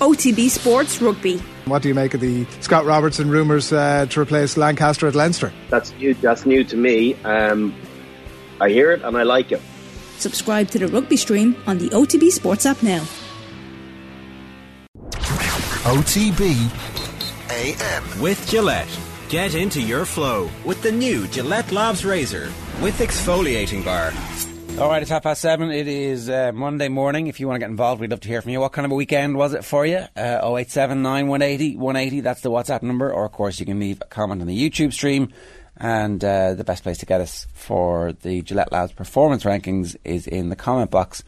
OTB Sports Rugby. What do you make of the Scott Robertson rumours uh, to replace Lancaster at Leinster? That's new. That's new to me. Um, I hear it and I like it. Subscribe to the rugby stream on the OTB Sports app now. OTB AM. With Gillette. Get into your flow with the new Gillette Labs Razor with exfoliating bar. All right, it's half past seven. It is uh, Monday morning. If you want to get involved, we'd love to hear from you. What kind of a weekend was it for you? Uh, 0879 180 180, that's the WhatsApp number. Or, of course, you can leave a comment on the YouTube stream. And uh, the best place to get us for the Gillette Labs performance rankings is in the comment box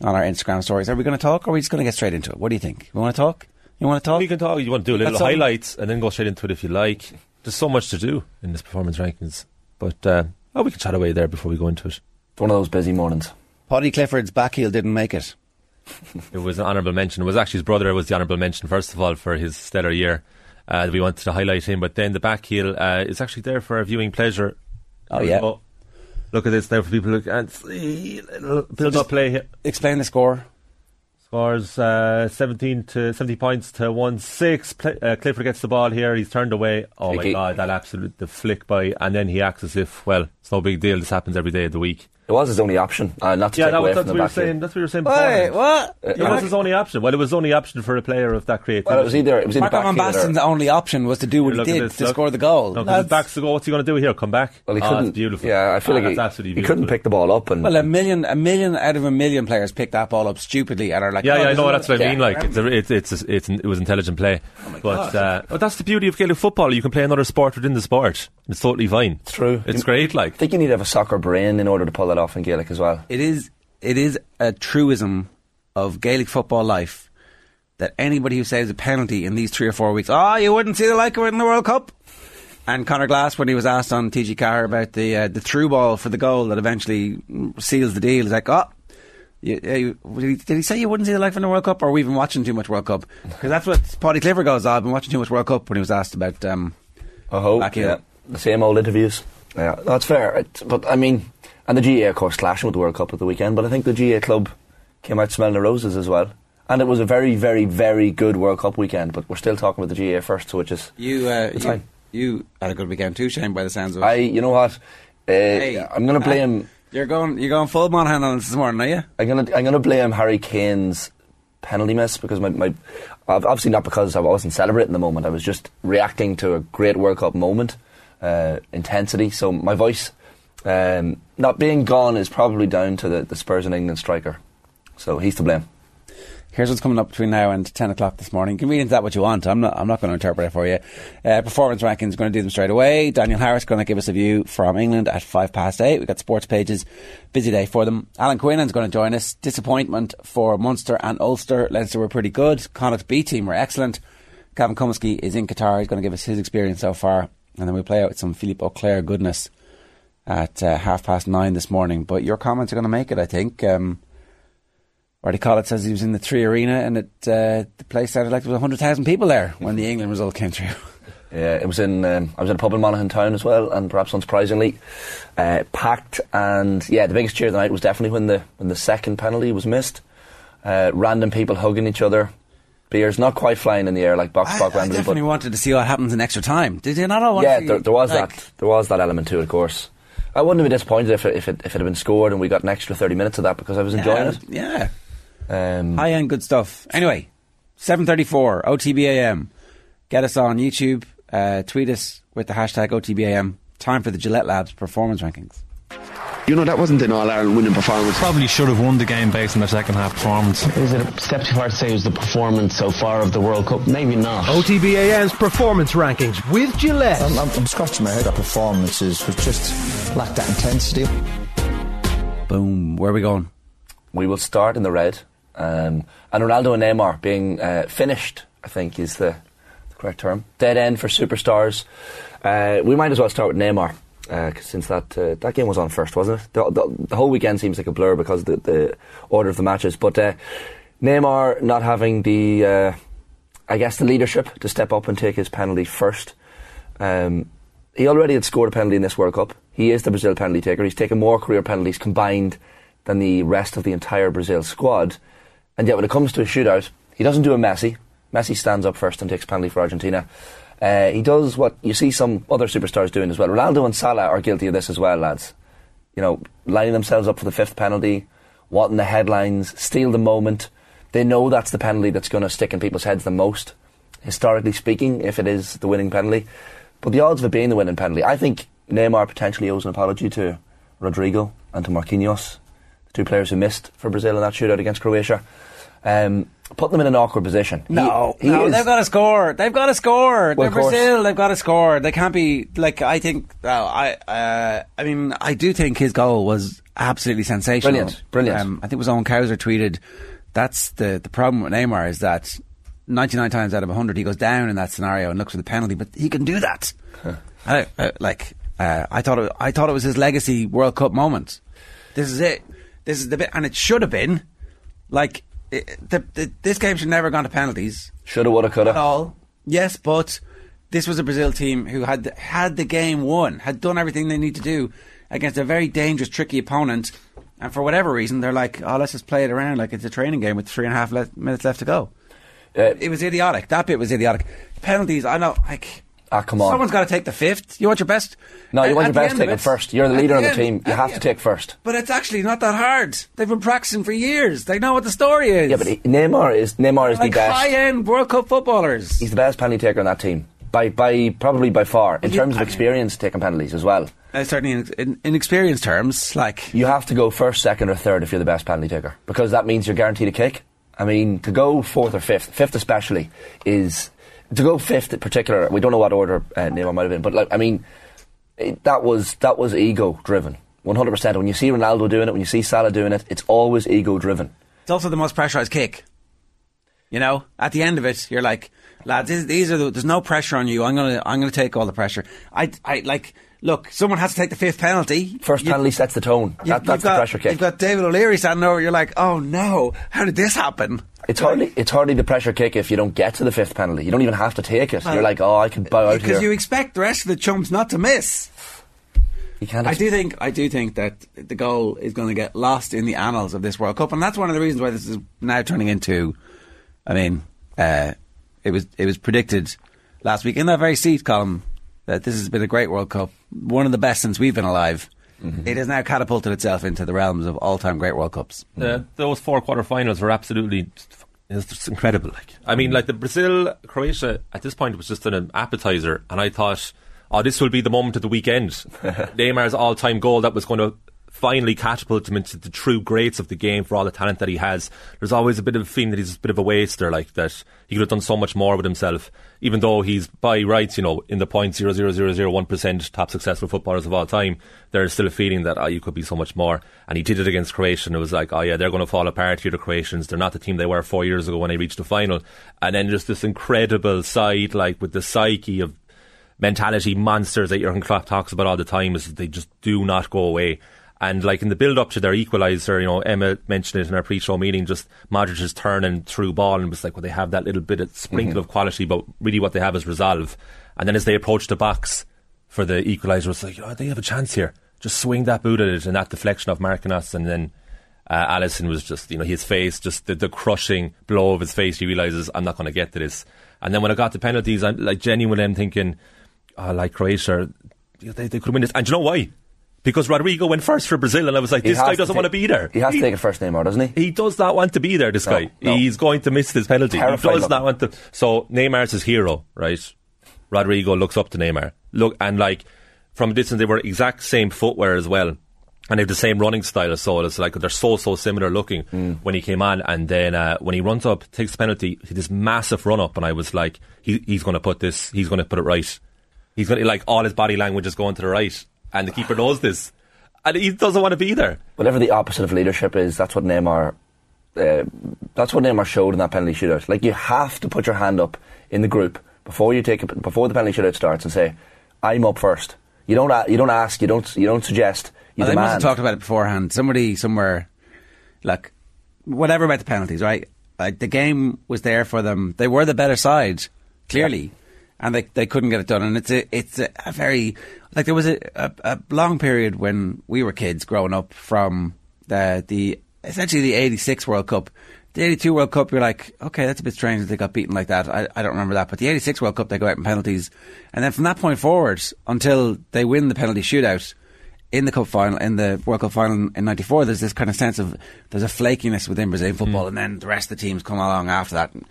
on our Instagram stories. Are we going to talk or are we just going to get straight into it? What do you think? We want to talk? You want to talk? We can talk. You want to do a little That's highlights and then go straight into it if you like. There's so much to do in this performance rankings, but uh, oh, we can chat away there before we go into it. It's one of those busy mornings. Paddy Clifford's back heel didn't make it. It was an honourable mention. It was actually his brother was the honourable mention first of all for his stellar year. Uh, we wanted to highlight him, but then the back heel uh, is actually there for our viewing pleasure. Oh, yeah. look at this there for people who can't see. Little build up play here. Explain the score. Scores uh, 17 to 70 points to 1 6. Pla uh, Clifford gets the ball here. He's turned away. Oh Flicky. my god, that absolute the flick by. And then he acts as if, well, it's no big deal. This happens every day of the week. It was his only option, uh, not to Yeah, take that away was, that's from what the we were back heel. saying. That's what we were saying Wait, before. what? Uh, It was his only option. Well, it was only option for a player of that creativity. Well, it was either it was either Marco back Van Basten's only option was to do what he Look at did this, to look. score the goal. No, 'cause That's- his back's to go. What's he going to do here? Come back? Well, he Oh, couldn't. that's beautiful. Yeah, I feel Ah, like he, that's absolutely he couldn't pick the ball up, and Well, a million, a million out of a million players pick that ball up stupidly and are like, Yeah, oh, yeah, I know. That's what I mean. Like, it's, it's, it's, it's, it was intelligent play. Oh but, uh, but that's the beauty of Gaelic football. You can play another sport within the sport. It's totally fine. it's true. It's You- great. I think you need to have a soccer brain in order to pull that off in Gaelic as well. It is, it is a truism of Gaelic football life that anybody who saves a penalty in these three or four weeks, oh, you wouldn't see the like of it in the World Cup. And Conor Glass, when he was asked on TG Carr about the uh, the through ball for the goal that eventually seals the deal, he's like, oh. You, uh, you- did, he, say you wouldn't see the like in the World Cup, or we've been watching too much World Cup? Because that's what Paddy Clifford goes. "Oh, I've been watching too much World Cup when he was asked about. Um, hope. Back yeah, the same old interviews. Yeah, that's fair. It, but I mean, and the GAA of course clashing with the World Cup at the weekend. But I think the GAA club came out smelling the roses as well. And it was a very, very, very good World Cup weekend. But we're still talking about the GAA first, so which is you, uh, It's you, fine. you had a good weekend too, Shane. By the sounds of it. I. You know what? Uh, I'm going to blame. You're going. You're going full Monaghan on this morning, are you? I'm gonna I'm gonna blame Harry Kane's penalty miss because my, my obviously not because I wasn't celebrating the moment. I was just reacting to a great World Cup moment, uh, intensity. So my voice um, not being gone is probably down to the, the Spurs and England striker. So he's to blame. Here's what's coming up between now and ten o'clock this morning. You can read into that what you want. I'm not. I'm not going to interpret it for you. Uh, performance rankings. Going to do them straight away. Daniel Harris going to give us a view from England at five past eight. We've got sports pages. Busy day for them. Alan Quinlan's going to join us. Disappointment for Munster and Ulster. Leinster were pretty good. Connacht B team were excellent. Gavin Cummiskey is in Qatar. He's going to give us his experience so far, and then we'll play out with some Philippe Auclair goodness at uh, half past nine this morning. But your comments are going to make it, I think. Um, Roddy Collett says he was in the Three Arena and it, uh, the place sounded like there was 100,000 people there when the England result came through. Yeah, it was in. Um, I was in a pub in Monaghan town as well, and perhaps unsurprisingly, uh, packed. And yeah, the biggest cheer of the night was definitely when the when the second penalty was missed. Uh, random people hugging each other, beers not quite flying in the air like box I, spock I Wembley, definitely but wanted to see what happens in extra time. Did you not all want yeah, there, there was like, that. There was that element to it, of course. I wouldn't have been disappointed if it, if it if it had been scored and we got an extra thirty minutes of that because I was enjoying yeah, it. Yeah, Um, high end good stuff. Anyway, 7:34 OTBAM. Get us on YouTube. Uh, tweet us with the hashtag OTBAM. Time for the Gillette Labs performance rankings. You know, that wasn't an All Ireland winning performance. Probably should have won the game based on their second half performance. Is it a step too far to say it was the performance so far of the World Cup? Maybe not. OTBAM's performance rankings with Gillette. I'm, I'm, I'm scratching my head. Our performances was just lacked that intensity. Boom. Where are we going? we will start in the red, um, and Ronaldo and Neymar being uh, finished. I think is the, the correct term. Dead end for superstars. Uh, we might as well start with Neymar. Uh, since that uh, that game was on first, wasn't it? The, the, the whole weekend seems like a blur because the, the order of the matches. But uh, Neymar not having the, uh, I guess, the leadership to step up and take his penalty first. Um, he already had scored a penalty in this World Cup. He is the Brazil penalty taker. He's taken more career penalties combined than the rest of the entire Brazil squad. And yet, when it comes to a shootout, he doesn't do a Messi, Messi stands up first and takes penalty for Argentina. Uh, he does what you see some other superstars doing as well. Ronaldo and Salah are guilty of this as well, lads. You know, lining themselves up for the fifth penalty, wanting the headlines, steal the moment. They know that's the penalty that's going to stick in people's heads the most, historically speaking, if it is the winning penalty. But the odds of it being the winning penalty, I think Neymar potentially owes an apology to Rodrygo and to Marquinhos, the two players who missed for Brazil in that shootout against Croatia. Um, put them in an awkward position. No, he no, is- they've got to score. They've got to score. Well, They're. Brazil. They've got to score. They can't be like I think. I, uh, I mean, I do think his goal was absolutely sensational. Brilliant, brilliant. Um, I think it was Owen Cowser tweeted. That's the the problem with Neymar is that 99 times out of 100 he goes down in that scenario and looks for the penalty, but he can do that. I, I, like uh, I thought, it, I thought it was his legacy World Cup moment. This is it. This is the bit, and it should have been like it, the, the, this game should never have gone to penalties Shoulda, woulda, coulda. at all. Yes, but this was a Brazil team who had had the game won, had done everything they need to do against a very dangerous, tricky opponent, and for whatever reason, they're like, "Oh, let's just play it around like it's a training game with three and a half le- minutes left to go." Uh, it was idiotic. That bit was idiotic. Penalties, I know. Like, ah, come on. someone's got to take the fifth. You want your best. no, you want your best end take it first. You're the leader of the end- team. You have the to take first. But it's actually not that hard. They've been practicing for years. They know what the story is. Yeah, but he- Neymar is Neymar is like the best. high-end World Cup footballers. He's the best penalty taker on that team. By by probably by far. In you- terms of experience taking penalties as well. Uh, certainly, in, in, in experience terms, like You have to go first, second or third if you're the best penalty taker. Because that means you're guaranteed a kick. I mean, to go fourth or fifth, fifth especially, is to go fifth in particular. We don't know what order uh, Neymar might have been, but like I mean, it, that was that was ego driven, one hundred percent. When you see Ronaldo doing it, when you see Salah doing it, it's always ego driven. it's also the most pressurized kick. You know, at the end of it, you're like, lads, these, these are the, there's no pressure on you. I'm gonna I'm gonna take all the pressure. I I like look, someone has to take the fifth penalty. First You- penalty sets the tone. you- That, that's you've the pressure kick. You've got David O'Leary standing over. You're like, oh no, how did this happen? It's hardly it's hardly the pressure kick if you don't get to the fifth penalty. You don't even have to take it. You're like, oh, I can bow out because you expect the rest of the chumps not to miss. You can't. I do think I do think that the goal is going to get lost in the annals of this World Cup, and that's one of the reasons why this is now turning into. I mean, uh, it was it was predicted last week in that very seat column that this has been a great World Cup, one of the best since we've been alive. It has now catapulted itself into the realms of all-time great World Cups. Uh, those four quarterfinals were absolutely it's just incredible. Like I mean, like the Brazil Croatia at this point was just an appetizer, and I thought, oh, this will be the moment of the weekend. Neymar's all-time goal that was going to finally catapult him into the true greats of the game for all the talent that he has. There's always a bit of a feeling that he's a bit of a waster, like that he could have done so much more with himself. Even though he's by rights, you know, in the point zero zero zero zero one percent top successful footballers of all time, there's still a feeling that oh, you could be so much more. And he did it against Croatia, and it was like, oh yeah, they're going to fall apart here. The Croatians, they're not the team they were four years ago when they reached the final. And then just this incredible side, like with the psyche of mentality monsters that Jurgen Klopp talks about all the time is they just do not go away. And like in the build up to their equaliser, you know, Emma mentioned it in our pre show meeting, just Modric's and through ball and was like, well, they have that little bit of sprinkle of quality, but really what they have is resolve. And then as they approach the box for the equaliser, it's like, oh, they have a chance here. Just swing that boot at it and that deflection of Marquinhos and then uh, Alisson was just, you know, his face, just the, the crushing blow of his face. He realizes I'm not going to get to this. And then when I got the penalties, I'm like genuinely I'm thinking, oh, like Croatia, they, they could win this. And do you know why? Because Rodrygo went first for Brazil, and I was like, this guy doesn't want to be there. He has to take it first, Neymar, doesn't he? He does not want to be there, this No, guy. no. He's going to miss this penalty. Terrified he does not want to. So Neymar's his hero, right? Rodrygo looks up to Neymar. Look, and like, from a distance, they were exact same footwear as well. And they have the same running style as so it's like they're so so similar looking Mm. when he came on and then uh, when he runs up takes the penalty he this massive run up and I was like he, he's going to put this he's going to put it right he's going to like all his body language is going to the right and the keeper knows this and he doesn't want to be there Whatever the opposite of leadership is, that's what Neymar. Uh, that's what Neymar showed in that penalty shootout. Like you have to put your hand up in the group before you take it before the penalty shootout starts and say, "I'm up first. You don't. You don't ask. You don't. You don't suggest. You Well, they must have talked about it beforehand. Somebody somewhere, like, whatever about the penalties, right? Like the game was there for them. They were the better side, clearly, and they they couldn't get it done. And it's a it's a, a very like there was a, a, a long period when we were kids growing up from the the essentially the '86 World Cup The 82 World Cup, you're like, okay, that's a bit strange that they got beaten like that. I, I don't remember that. But the 86 World Cup, they go out in penalties. And then from that point forward, until they win the penalty shootout in the cup final, in the World Cup final in 94, there's this kind of sense of, there's a flakiness within Brazilian hmm. football. And then the rest of the teams come along after that. And,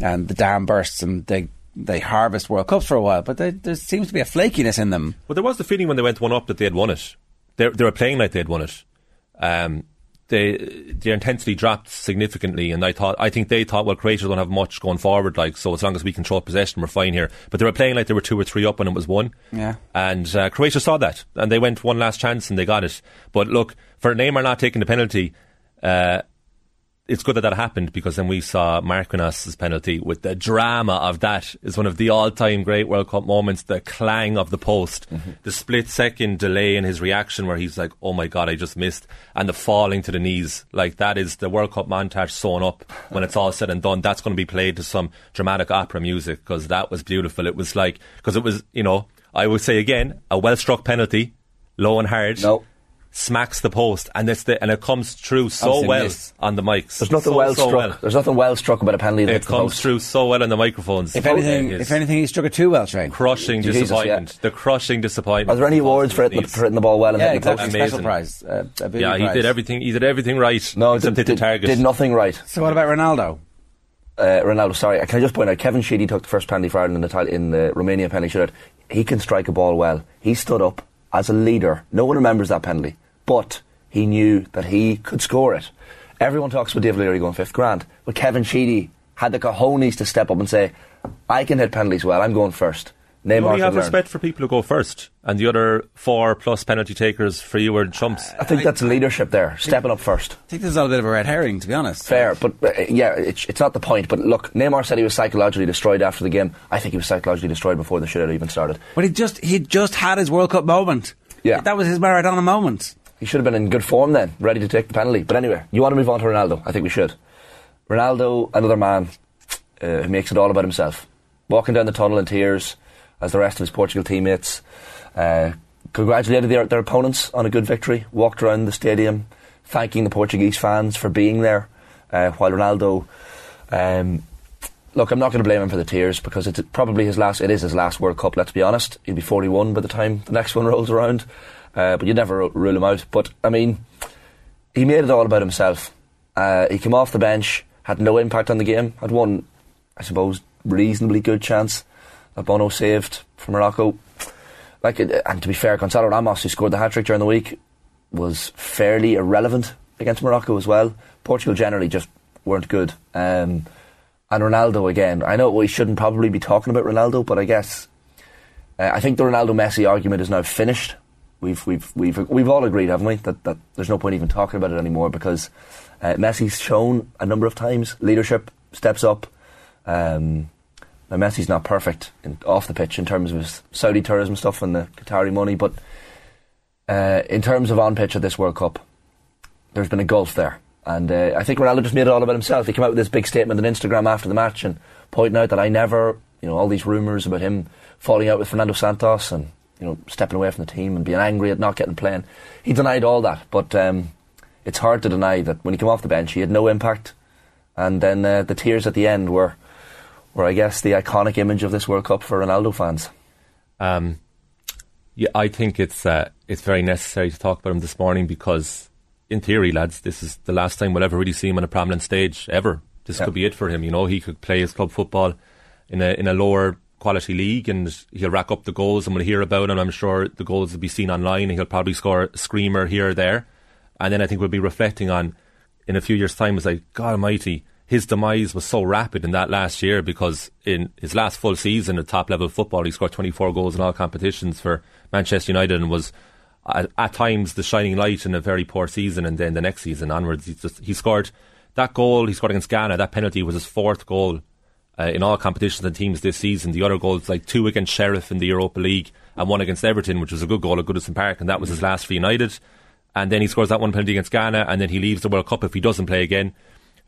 and the dam bursts and they, they harvest World Cups for a while. But they, there seems to be a flakiness in them. Well, there was the feeling when they went one up that they had won it. They, they were playing like they had won it. Um, they, their intensity dropped significantly, and I thought, I think they thought, well, Croatia don't have much going forward, like so. As long as we control possession, we're fine here. But they were playing like they were two or three up, and it was one. Yeah. And uh, Croatia saw that, and they went one last chance, and they got it. But look, for Neymar not taking the penalty, uh, it's good that that happened because then we saw Marquinhos' penalty with the drama of that is one of the all-time great World Cup moments. The clang of the post, Mm-hmm. the split-second delay in his reaction where he's like, "Oh my god, I just missed," and the falling to the knees. Like that is the World Cup montage sewn up. When it's all said and done, that's going to be played to some dramatic opera music because that was beautiful. It was like because it was, you know, I would say again, a well-struck penalty, low and hard. No. Smacks the post and it's the and it comes through so well missed. on the mics. There's nothing So, well so struck. There's nothing well struck about a penalty that It comes post. through so well on the microphones. If anything, It is if anything, he struck it too well, Shane. crushing Jesus, disappointment. The crushing disappointment. Are there any awards for hitting the, for hitting the ball well and Yeah, hitting the post? exactly. Special Amazing. prize. Uh, Yeah, he prize. did everything. He did everything right. No, except did, hit the did, target. did nothing right. So what about Ronaldo? uh, Ronaldo, sorry, can I just point out, Kevin Sheedy took the first penalty for Ireland in the, Itali- in the Romania penalty shootout. He can strike a ball well. He stood up as a leader. No one remembers that penalty, but he knew that he could score it. Everyone talks about David Leary going fifth grand, but Kevin Sheedy had the cojones to step up and say, I can hit penalties well, I'm going first. You Neymar only should have learn. respect for people who go first, and the other four plus penalty takers for you were chumps. I think that's leadership there, stepping up first. I think this is all a bit of a red herring, to be honest. Fair, but uh, yeah, it's, it's not the point. But look, Neymar said he was psychologically destroyed after the game. I think he was psychologically destroyed before the shootout even started. But he just he just had his World Cup moment. Yeah. that was his Maradona moment. He should have been in good form then, ready to take the penalty. But anyway, you want to move on to Ronaldo? I think we should. Ronaldo, another man uh, who makes it all about himself. Walking down the tunnel in tears as the rest of his Portugal teammates uh, congratulated their, their opponents on a good victory. Walked around the stadium, thanking the Portuguese fans for being there. Uh, while Ronaldo, um, look, I'm not going to blame him for the tears because it's probably his last. It is his last World Cup. Let's be honest. He'll be 41 by the time the next one rolls around. Uh, but you never rule him out. But I mean, he made it all about himself. Uh, he came off the bench, had no impact on the game. Had one, I suppose, reasonably good chance that Bono saved for Morocco. Like, and to be fair, Gonzalo Ramos, who scored the hat trick during the week, was fairly irrelevant against Morocco as well. Portugal generally just weren't good. Um, and Ronaldo again. I know we shouldn't probably be talking about Ronaldo, but I guess uh, I think the Ronaldo Messi argument is now finished. We've we've we've we've all agreed, haven't we, that, that there's no point even talking about it anymore because uh, Messi's shown a number of times leadership steps up. Um, now Messi's not perfect in, off the pitch in terms of his Saudi tourism stuff and the Qatari money, but uh, in terms of on pitch at this World Cup, there's been a gulf there. And uh, I think Ronaldo just made it all about himself. He came out with this big statement on Instagram after the match and pointing out that I never, you know, all these rumours about him falling out with Fernando Santos and, you know, stepping away from the team and being angry at not getting playing. He denied all that, but um, it's hard to deny that when he came off the bench, he had no impact. And then uh, the tears at the end were, were, I guess, the iconic image of this World Cup for Ronaldo fans. Um, yeah, I think it's uh, it's very necessary to talk about him this morning because, in theory, lads, this is the last time we'll ever really see him on a prominent stage ever. This Yeah. could be it for him. You know, he could play his club football in a in a lower quality league, and he'll rack up the goals, and we'll hear about him. I'm sure the goals will be seen online, and he'll probably score a screamer here or there. And then I think we'll be reflecting on in a few years' time. It's like God Almighty. His demise was so rapid in that last year because in his last full season at top level football, he scored 24 goals in all competitions for Manchester United and was at, at times the shining light in a very poor season. And then the next season onwards, he just he scored that goal he scored against Ghana. That penalty was his fourth goal uh, in all competitions and teams this season. The other goals, like two against Sheriff in the Europa League and one against Everton, which was a good goal at Goodison Park, and that was his last for United. And then he scores that one penalty against Ghana, and then he leaves the World Cup if he doesn't play again,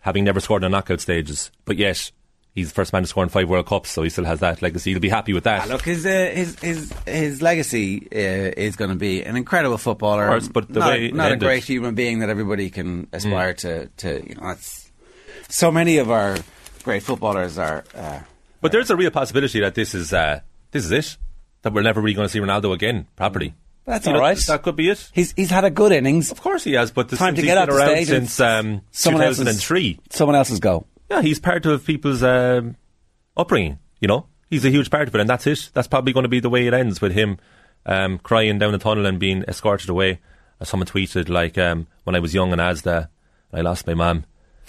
having never scored in the knockout stages. But yet, he's the first man to score in five World Cups, so he still has that legacy. He'll be happy with that. Ah, look, his uh, his his his legacy uh, is going to be an incredible footballer. Course, but the not, way a, not a great human being that everybody can aspire to. To you know, that's so many of our great footballers are. Uh, But there's a real possibility that this is uh, this is it. That we're never really going to see Ronaldo again properly. That's You all know, right. That could be it. He's he's had a good innings. Of course he has, but the, Time to get out been the around stage. since um, Someone else's- 2003. Someone else's goal. Yeah, he's part of people's um, upbringing. You know, he's a huge part of it, and that's it. That's probably going to be the way it ends with him um, crying down the tunnel and being escorted away. As someone tweeted, like um, when I was young in Asda, I lost my mum.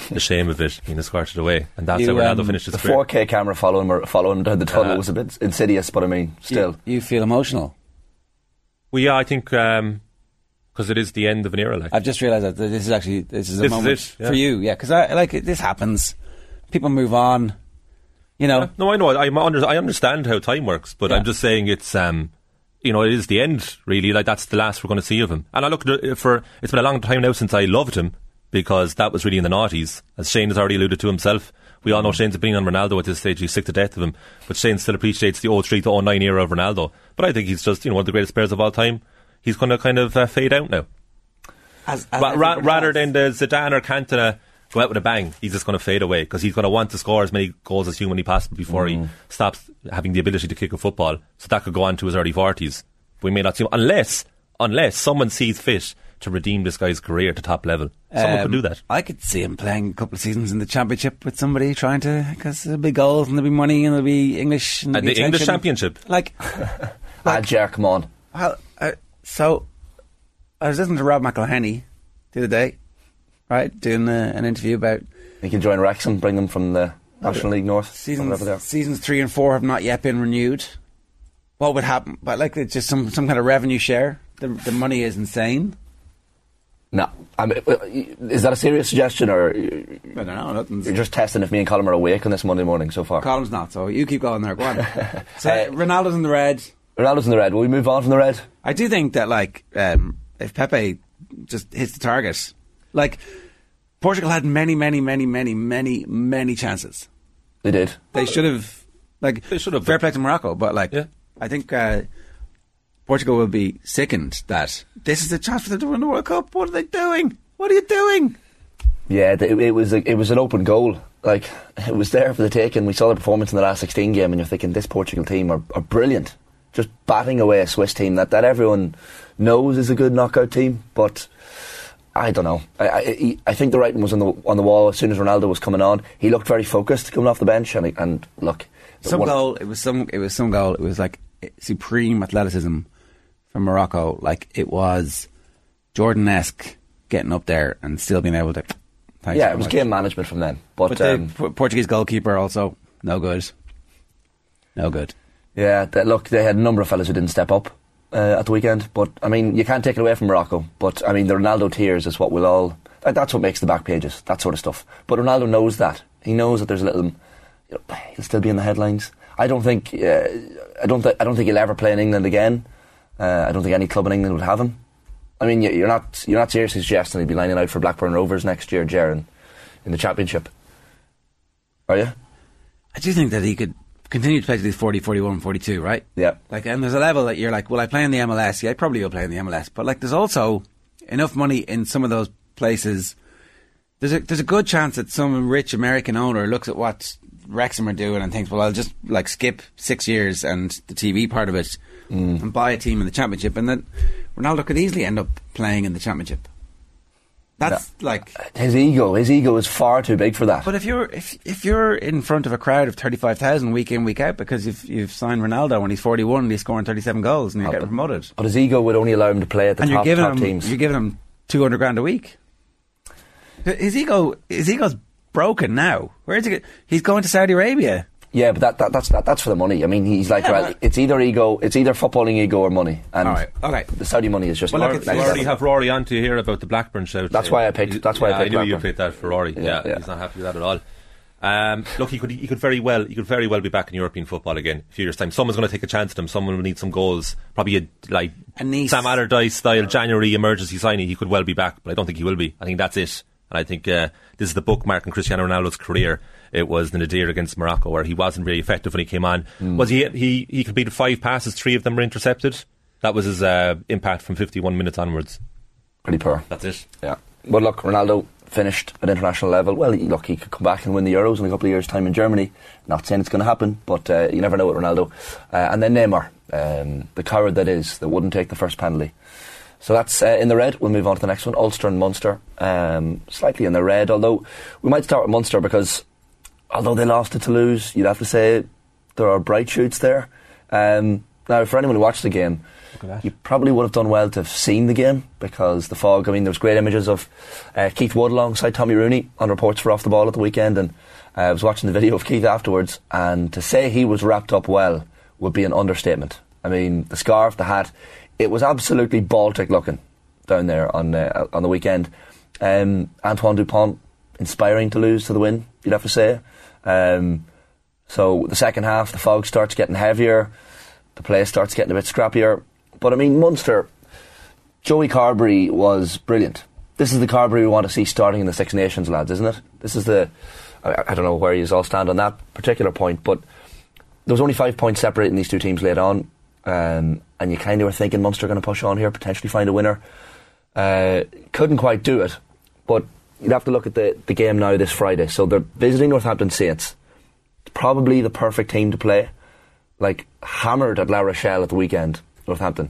The shame of it being escorted away, and that's You, how Ronaldo um, finished his the career. 4K camera following him, following him down the tunnel Yeah. was a bit insidious, but I mean, still. You, you feel emotional. Well, yeah, I think because it is the end of an era. Like I've just realised that this is actually this is a This is moment it, yeah. for you. Yeah, because I like this happens. People move on. You know, No, I know. I, under, I understand how time works, but Yeah. I'm just saying it's, um, you know, it is the end, really. Like, that's the last we're going to see of him. And I look for, it's been a long time now since I loved him, because that was really in the noughties, as Shane has already alluded to himself. We all know Shane's opinion on Ronaldo at this stage. He's sick to death of him. But Shane still appreciates the 03 to 09 era of Ronaldo. But I think he's just, you know, one of the greatest players of all time. He's going to kind of uh, fade out now. as, as Ra- ra- rather than the Zidane or Cantona go out with a bang, he's just going to fade away because he's going to want to score as many goals as humanly possible before he stops having the ability to kick a football. So that could go on to his early forties. We may not see him unless unless someone sees fit to redeem this guy's career to top level. Someone Um, could do that. I could see him playing a couple of seasons in the championship with somebody trying to because there'll be goals and there'll be money and there'll be English and there'll be the English. Championship. Like, ah, Jack, come on. well, uh, so I was listening to Rob McElhenney the other day, right, doing uh, an interview about He can join Wrexham, bring them from the National League North. seasons. whatever they are. Seasons three and four have not yet been renewed. What would happen? But like, it's just some some kind of revenue share. The the money is insane. No. I mean, is that a serious suggestion, or I don't know. Nothing's, you're just testing if me and Colin are awake on this Monday morning so far? Colin's not. So you keep going there. Go on. so Uh, Ronaldo's in the red. Ronaldo's in the red. Will we move on from the red? I do think that like um, if Pepe just hits the target, like Portugal had many, many, many, many, many, many chances. They did. They should have like They should have. fair play to Morocco, but like Yeah. I think uh, Portugal will be sickened that this is the chance for them to win the World Cup. What are they doing? What are you doing? Yeah, it, it was a, it was an open goal. Like it was there for the taking. We saw the performance in the last 16 game, and you're thinking this Portugal team are, are brilliant, just batting away a Swiss team that, that everyone knows is a good knockout team. But I don't know. I, I, I think the writing was on the on the wall as soon as Ronaldo was coming on. He looked very focused coming off the bench, and he- and look, Some goal. It was some. It was some goal. It was like eh, supreme athleticism from Morocco. Like it was Jordan esque getting up there and still being able to. Thanks Yeah, it was much. game management from them. But, But the um, P- Portuguese goalkeeper also no good. No good. Yeah, th look, they had a number of fellas who didn't step up uh, at the weekend. But I mean, you can't take it away from Morocco. But I mean, the Ronaldo tears is what we'll all. That, that's what makes the back pages, that sort of stuff. But Ronaldo knows that. He knows that there's a little. You know, he'll still be in the headlines. I don't think. Uh, I don't. Th- I don't think he'll ever play in England again. Uh, I don't think any club in England would have him. I mean, you- you're not. You're not seriously suggesting he'll be lining out for Blackburn Rovers next year, Jaron, in the Championship. Are you? I do think that he could continue to play to these 40, 41, 42, right? Yeah. Like, and there's a level that you're like, well, I play in the MLS? Yeah, I probably will play in the MLS. But like, there's also enough money in some of those places. There's a there's a good chance that some rich American owner looks at what Wrexham are doing and thinks, well, I'll just like skip six years and the TV part of it Mm. and buy a team in the championship, and then Ronaldo could easily end up playing in the championship. That's like His ego. His ego is far too big for that. But if you're if if you're in front of a crowd of thirty five thousand week in week out because you've you've signed Ronaldo when he's forty one and he's scoring thirty seven goals and you're oh, getting promoted But his ego would only allow him to play at the and top, you're giving top him teams. you're giving him two hundred grand a week. His ego his ego's broken now. Where's he? Get? He's going to Saudi Arabia. Yeah, but that, that that's that, that's for the money. I mean, he's like, Yeah, well, it's either ego, it's either footballing ego or money. And All right, okay. the Saudi money is just. Well, look, we level. already have Rory on to hear about the Blackburn shout. That's why I picked- that's why I yeah, picked knew you Blackburn. picked that for Rory. Yeah, Yeah, yeah. he's not happy with that at all. Um, look, he could he could very well he could very well be back in European football again in a few years' time. Someone's going to take a chance at him. Someone will need some goals. Probably a like A Nice. Sam Allardyce style January emergency signing. He could well be back, but I don't think he will be. I think that's it. And I think uh, this is the bookmark in Cristiano Ronaldo's career. It was the Nadir against Morocco, where he wasn't really effective when he came on. Hmm. Was he? He he completed five passes, three of them were intercepted. That was his uh, impact from 51 minutes onwards. pretty poor. That's it. Yeah. But look, Ronaldo finished at international level. Well, he- look, he could come back and win the Euros in a couple of years' time in Germany. Not saying it's going to happen, but uh, you never know with Ronaldo. Uh, and then Neymar, um, the coward that is, that wouldn't take the first penalty. So that's uh, in the red. We'll move on to the next one. Ulster and Munster, um, slightly in the red. Although we might start with Munster because although they lost to Toulouse, you'd have to say there are bright shoots there. Um, now, for anyone who watched the game, you probably would have done well to have seen the game because the fog. I mean, there was great images of uh, Keith Wood alongside Tommy Rooney on reports for off the ball at the weekend, and uh, I was watching the video of Keith afterwards. And to say he was wrapped up well would be an understatement. I mean, the scarf, the hat, it was absolutely Baltic looking down there on uh, on the weekend. Um, Antoine Dupont inspiring Toulouse to the win, you'd have to say. Um, so the second half, the fog starts getting heavier, the play starts getting a bit scrappier. But I mean, Munster, Joey Carberry was brilliant. This is the Carberry we want to see starting in the Six Nations, lads, isn't it? This is the. I, don't know where you all stand on that particular point, but there was only five points separating these two teams late on, um, and you kind of were thinking Munster going to push on here, potentially find a winner. Uh, couldn't quite do it, but you'd have to look at the, the game now this Friday. So they're visiting Northampton Saints. It's probably the perfect team to play. Like hammered at La Rochelle at the weekend, Northampton.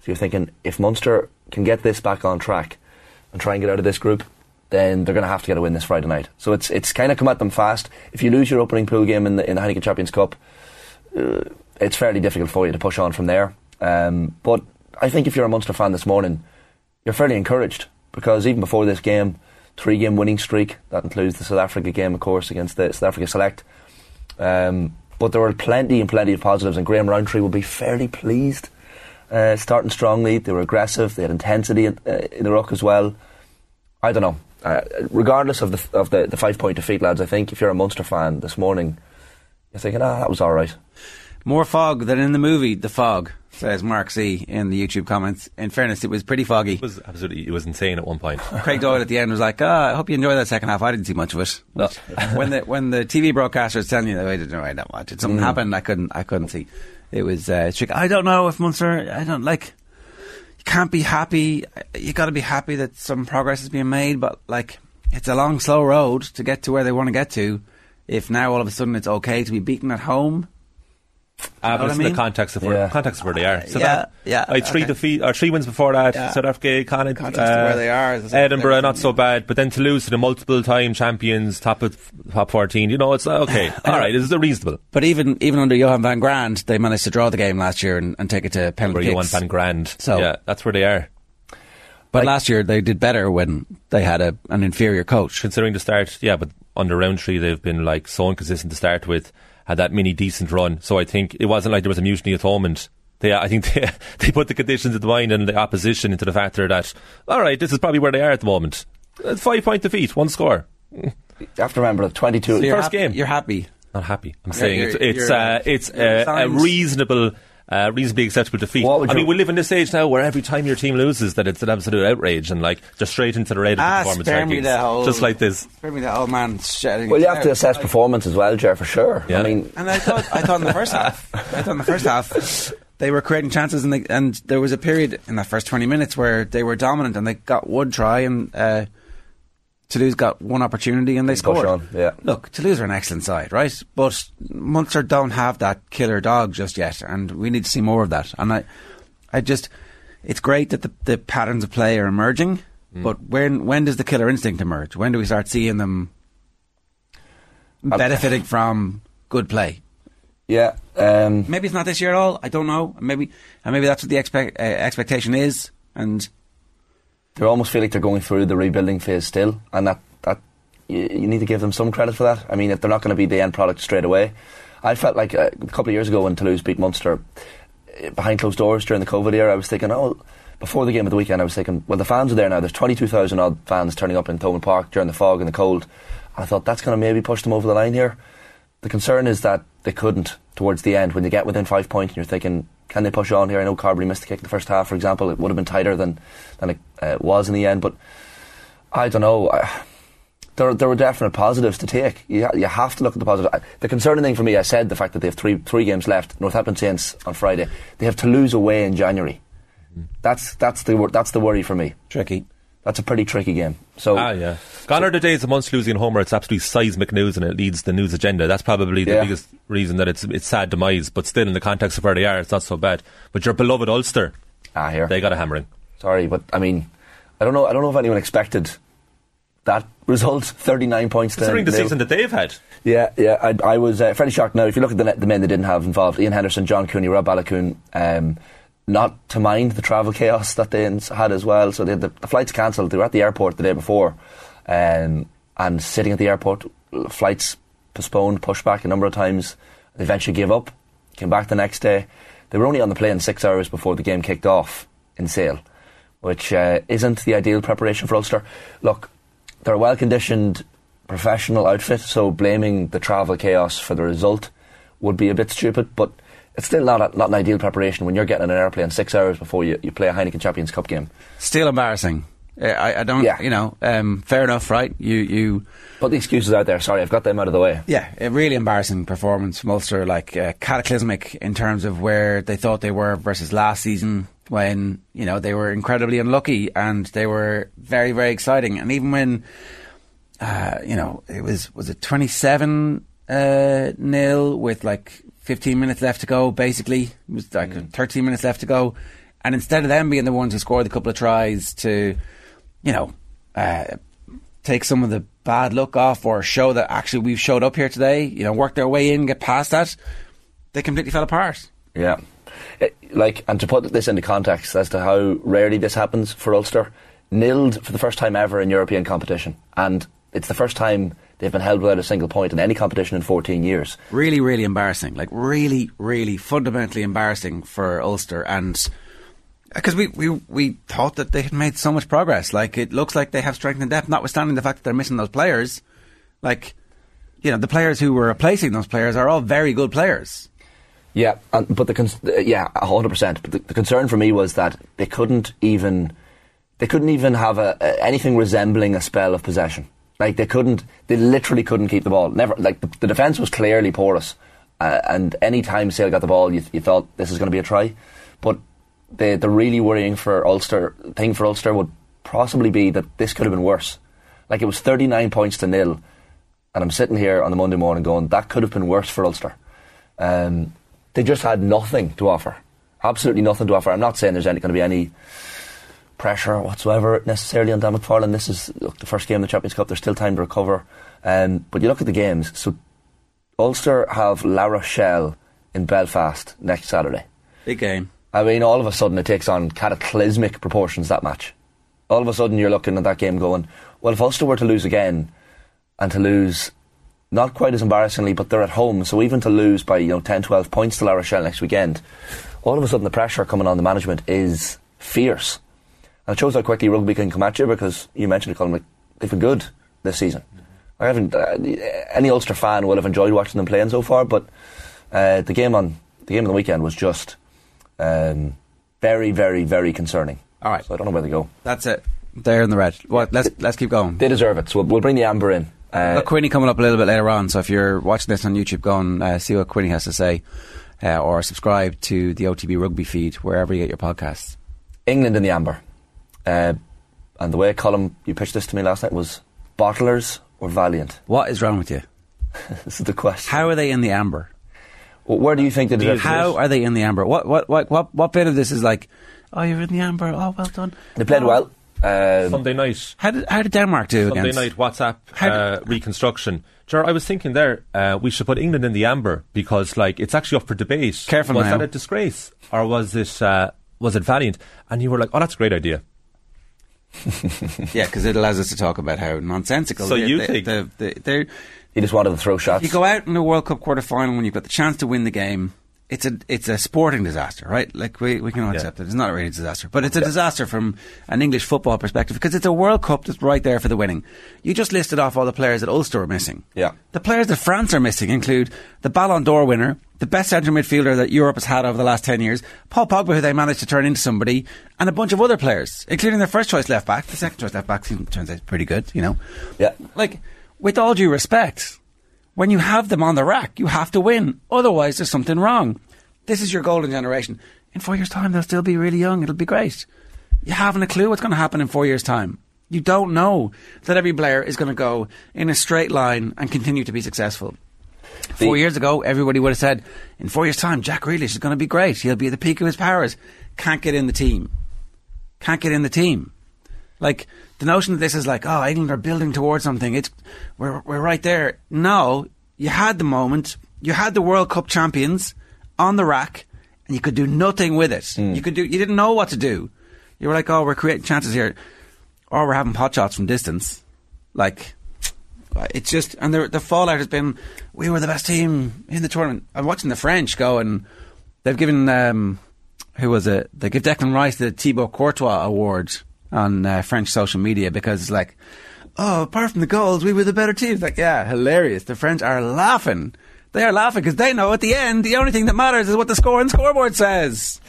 So you're thinking if Munster can get this back on track and try and get out of this group, then they're going to have to get a win this Friday night. So it's it's kind of come at them fast. If you lose your opening pool game in the in the Heineken Champions Cup, uh, it's fairly difficult for you to push on from there. Um, but I think if you're a Munster fan this morning, you're fairly encouraged because even before this game, three game winning streak that includes the South Africa game, of course, against the South Africa Select. Um, but there were plenty and plenty of positives, and Graham Rowntree will be fairly pleased. Uh, starting strongly, they were aggressive, they had intensity in, uh, in the ruck as well. I don't know. Uh, regardless of the of the, the five point defeat, lads, I think if you're a Munster fan this morning, you're thinking, ah, that was all right. More fog than in the movie The Fog, says Mark C in the YouTube comments. In fairness, it was pretty foggy. It was absolutely, it was insane at one point. Craig Doyle at the end was like, ah, I hope you enjoy that second half. I didn't see much of it. when the when the TV broadcaster was telling you that I didn't know I don't watch it, something Mm. happened I couldn't I couldn't see. It was uh, tricky. I don't know if Munster. I don't like. You can't be happy. You got to be happy that some progress is being made, but like it's a long, slow road to get to where they want to get to. If now all of a sudden it's okay to be beaten at home, Uh, but it's in the context of where, Yeah. context of where they are. So Yeah, that, yeah, had three okay. defeat or three wins before that. Yeah. South Africa, Context of where they are is Edinburgh, not so bad. But then to lose to the multiple time champions, top of top fourteen. You know, it's uh, okay. All right, it's reasonable. But even even under Johann van Graan, they managed to draw the game last year and, and take it to penalty want Van Graan. So- yeah, that's where they are. But last year they did better when they had a, an inferior coach. Considering the start, yeah, but under Rowntree they've been like so inconsistent to start with. Had that mini decent run, so I think it wasn't like there was a mutiny at home, and they, I think they, they put the conditions of the mind and the opposition into the factor that all right, this is probably where they are at the moment. Uh, Five point defeat, one score. You have to remember that 22. So you're First happy- game. You're happy. Not happy. I'm Yeah, saying you're- it's it's you're, uh, it's you're uh, a reasonable. Uh, reasonably acceptable defeat. What would I you- mean, we live in this age now where every time your team loses, that it's an absolute outrage and like just straight into the red of the Ah, performance spare me rankings. the whole- just like this. Spare me that old man shouting. Well, you have to assess performance as well, Jer, for sure. Yeah. I mean, And I thought, I thought in the first half, I thought in the first half, they were creating chances, and they, and there was a period in that first twenty minutes where they were dominant, and they got one try, and uh, Toulouse got one opportunity, and they Push scored. on, yeah. Look, Toulouse are an excellent side, right? But Munster don't have that killer dog just yet, and we need to see more of that. And I, I just, it's great that the, the patterns of play are emerging, Mm. but when when does the killer instinct emerge? When do we start seeing them benefiting from good play? yeah. Um, Maybe it's not this year at all. I don't know. Maybe and maybe that's what the expect, uh, expectation is. And they almost feel like they're going through the rebuilding phase still, and that that you, you need to give them some credit for that. I mean, if they're not going to be the end product straight away, I felt like uh, a couple of years ago when Toulouse beat Munster uh, behind closed doors during the COVID era, I was thinking, oh. Before the game of the weekend, I was thinking, well, the fans are there now. There's 22,000 odd fans turning up in Thomond Park during the fog and the cold. I thought that's going to maybe push them over the line here. The concern is that they couldn't towards the end when they get within five points and you're thinking, can they push on here? I know Carberry missed the kick in the first half, for example. It would have been tighter than, than it uh, was in the end, but I don't know. I, there, there were definite positives to take. You, you have to look at the positive. The concerning thing for me, I said the fact that they have three three games left. Northampton Saints on Friday. They have to lose away in January. That's that's the that's the worry for me. tricky. That's a pretty tricky game. So ah, yeah. Gone are the days of Munster losing Homer. it's absolutely seismic news and it leads the news agenda. That's probably the Yeah. biggest reason that it's it's sad demise. But still, in the context of where they are, it's not so bad. But your beloved Ulster, ah, here they got a hammering. Sorry, but I mean, I don't know. I don't know if anyone expected that result. Thirty-nine points. to Considering the nil. season that they've had, Yeah, yeah. I, I was uh, fairly shocked. Now, if you look at the, the men they didn't have involved, Ian Henderson, John Cooney, Rob Baloucoune, um, not to mind the travel chaos that they had as well. So they the, the flights cancelled. They were at the airport the day before, um, and sitting at the airport, flights postponed, pushed back a number of times. They eventually gave up. Came back the next day. They were only on the plane six hours before the game kicked off in Sale, which uh, isn't the ideal preparation for Ulster. Look, they're a well conditioned professional outfit, so blaming the travel chaos for the result would be a bit stupid, but it's still not, a, not an ideal preparation when you're getting on an airplane six hours before you, you play a Heineken Champions Cup game. Still embarrassing. I, I don't, yeah. you know, um, fair enough, right? You, you Put the excuses out there. Sorry, I've got them out of the way. Yeah, a really embarrassing performance from Ulster, like uh, cataclysmic in terms of where they thought they were versus last season when, you know, they were incredibly unlucky and they were very, very exciting. And even when, uh, you know, it was, was it 27 uh, nil with like 15 minutes left to go, basically. It was like 13 minutes left to go. And instead of them being the ones who scored a couple of tries to, you know, uh, take some of the bad luck off or show that actually we've showed up here today, you know, work their way in, get past that, they completely fell apart. Yeah. It, like, and to put this into context as to how rarely this happens for Ulster, nilled for the first time ever in European competition. And it's the first time they've been held without a single point in any competition in 14 years. Really, really embarrassing. Like, really, really fundamentally embarrassing for Ulster. And because we, we, we thought that they had made so much progress. Like, it looks like they have strength and depth, notwithstanding the fact that they're missing those players. Like, you know, the players who were replacing those players are all very good players. Yeah, and, but the cons- uh, yeah, hundred percent. But the, the concern for me was that they couldn't even they couldn't even have a, a, anything resembling a spell of possession. Like they couldn't, they literally couldn't keep the ball. Never like the, the defense was clearly porous, uh, and any time Sale got the ball, you, you thought this is going to be a try. But the the really worrying for Ulster thing for Ulster would possibly be that this could have been worse. Like it was thirty nine points to nil, and I'm sitting here on the Monday morning going that could have been worse for Ulster. Um, they just had nothing to offer. Absolutely nothing to offer. I'm not saying there's any, going to be any pressure whatsoever necessarily on Dan McFarland. This is look, the first game of the Champions Cup. There's still time to recover. Um, but you look at the games. So Ulster have La Rochelle in Belfast next Saturday. Big game. I mean, all of a sudden it takes on cataclysmic proportions that match. All of a sudden you're looking at that game going, well, if Ulster were to lose again and to lose not quite as embarrassingly, but they're at home, so even to lose by you know 10, 12 points to La Rochelle next weekend, all of a sudden the pressure coming on the management is fierce. It shows how quickly rugby can come at you because you mentioned it, Colin, like, they've been good this season. I haven't. Uh, any Ulster fan will have enjoyed watching them playing so far, but uh, the game on the game of the weekend was just um, very, very, very concerning. All right, so I don't know where they go. That's it. They're in the red. What? Let's let's keep going. They deserve it. So we'll, we'll bring the amber in. Uh, Look, Quinny coming up a little bit later on. So if you're watching this on YouTube, go and uh, see what Quinny has to say, uh, or subscribe to the OTB Rugby feed wherever you get your podcasts. England in the amber. Uh, and the way, Colin, you pitched this to me last night was bottlers or Valiant. What is wrong with you? this is the question. How are they in the amber? Well, where do you think they deserve How are they in the amber? What what what what what bit of this is like? Oh, you're in the amber. Oh, well done. They played oh. well. Um, Sunday night. How did how did Denmark do Sunday against? night WhatsApp uh, reconstruction. Ger, I was thinking there uh, we should put England in the amber because like it's actually up for debate. Careful was now. that a disgrace or was it uh, was it valiant? And you were like, oh, that's a great idea. yeah, because it allows us to talk about how nonsensical. So they, you they, think- the, the, they're He just wanted to throw shots. You go out in the World Cup quarterfinal when you've got the chance to win the game. It's a it's a sporting disaster, right? Like we we can all accept it. It's not really a disaster, but it's a disaster from an English football perspective because it's a World Cup that's right there for the winning. You just listed off all the players that Ulster are missing. Yeah. The players that France are missing include the Ballon d'Or winner, the best centre midfielder that Europe has had over the last 10 years, Paul Pogba, who they managed to turn into somebody, and a bunch of other players, including their first choice left back. The second choice left back seems, turns out pretty good, you know. Yeah. Like, with all due respect, when you have them on the rack, you have to win. Otherwise, there's something wrong. This is your golden generation. In four years' time, they'll still be really young. It'll be great. You haven't a clue what's going to happen in four years' time. You don't know that every player is going to go in a straight line and continue to be successful. Four years ago, everybody would have said, in four years' time, Jack Grealish is going to be great. He'll be at the peak of his powers. Can't get in the team. Can't get in the team. Like, the notion that this is like, oh, England are building towards something. It's, we're, we're right there. No, you had the moment. You had the World Cup champions on the rack and you could do nothing with it. You could do, you didn't know what to do. You were like, oh, we're creating chances here. Or we're having pot shots from distance. Like, it's just, and the, the fallout has been, we were the best team in the tournament. I'm watching the French go and they've given, um, who was it? They give Declan Rice the Thibaut Courtois award on uh, French social media because it's like, oh, apart from the goals, we were the better team. It's like, yeah, hilarious. The French are laughing. They are laughing because they know at the end, the only thing that matters is what the score and scoreboard says.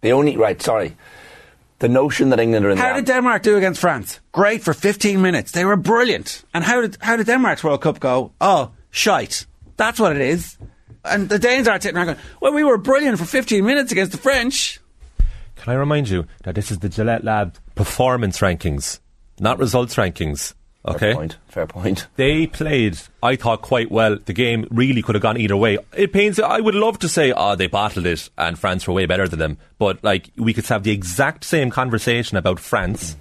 The only right, sorry. The notion that England are in the. How the did Denmark do against France? Great for 15 minutes. They were brilliant. And how did how did Denmark's World Cup go? Oh, shite. That's what it is. And the Danes are sitting around going, well, we were brilliant for 15 minutes against the French. Can I remind you that this is the Gillette Lab performance rankings, not results rankings? Okay. Fair point. Fair point. They played, I thought, quite well. The game really could have gone either way. It pains. I would love to say, oh, they battled it and France were way better than them. But like, we could have the exact same conversation about France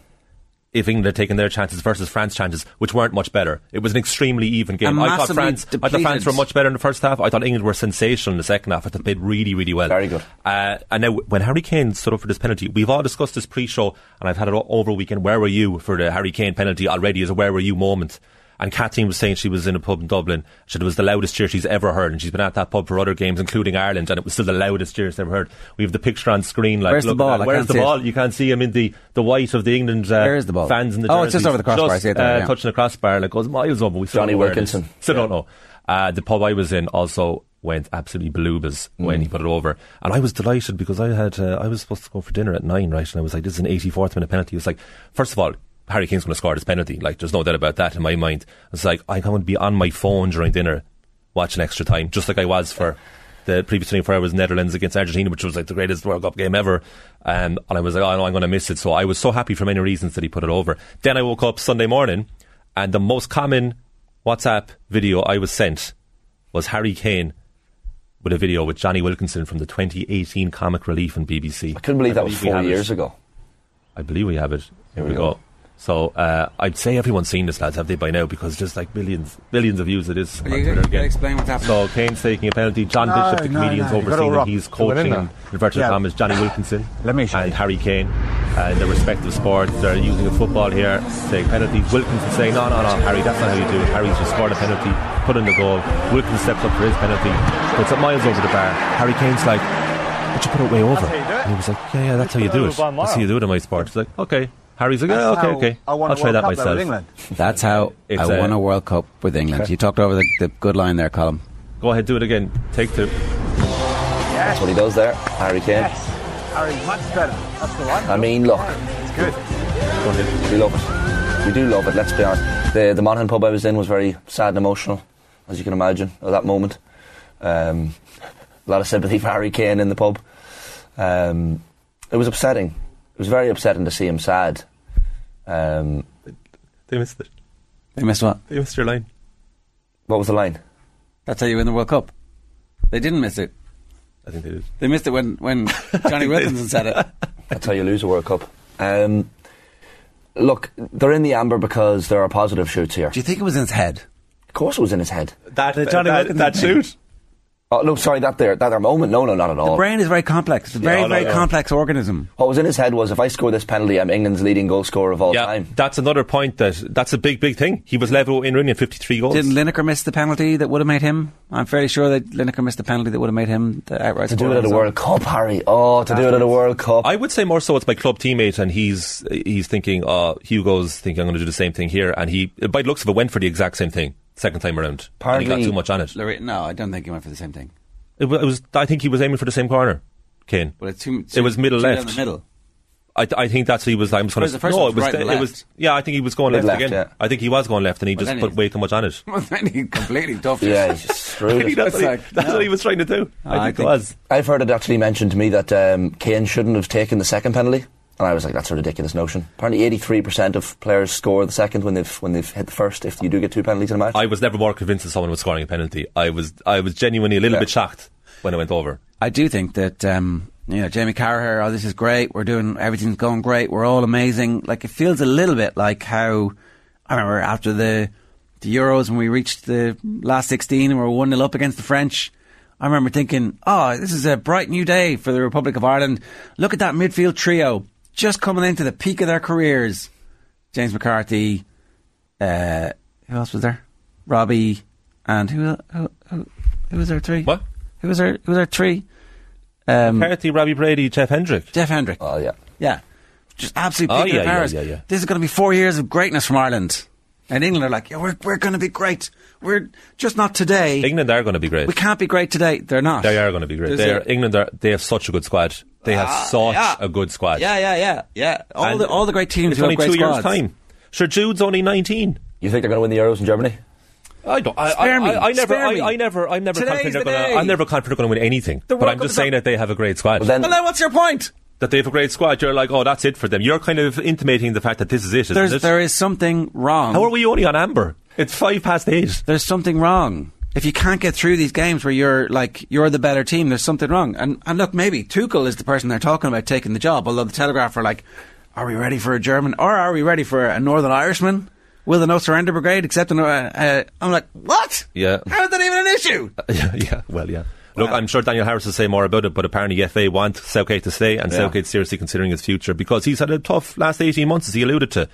if England had taken their chances versus France's chances, which weren't much better. It was an extremely even game. I thought massively France, I thought France were much better in the first half. I thought England were sensational in the second half. I thought they played really, really well. Very good. Uh, and now, when Harry Kane stood up for this penalty, we've all discussed this pre-show, and I've had it o- over a weekend. Where were you for the Harry Kane penalty already? As a where were you moment? And Kathleen was saying she was in a pub in Dublin. She said it was the loudest cheer she's ever heard, and she's been at that pub for other games, including Ireland, and it was still the loudest cheer she's ever heard. We have the picture on screen. Like, Where's the ball? that. Where's the see it. ball? You can't see him in the, the white of the England uh, Where is the ball? fans in the Oh, it's just over the crossbar. I see it there, uh, yeah. touching the crossbar. Like goes miles over. We Jonny don't know where. Wilkinson. Still don't know. Uh, the pub I was in also went absolutely balubas when he put it over, and I was delighted because I had uh, I was supposed to go for dinner at nine, right? And I was like, "This is an 84th minute penalty." It was like, first of all. Harry Kane's going to score this penalty. Like, there's no doubt about that in my mind. It's like, I'm going to be on my phone during dinner watching extra time, just like I was for the previous 24 hours Netherlands against Argentina, which was like the greatest World Cup game ever. Um, and I was like, oh, no, I'm going to miss it. So I was so happy for many reasons that he put it over. Then I woke up Sunday morning, and the most common WhatsApp video I was sent was Harry Kane with a video with Jonny Wilkinson from the 2018 Comic Relief on BBC. I couldn't believe that was four have it. years ago. I believe we have it. Here, we we go. go. So uh, I'd say everyone's seen this, lads, have they by now? Because just like billions, billions of views it is. on You- you gotta again. explain what's happening. So Kane's taking a penalty. John No, Bishop, the no, comedian's no, you gotta overseeing it. rock He's to win in coaching there. in inverted Yeah. commas Jonny Wilkinson Let me show and you. Harry Kane uh, in their respective sports. They're using a football here, saying penalties. Wilkinson saying, no, no, no, Harry, that's not how you do it. Harry's just scored a penalty, put in the goal. Wilkinson steps up for his penalty, puts it miles over the bar. Harry Kane's like, but you put it way over. And he was like, yeah, yeah, that's how you do it. That's how you do it in my sport. He's like, okay. Harry's like, yeah, okay, okay. I'll try that myself. That's how It's, I won a World Cup with England. You talked over the, the good line there, Colin. Go ahead, do it again. Take two. That's what he does there, Harry Kane. Harry, much better. That's the one. I mean, look, It's good. Go ahead. we love it. We do love it. Let's be honest. The the Monaghan pub I was in was very sad and emotional, as you can imagine, at that moment. Um, a lot of sympathy for Harry Kane in the pub. Um, it was upsetting. It was very upsetting to see him sad. Um, They missed it. They missed what? They missed your line. what was the line? That's how you win the World Cup. They didn't miss it. I think they did. They missed it when, when Jonny Wilkinson said it. That's how you lose a World Cup. Um, look, they're in the amber because there are positive shoots here. Do you think it was in his head? Of course, it was in his head. That, The Jonny that, Wilkinson that shoot. Oh no, sorry, that there, that there moment. No, no, not at all. The brain is very complex. It's a very, no, very no. complex organism. What was in his head was if I score this penalty, I'm England's leading goal scorer of all Yeah, time. that's another point that that's a big, big thing. He was level in Rooney at 53 goals. Didn't Lineker miss the penalty that would have made him? I'm fairly sure that Lineker missed the penalty that would have made him the outright To do it at a the World Cup, Harry. Oh, to do it at a World Cup. I would say more so it's my club teammate, and he's he's thinking, uh, Hugo's thinking I'm going to do the same thing here, and he, by the looks of it, went for the exact same thing second time around. and he got too much on it. season. No, I don't think he went for the same thing. It wa- it was. I think he was aiming for the same corner. Kane. But it's too, It was middle too down left. the middle. I, I think that's what he was. I'm just going Whereas the first no, it was was. right and it was. left. Yeah, I think he was going Mid left, left, again. yeah. I think he was going left, and he Well, just then put he- way too much on it. Well, then he completely duffed yeah, it. he's just screwed it. that's It's what, like, he, that's no. what he was trying to do. I, I think, think- it was. I've heard it actually mentioned to me that um, Kane shouldn't have taken the second penalty And I was like, that's a ridiculous notion. Apparently, 83% of players score the second when they've when they've hit the first. If you do get two penalties in a match, I was never more convinced that someone was scoring a penalty. I was I was genuinely a little Yeah. bit shocked when it went over. I do think that um, you know Jamie Carragher. Oh, this is great. We're doing everything's going great. We're all amazing. Like it feels a little bit like how I remember after the the Euros when we reached the last sixteen and we were one 0 up against the French. I remember thinking, oh, this is a bright new day for the Republic of Ireland. Look at that midfield trio just coming into the peak of their careers. James McCarthy, uh, who else was there? Robbie, and who who who, who was our three? What? Who was our who was our three? Um, McCarthy, Robbie Brady, Jeff Hendrick. Jeff Hendrick. oh yeah, Yeah, just absolute Oh, peak yeah, of yeah, powers. yeah, yeah. This is going to be four years of greatness from Ireland, and England are like, yeah, we're we're going to be great. We're just not today. England are going to be great. We can't be great today. They're not. They are going to be great. They are, England are. They have such a good squad. They have Ah, such yeah. a good squad. Yeah, yeah, yeah, yeah. All And the all the great teams It's only have great two years' time. Sure, Jude's only nineteen. you think they're going to win the Euros in Germany? I don't. I, Spare I, me, I, I never. spare. I, I never. I'm never Today's confident the going day. to. I'm never confident they're going to win anything. The but World I'm just saying not- that they have a great squad. Well, then, Well, then what's your point? that they have a great squad. You're like, oh, that's it for them. You're kind of intimating the fact that this is it, isn't There's it? there is something wrong. How are we only on amber? It's five past eight. there's something wrong. If you can't get through these games where you're like you're the better team, there's something wrong. And and look, maybe Tuchel is the person they're talking about taking the job. Although the Telegraph are like, are we ready for a German or are we ready for a Northern Irishman? Will the No Surrender Brigade accept an? Uh, uh, I'm like, what? Yeah. How is that even an issue? yeah, yeah, well, yeah. Look, I'm sure Daniel Harris will say more about it, but apparently FA want Southgate to stay, and Yeah. Southgate's seriously considering his future because he's had a tough last 18 months, as he alluded to.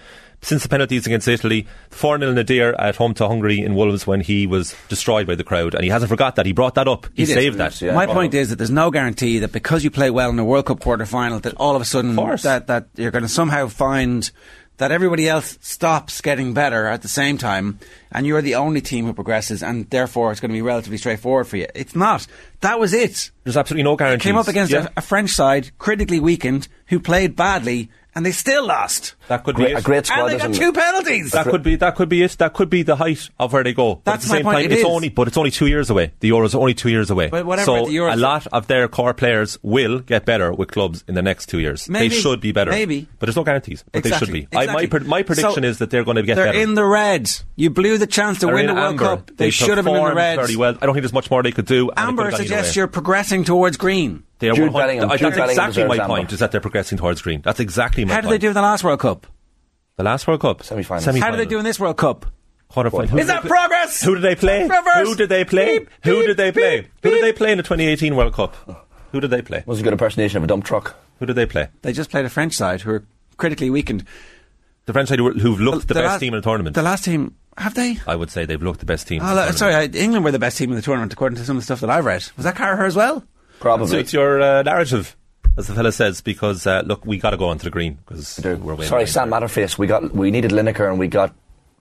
Since the penalties against Italy, 4 0 Nadir at home to Hungary in Wolves when he was destroyed by the crowd, and he hasn't forgot that. He brought that up. He, did. saved that. Yeah. My point is that there's no guarantee that because you play well in a World Cup quarter final, that all of a sudden course. that that you're going to somehow find that everybody else stops getting better at the same time, and you're the only team who progresses, and therefore it's going to be relatively straightforward for you. It's not. That was it. There's absolutely no guarantees. Came up against Yeah. a, a French side, critically weakened, who played badly, and they still lost. That could be it. a great squad. And they got two penalties. That could be that could be it. That could be the height of where they go. But That's at the my same point, time, it it's is. only but it's only two years away. The Euros are only two years away. But whatever, so the Euros- a lot of their core players will get better with clubs in the next two years. Maybe. They should be better. Maybe. but there's no guarantees. But they should Exactly. be. I, my my prediction So, is that they're going to get They're better. in the red. You blew the chance to They're win the World amber. Cup. They, should have been in the performed red. Very well. I don't think there's much more they could do. Amber could have got either suggests you're progressing towards green. They are Jude 100 Bellingham- I- Jude That's Bellingham exactly my deserves amber. point. Is that they're progressing towards green. That's exactly my How did point. they do in the last World Cup? The last World Cup Semi-final. Semi-final. How did they do in this World Cup? Quarterfinal. Who Is did that they- progress? Who did they play? Reverse. Who did they play? Beep, Who did they play? beep, Who did they play in the 2018 World Cup? Who did they play? was a good impersonation of a dump truck. Who did they play? They just played a French side who are critically weakened. The French side who- who've looked the, best last- team in the tournament. The last team, have they? I would say they've looked the best team. Oh, in the oh, sorry, I, England were the best team in the tournament according to some of the stuff that I've read. Was that Carragher as well? Probably. So it's your uh, narrative, as the fella says, because uh, look, we got to go onto the green because we're way Sorry, Sam there. Matterface. We got we needed Lineker and we got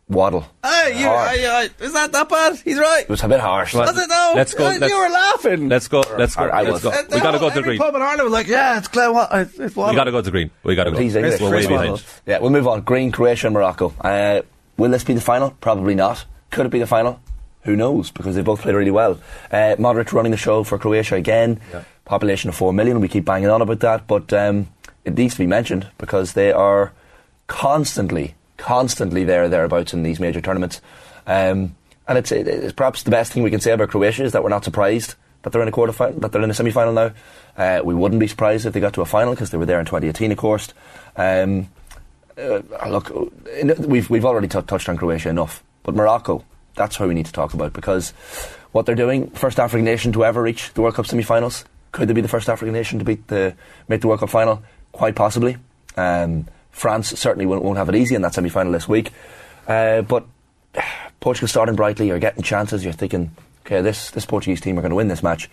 Waddle. Hey, you, Harsh. I, I, is that that bad? He's right. It was a bit harsh. Well, Was it though? Let's go. Let's, you were laughing. Let's go. Let's go. I- I let's was. go. Uh, We got to go to the green. pub in Ireland was like, yeah, it's Glenn. Wa- it's, it's Waddle. We got to go to the green. We got to go. He's English. We're way behind. Yeah, we'll move on. Green, Croatia, and Morocco. Uh, will this be the final? Probably not. Could it be the final? Who knows? Because they both played really well. Uh, Modric running the show for Croatia again. Population of four million. We keep banging on about that, but um, it needs to be mentioned because they are constantly, constantly there thereabouts in these major tournaments. Um, and it's, it's perhaps the best thing we can say about Croatia is that we're not surprised that they're in a quarter final, that they're in a semi final now. Uh, we wouldn't be surprised if they got to a final because they were there in 2018, of course. Um, uh, look, we've we've already t- touched on Croatia enough, but Morocco, that's who we need to talk about because what they're doing, first African nation to ever reach the World Cup semi-finals. Could they be the first African nation to beat the make the World Cup final? Quite possibly. Um, France certainly won't, won't have it easy in that semi-final this week, uh, but Portugal starting brightly. You're getting chances. You're thinking, okay, this this Portuguese team are going to win this match,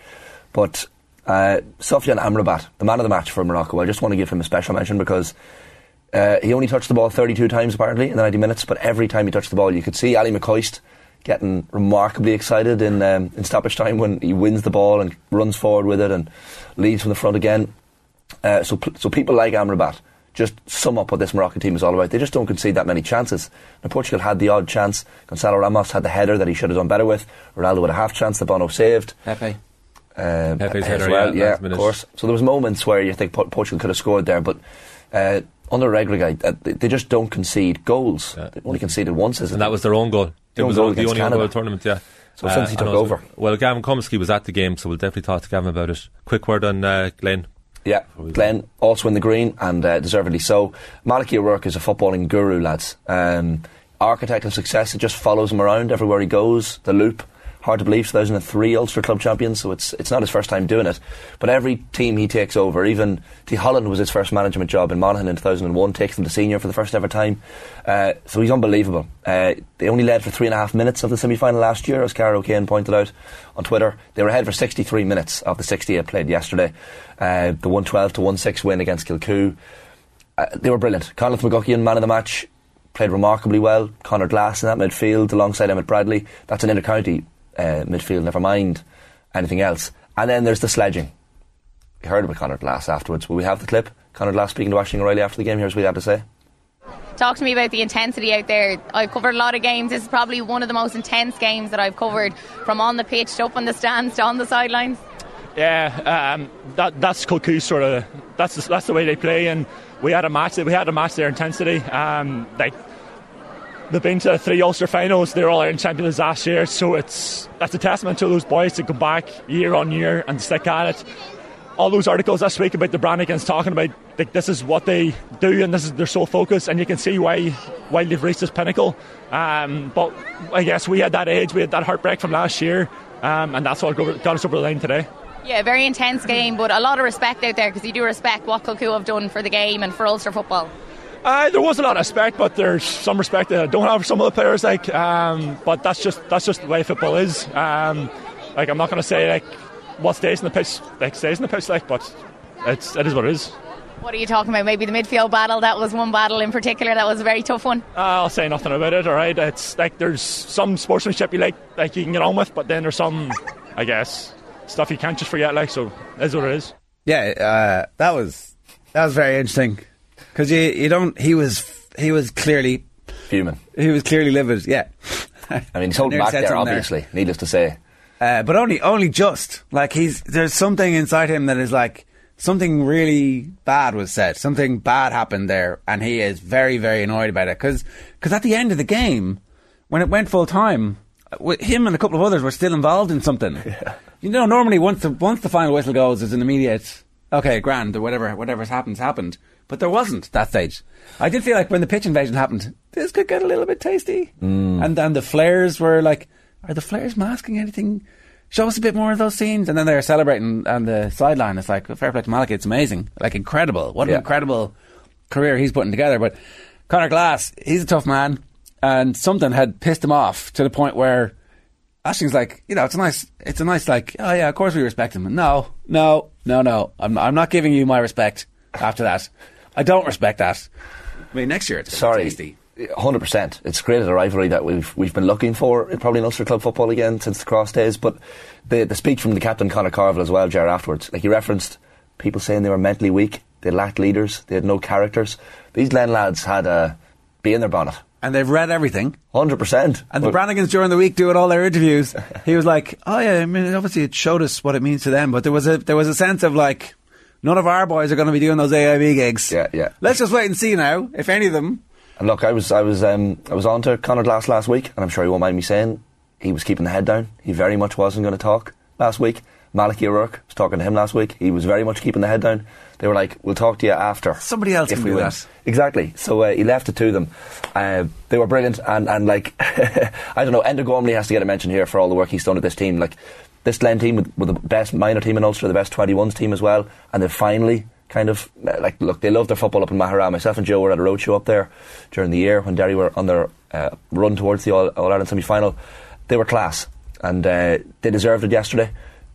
but. Uh, Sofyan Amrabat, the man of the match for Morocco, I just want to give him a special mention because uh, he only touched the ball 32 times apparently in the 90 minutes, but every time he touched the ball, you could see Ally McCoist getting remarkably excited in um, in stoppage time when he wins the ball and runs forward with it and leads from the front again. Uh, so, so people like Amrabat just sum up what this Moroccan team is all about. They just don't concede that many chances. Now, Portugal had the odd chance. Gonzalo Ramos had the header that he should have done better with. Ronaldo had a half chance that Bono saved. Pepe. Um, Pepe's as header, well, yeah, yeah, of course. So there was moments where you think Portugal could have scored there, but Uh, under Regragui, uh, they, just don't concede goals. They only conceded once, isn't and that it? was their own goal. It was goal the only goal Canada. of the tournament, yeah. So since he took know, over. Well, Gavin Cummiskey was at the game, so we'll definitely talk to Gavin about it. Quick word on uh, Glen. Yeah, Glen also in the green and uh, deservedly so. Malachy O'Rourke is a footballing guru, lads. Um, architect of success, it just follows him around everywhere he goes. The Loup, hard to believe, 2003 Ulster Club champions, so it's it's not his first time doing it. But every team he takes over, even Tyholland was his first management job in Monaghan in 2001, takes them to senior for the first ever time. Uh, so he's unbelievable. Uh, they only led for three and a half minutes of the semi final last year, as Cara O'Kane pointed out on Twitter. They were ahead for 63 minutes of the 68 played yesterday. Uh, the 112 to 1 6 win against Kilcoo. Uh, they were brilliant. Conleth McGuckian, man of the match, played remarkably well. Conor Glass in that midfield alongside Emmett Bradley. That's an inter-county uh, midfield, never mind anything else. And then there's the sledging. You heard about Conor Glass afterwards. Will we have the clip? Conor Glass speaking to Ashling O'Reilly after the game. Here's what he had to say. Talk to me about the intensity out there. I've covered a lot of games. This is probably one of the most intense games that I've covered from on the pitch to up on the stands to on the sidelines. Yeah, um, that that's Kilcoo sort of that's the, that's the way they play, and we had a match. We had to match their intensity. Um, like they've been to the three Ulster finals. They're all Ireland champions last year, so it's that's a testament to those boys to come back year on year and stick at it. All those articles this week about the Branagans talking about like this is what they do and this is they're so focused, and you can see why why they've reached this pinnacle. Um, but I guess we had that age, we had that heartbreak from last year, um, and that's what got us over the line today. Yeah, very intense game, but a lot of respect out there because you do respect what Kilcoo have done for the game and for Ulster football. Uh, there was a lot of respect, but there's some respect that I don't have for some of the players. Like, um, but that's just that's just the way football is. Um, like, I'm not going to say like what stays in the pitch, like stays in the pitch, like, but it's it is what it is. What are you talking about? Maybe the midfield battle. That was one battle in particular. That was a very tough one. Uh, I'll say nothing about it. All right, it's like there's some sportsmanship you like, like you can get on with, but then there's some, I guess, stuff you can't just forget. Like, so it is what it is. Yeah, uh, that was that was very interesting because you you don't. He was he was clearly fuming. He was clearly livid. Yeah, I mean, he's holding back there, something there. obviously. Needless to say. uh, but only only just like he's there's something inside him that is like something really bad was said. Something bad happened there, and he is very very annoyed about it because because at the end of the game when it went full time, him and a couple of others were still involved in something. You know, normally once the once the final whistle goes, there's an immediate okay, grand or whatever whatever's happened happened. But there wasn't that stage. I did feel like when the pitch invasion happened, this could get a little bit tasty. Mm. And then the flares were like, are the flares masking anything? Show us a bit more of those scenes. And then they're celebrating on the sideline. It's like, fair play to it's amazing. Like, incredible. What an Yeah. incredible career he's putting together. But Conor Glass, he's a tough man. And something had pissed him off to the point where Ashling's like, you know, it's a nice, it's a nice, like, oh yeah, of course we respect him. No, no, no, no. I'm, I'm not giving you my respect after that. I don't respect that. I mean, next year it's Sorry. tasty. Hundred percent. It's created a rivalry that we've we've been looking for probably in Ulster club football again since the cross days. But the the speech from the captain Conor Carville as well, Jar afterwards, like he referenced people saying they were mentally weak, they lacked leaders, they had no characters. These Glen lads had a bee in their bonnet. And they've read everything. Hundred percent. And the Branagans during the week doing all their interviews, he was like, "Oh yeah, I mean, obviously it showed us what it means to them, but there was a there was a sense of like, none of our boys are going to be doing those AIB gigs. Yeah, yeah. Let's just wait and see now if any of them." And look, I was I was um, I was on to Conor Glass last week, and I'm sure he won't mind me saying he was keeping the head down. He very much wasn't going to talk last week. Malachy O'Rourke was talking to him last week. He was very much keeping the head down. They were like, "We'll talk to you after." Somebody else if we win. that. Exactly. So uh, he left it to them. Uh, they were brilliant, and and like I don't know, Enda Gormley has to get a mention here for all the work he's done with this team. Like this Glen team with, with the best minor team in Ulster, the best 21s team as well, and they finally kind of uh, like look. They love their football up in Maghera. Myself and Joe were at a roadshow up there during the year when Derry were on their uh, run towards the All, Ireland semi final. They were class, and uh, they deserved it yesterday.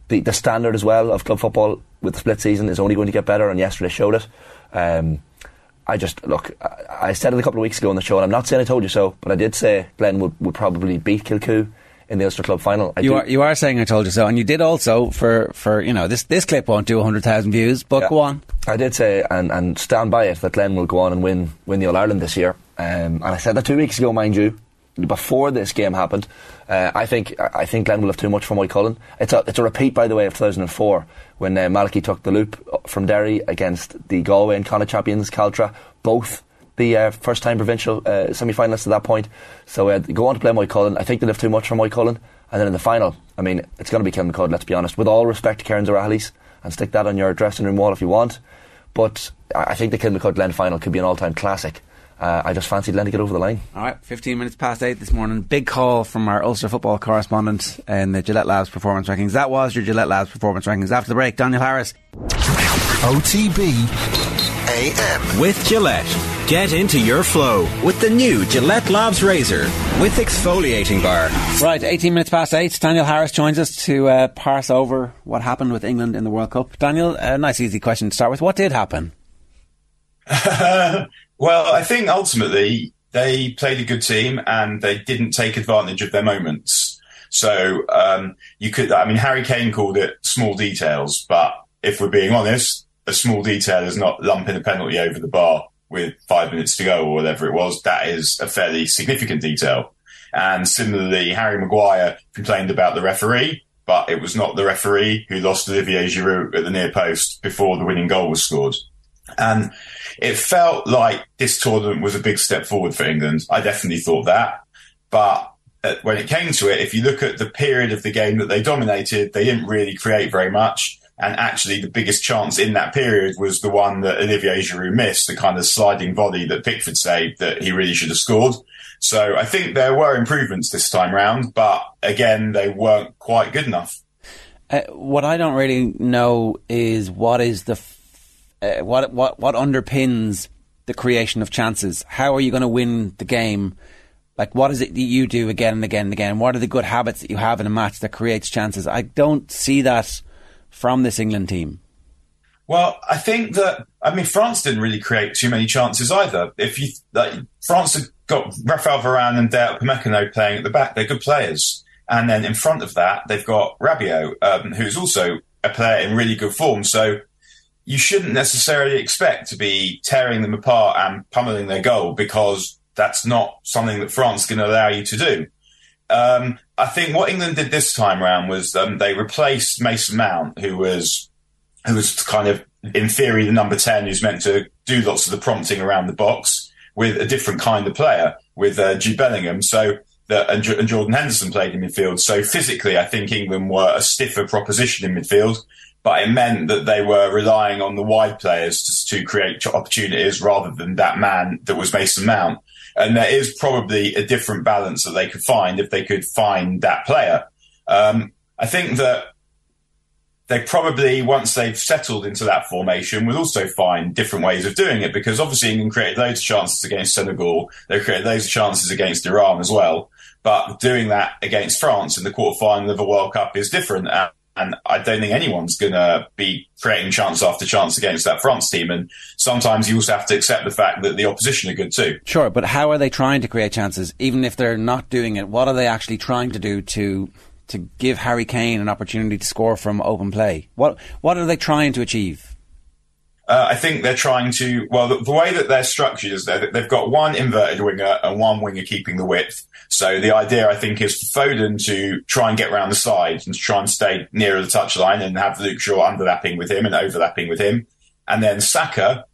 The, the standard as well of club football with the split season is only going to get better, and yesterday showed it. Um, I just look. I, I said it a couple of weeks ago on the show, and I'm not saying I told you so, but I did say Glen would, would probably beat Kilcoo in the Ulster Club final. I You do- are you are saying I told you so, and you did also for for you know this this clip won't do hundred thousand views, but Yeah. go on. I did say and, and stand by it that Glen will go on and win win the All Ireland this year. Um, and I said that two weeks ago, mind you. before this game happened. Uh, I think I think Glen will have too much for Moycullen. It's a it's a repeat, by the way, of 2004 when uh, Malachy took the Loup from Derry against the Galway and Connacht champions Caltra, both the uh, first time provincial uh, semi finalists at that point. So uh, go on to play Moycullen. I think they'll have too much for Moycullen. And then in the final, I mean, it's going to be Kilmacud, let's be honest. With all respect to Kerins O'Rahilly's, and stick that on your dressing room wall if you want. But I think the Kilmacud Glen final could be an all time classic. Uh, I just fancied Glen to get over the line. All right, 15 minutes past 8 this morning. Big call from our Ulster football correspondent in the Gillette Labs performance rankings. That was your Gillette Labs performance rankings. After the break, Daniel Harris. OTB AM. With Gillette. Get into your flow with the new Gillette Labs Razor with exfoliating bar. Right, 18 minutes past 8. Daniel Harris joins us to uh, parse over what happened with England in the World Cup. Daniel, a nice easy question to start with. What did happen? well, I think ultimately they played a good team and they didn't take advantage of their moments. So um, you could, I mean, Harry Kane called it small details, but if we're being honest, a small detail is not lumping a penalty over the bar with five minutes to go or whatever it was. That is a fairly significant detail. And similarly, Harry Maguire complained about the referee, but it was not the referee who lost Olivier Giroud at the near post before the winning goal was scored. And it felt like this tournament was a big step forward for England. I definitely thought that. But uh, when it came to it, if you look at the period of the game that they dominated, they didn't really create very much. And actually, the biggest chance in that period was the one that Olivier Giroud missed, the kind of sliding volley that Pickford saved that he really should have scored. So I think there were improvements this time round, but again, they weren't quite good enough. Uh, what I don't really know is what is the uh, what what what underpins the creation of chances. How are you going to win the game? Like, what is it that you do again and again and again? What are the good habits that you have in a match that creates chances? I don't see that from this England team. Well, I think that I mean France didn't really create too many chances either. If you like, France had got Raphael Varane and Dayot Upamecano playing at the back, they're good players, and then in front of that they've got Rabiot, um, who's also a player in really good form. So you shouldn't necessarily expect to be tearing them apart and pummeling their goal because that's not something that France can allow you to do. Um, I think what England did this time around was um, they replaced Mason Mount, who was who was kind of in theory the number ten, who's meant to do lots of the prompting around the box, with a different kind of player, with uh, Jude Bellingham. So that and, and Jordan Henderson played in midfield. So physically, I think England were a stiffer proposition in midfield but it meant that they were relying on the wide players to, to, create opportunities rather than that man that was Mason Mount. And there is probably a different balance that they could find if they could find that player. Um, I think that they probably, once they've settled into that formation, will also find different ways of doing it because obviously England created loads of chances against Senegal. They created loads of chances against Iran as well. But doing that against France in the quarterfinal of a World Cup is different. And I don't think anyone's going to be creating chance after chance against that France team. And sometimes you also have to accept the fact that the opposition are good too. Sure, but how are they trying to create chances? Even if they're not doing it, what are they actually trying to do to to give Harry Kane an opportunity to score from open play? What what are they trying to achieve? Uh, I think they're trying to. Well, the, the way that they're structured is that they've got one inverted winger and one winger keeping the width. So the idea, I think, is for Foden to try and get around the side and to try and stay nearer the touchline and have Luke Shaw underlapping with him and overlapping with him. And then Saka,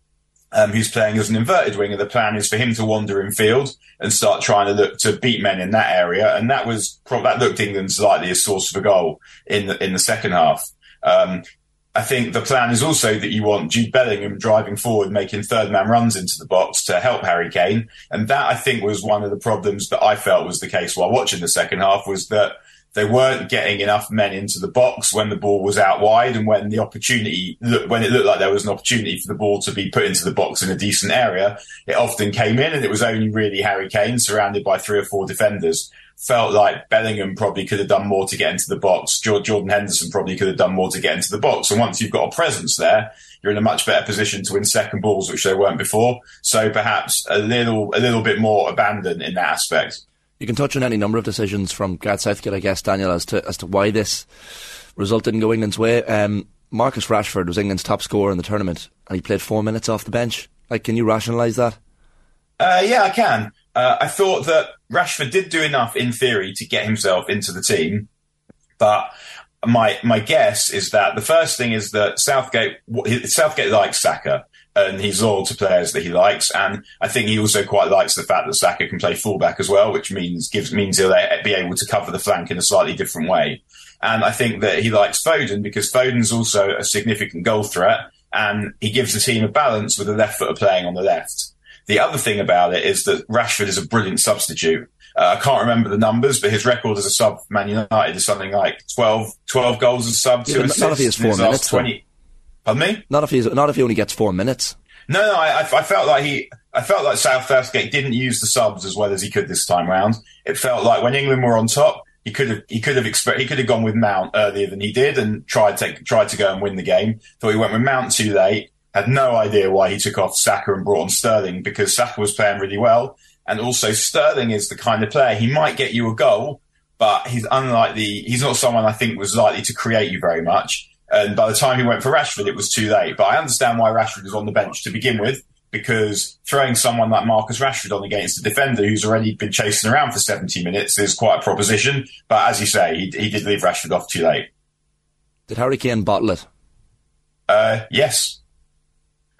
um, who's playing as an inverted winger, the plan is for him to wander in field and start trying to look to beat men in that area. And that was that looked England's likely a source of a goal in the in the second half. Um, I think the plan is also that you want Jude Bellingham driving forward, making third man runs into the box to help Harry Kane. And that I think was one of the problems that I felt was the case while watching the second half was that they weren't getting enough men into the box when the ball was out wide and when the opportunity, when it looked like there was an opportunity for the ball to be put into the box in a decent area, it often came in and it was only really Harry Kane surrounded by three or four defenders felt like Bellingham probably could have done more to get into the box. Jordan Henderson probably could have done more to get into the box. And once you've got a presence there, you're in a much better position to win second balls, which they weren't before. So perhaps a little, a little bit more abandon in that aspect. You can touch on any number of decisions from Gareth Southgate, I guess, Daniel, as to as to why this result didn't go England's way. Um, Marcus Rashford was England's top scorer in the tournament, and he played four minutes off the bench. Like, can you rationalise that? Uh, yeah, I can. Uh, I thought that Rashford did do enough in theory to get himself into the team, but my my guess is that the first thing is that Southgate Southgate likes Saka and he's loyal to players that he likes, and I think he also quite likes the fact that Saka can play fullback as well, which means gives means he'll be able to cover the flank in a slightly different way. And I think that he likes Foden because Foden's also a significant goal threat, and he gives the team a balance with the left footer playing on the left. The other thing about it is that Rashford is a brilliant substitute. Uh, I can't remember the numbers, but his record as a sub for Man United is something like 12, 12 goals as a sub, yeah, Not if he has four minutes. 20. Pardon me? Not if he's not if he only gets four minutes. No, no, I, I, felt like he, I felt like South Southgate didn't use the subs as well as he could this time round. It felt like when England were on top, he could have, he could have expe- he could have gone with Mount earlier than he did and tried to tried to go and win the game. Thought he went with Mount too late. Had no idea why he took off Saka and brought on Sterling because Saka was playing really well, and also Sterling is the kind of player he might get you a goal, but he's unlikely. He's not someone I think was likely to create you very much. And by the time he went for Rashford, it was too late. But I understand why Rashford was on the bench to begin with, because throwing someone like Marcus Rashford on against a defender who's already been chasing around for 70 minutes is quite a proposition. But as you say, he, he did leave Rashford off too late. Did Harry Kane bottle it? Uh, yes.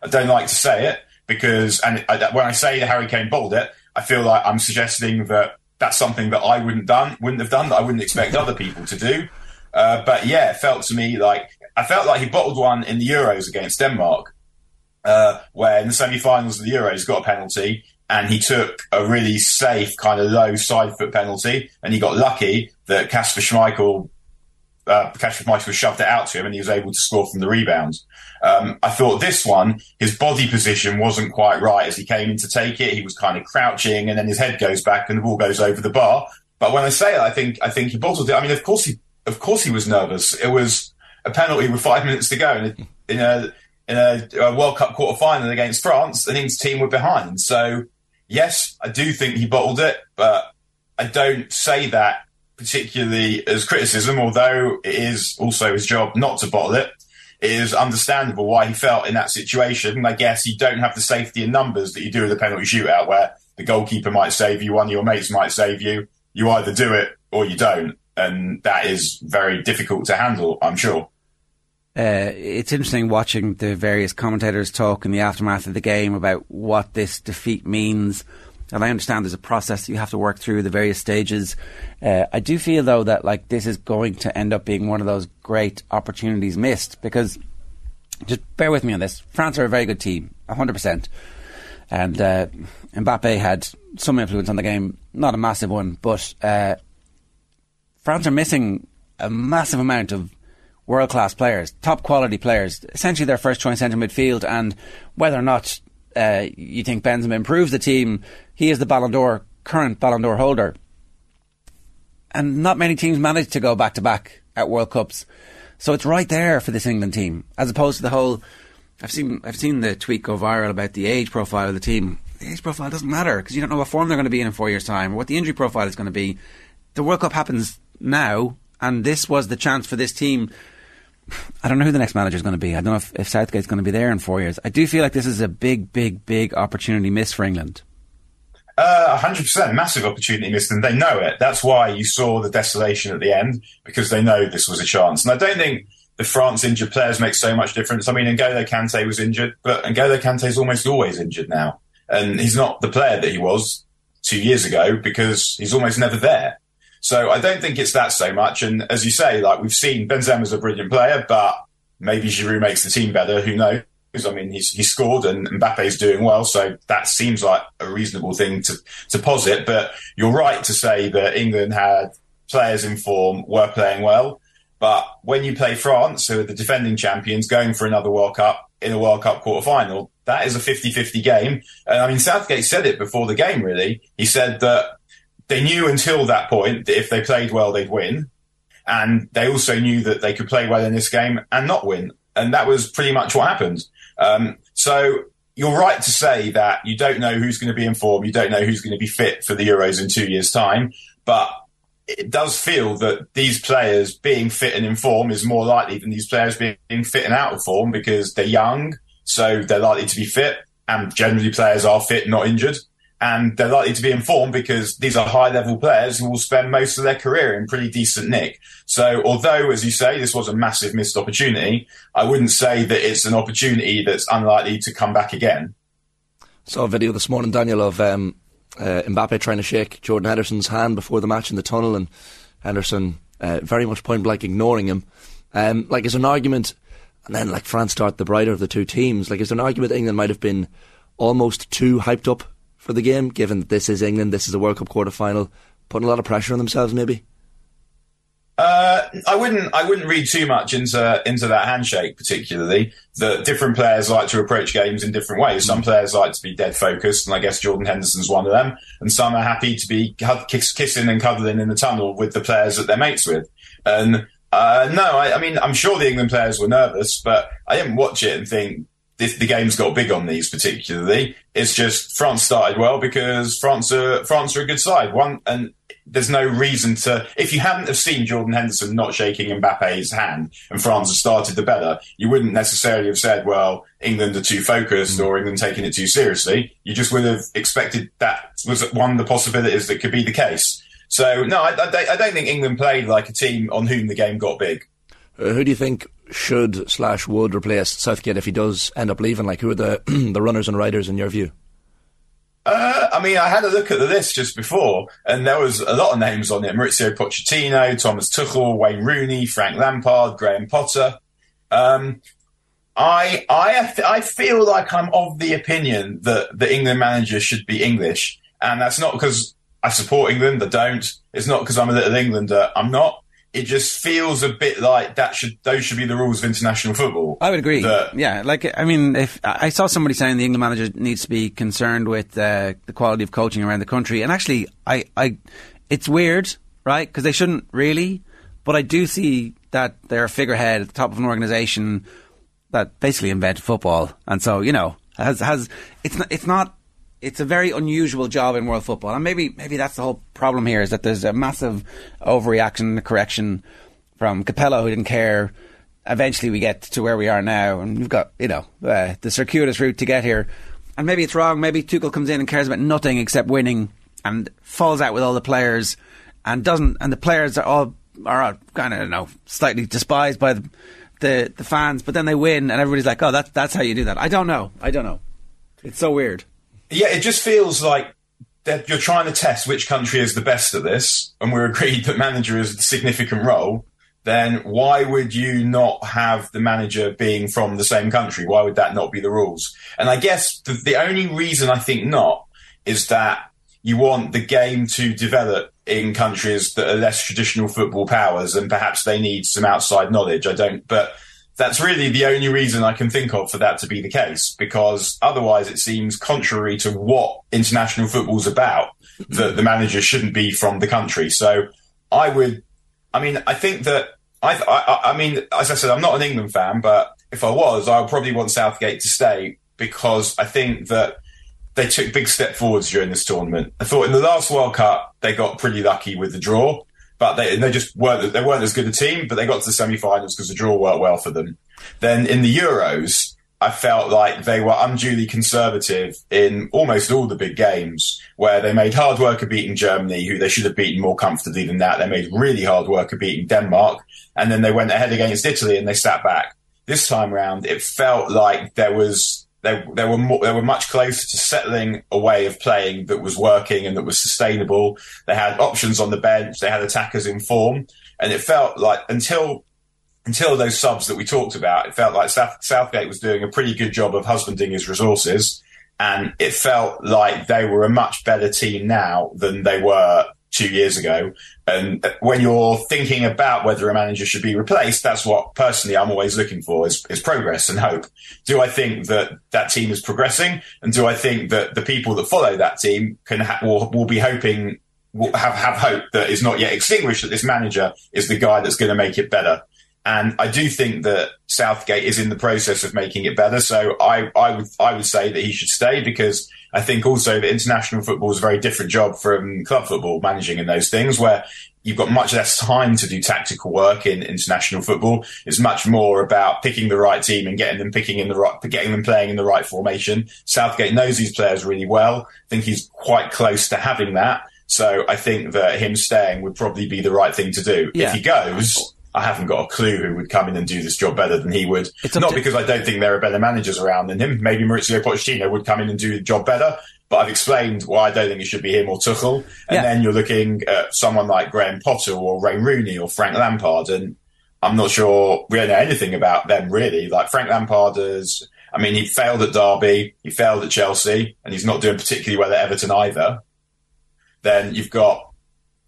I don't like to say it because, and I, when I say the Harry Kane bottled it, I feel like I'm suggesting that that's something that I wouldn't done, wouldn't have done, that I wouldn't expect other people to do. Uh, but yeah, it felt to me like I felt like he bottled one in the Euros against Denmark, uh, where in the semi-finals of the Euros got a penalty and he took a really safe kind of low side foot penalty and he got lucky that Kasper Schmeichel uh, Kasper Schmeichel shoved it out to him and he was able to score from the rebounds. Um, I thought this one, his body position wasn't quite right as he came in to take it. He was kind of crouching and then his head goes back and the ball goes over the bar. But when I say it, I think, I think he bottled it. I mean, of course he, of course he was nervous. It was a penalty with five minutes to go in a, in a, a, World Cup quarter final against France. and England's team were behind. So yes, I do think he bottled it, but I don't say that particularly as criticism, although it is also his job not to bottle it. Is understandable why he felt in that situation. I guess you don't have the safety in numbers that you do with a penalty shootout where the goalkeeper might save you, one of your mates might save you. You either do it or you don't. And that is very difficult to handle, I'm sure. Uh, it's interesting watching the various commentators talk in the aftermath of the game about what this defeat means and I understand there's a process that you have to work through the various stages. Uh, I do feel though that like this is going to end up being one of those great opportunities missed because just bear with me on this. France are a very good team, hundred percent, and uh, Mbappe had some influence on the game, not a massive one, but uh, France are missing a massive amount of world class players, top quality players, essentially their first choice centre midfield, and whether or not uh, you think Benzema improves the team, he is the Ballon d'Or, current Ballon d'Or holder. And not many teams manage to go back to back at World Cups. So it's right there for this England team, as opposed to the whole. I've seen I've seen the tweet go viral about the age profile of the team. The age profile doesn't matter because you don't know what form they're going to be in in four years' time or what the injury profile is going to be. The World Cup happens now, and this was the chance for this team I don't know who the next manager is going to be. I don't know if, if Southgate's going to be there in four years. I do feel like this is a big, big, big opportunity miss for England. Uh, 100% massive opportunity missed, and they know it. That's why you saw the desolation at the end, because they know this was a chance. And I don't think the France injured players make so much difference. I mean, N'Golo Kante was injured, but N'Golo Kante is almost always injured now. And he's not the player that he was two years ago because he's almost never there. So I don't think it's that so much. And as you say, like we've seen Benzema's a brilliant player, but maybe Giroud makes the team better. Who knows? I mean, he's he scored and Mbappe's doing well, so that seems like a reasonable thing to to posit. But you're right to say that England had players in form, were playing well. But when you play France, who are the defending champions, going for another World Cup in a World Cup quarter final, that is a 50 50 game. And I mean, Southgate said it before the game, really. He said that they knew until that point that if they played well, they'd win. And they also knew that they could play well in this game and not win. And that was pretty much what happened. Um, so you're right to say that you don't know who's going to be in form. You don't know who's going to be fit for the Euros in two years' time. But it does feel that these players being fit and in form is more likely than these players being fit and out of form because they're young. So they're likely to be fit and generally players are fit, not injured. And they're likely to be informed because these are high level players who will spend most of their career in pretty decent nick. So, although, as you say, this was a massive missed opportunity, I wouldn't say that it's an opportunity that's unlikely to come back again. Saw a video this morning, Daniel, of um, uh, Mbappe trying to shake Jordan Henderson's hand before the match in the tunnel, and Henderson uh, very much point blank ignoring him. Um, like, is an argument, and then like France start the brighter of the two teams. Like, is an argument England might have been almost too hyped up for the game, given that this is England, this is a World Cup quarter final, putting a lot of pressure on themselves, maybe? Uh, I wouldn't. I wouldn't read too much into into that handshake, particularly. That different players like to approach games in different ways. Some players like to be dead focused, and I guess Jordan Henderson's one of them. And some are happy to be kiss, kissing and cuddling in the tunnel with the players that they're mates with. And uh, no, I, I mean, I'm sure the England players were nervous, but I didn't watch it and think this, the game's got big on these particularly. It's just France started well because France are France are a good side. One and there's no reason to. If you hadn't have seen Jordan Henderson not shaking Mbappe's hand and France had started the better, you wouldn't necessarily have said, "Well, England are too focused" or "England taking it too seriously." You just would have expected that was one of the possibilities that could be the case. So no, I, I, I don't think England played like a team on whom the game got big. Uh, who do you think should slash would replace Southgate if he does end up leaving? Like, who are the the runners and riders in your view? Uh, I mean, I had a look at the list just before, and there was a lot of names on it: Mauricio Pochettino, Thomas Tuchel, Wayne Rooney, Frank Lampard, Graham Potter. Um, I I I feel like I'm of the opinion that the England manager should be English, and that's not because I support England. I don't. It's not because I'm a little Englander. I'm not it just feels a bit like that should those should be the rules of international football. I would agree. That, yeah, like I mean, if I saw somebody saying the England manager needs to be concerned with uh, the quality of coaching around the country, and actually, I, I, it's weird, right? Because they shouldn't really, but I do see that they're a figurehead at the top of an organisation that basically invented football, and so you know has has it's not, it's not it's a very unusual job in world football, and maybe maybe that's the whole problem here is that there's a massive overreaction and correction from Capello who didn't care. Eventually, we get to where we are now, and we've got you know uh, the circuitous route to get here. And maybe it's wrong. Maybe Tuchel comes in and cares about nothing except winning, and falls out with all the players, and doesn't. And the players are all are kind of know slightly despised by the, the the fans, but then they win, and everybody's like, "Oh, that's that's how you do that." I don't know. I don't know. It's so weird. Yeah, it just feels like that you're trying to test which country is the best at this, and we're agreed that manager is a significant role. Then why would you not have the manager being from the same country? Why would that not be the rules? And I guess the, the only reason I think not is that you want the game to develop in countries that are less traditional football powers and perhaps they need some outside knowledge. I don't, but that's really the only reason I can think of for that to be the case, because otherwise it seems contrary to what international football's about that the manager shouldn't be from the country. So I would, I mean, I think that I, I, I mean, as I said, I'm not an England fan, but if I was, I would probably want Southgate to stay because I think that they took big step forwards during this tournament. I thought in the last World Cup they got pretty lucky with the draw but they, they just weren't they weren't as good a team. But they got to the semi-finals because the draw worked well for them. Then in the Euros, I felt like they were unduly conservative in almost all the big games, where they made hard work of beating Germany, who they should have beaten more comfortably than that. They made really hard work of beating Denmark, and then they went ahead against Italy and they sat back. This time round, it felt like there was they, they were they were much closer to settling a way of playing that was working and that was sustainable. They had options on the bench. They had attackers in form, and it felt like until until those subs that we talked about, it felt like South, Southgate was doing a pretty good job of husbanding his resources, and it felt like they were a much better team now than they were two years ago. And when you're thinking about whether a manager should be replaced, that's what personally I'm always looking for is, is progress and hope. Do I think that that team is progressing? And do I think that the people that follow that team can ha- will, will be hoping, will have, have hope that is not yet extinguished that this manager is the guy that's going to make it better? And I do think that Southgate is in the process of making it better. So I, I would I would say that he should stay because I think also that international football is a very different job from club football, managing in those things where you've got much less time to do tactical work in international football. It's much more about picking the right team and getting them picking in the right, getting them playing in the right formation. Southgate knows these players really well. I think he's quite close to having that. So I think that him staying would probably be the right thing to do. Yeah. If he goes, I haven't got a clue who would come in and do this job better than he would. It's Not to- because I don't think there are better managers around than him. Maybe Mauricio Pochettino would come in and do the job better. But I've explained why I don't think it should be him or Tuchel. And Yeah. then you're looking at someone like Graham Potter or Ray Rooney or Frank Lampard. And I'm not sure we don't know anything about them really. Like Frank Lampard is, I mean, he failed at Derby, he failed at Chelsea, and he's not doing particularly well at Everton either. Then you've got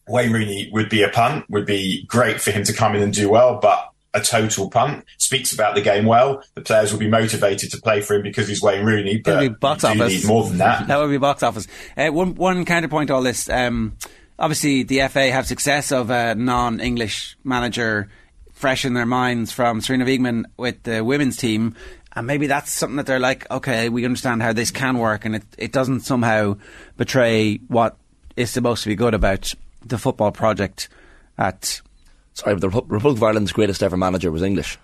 Wayne Rooney would be a punt, would be great for him to come in and do well, but a total punt. Speaks about the game well. The players will be motivated to play for him because he's Wayne Rooney, but It'll be box you office. need more than that. That would be box office. Uh, one one counterpoint to all this. Um, obviously, the FA have success of a non-English manager fresh in their minds from Sarina Wiegman with the women's team. And maybe that's something that they're like, okay, we understand how this can work, and it, it doesn't somehow betray what is supposed to be good about the football project at Sorry, but the Republic of Ireland's greatest ever manager was English.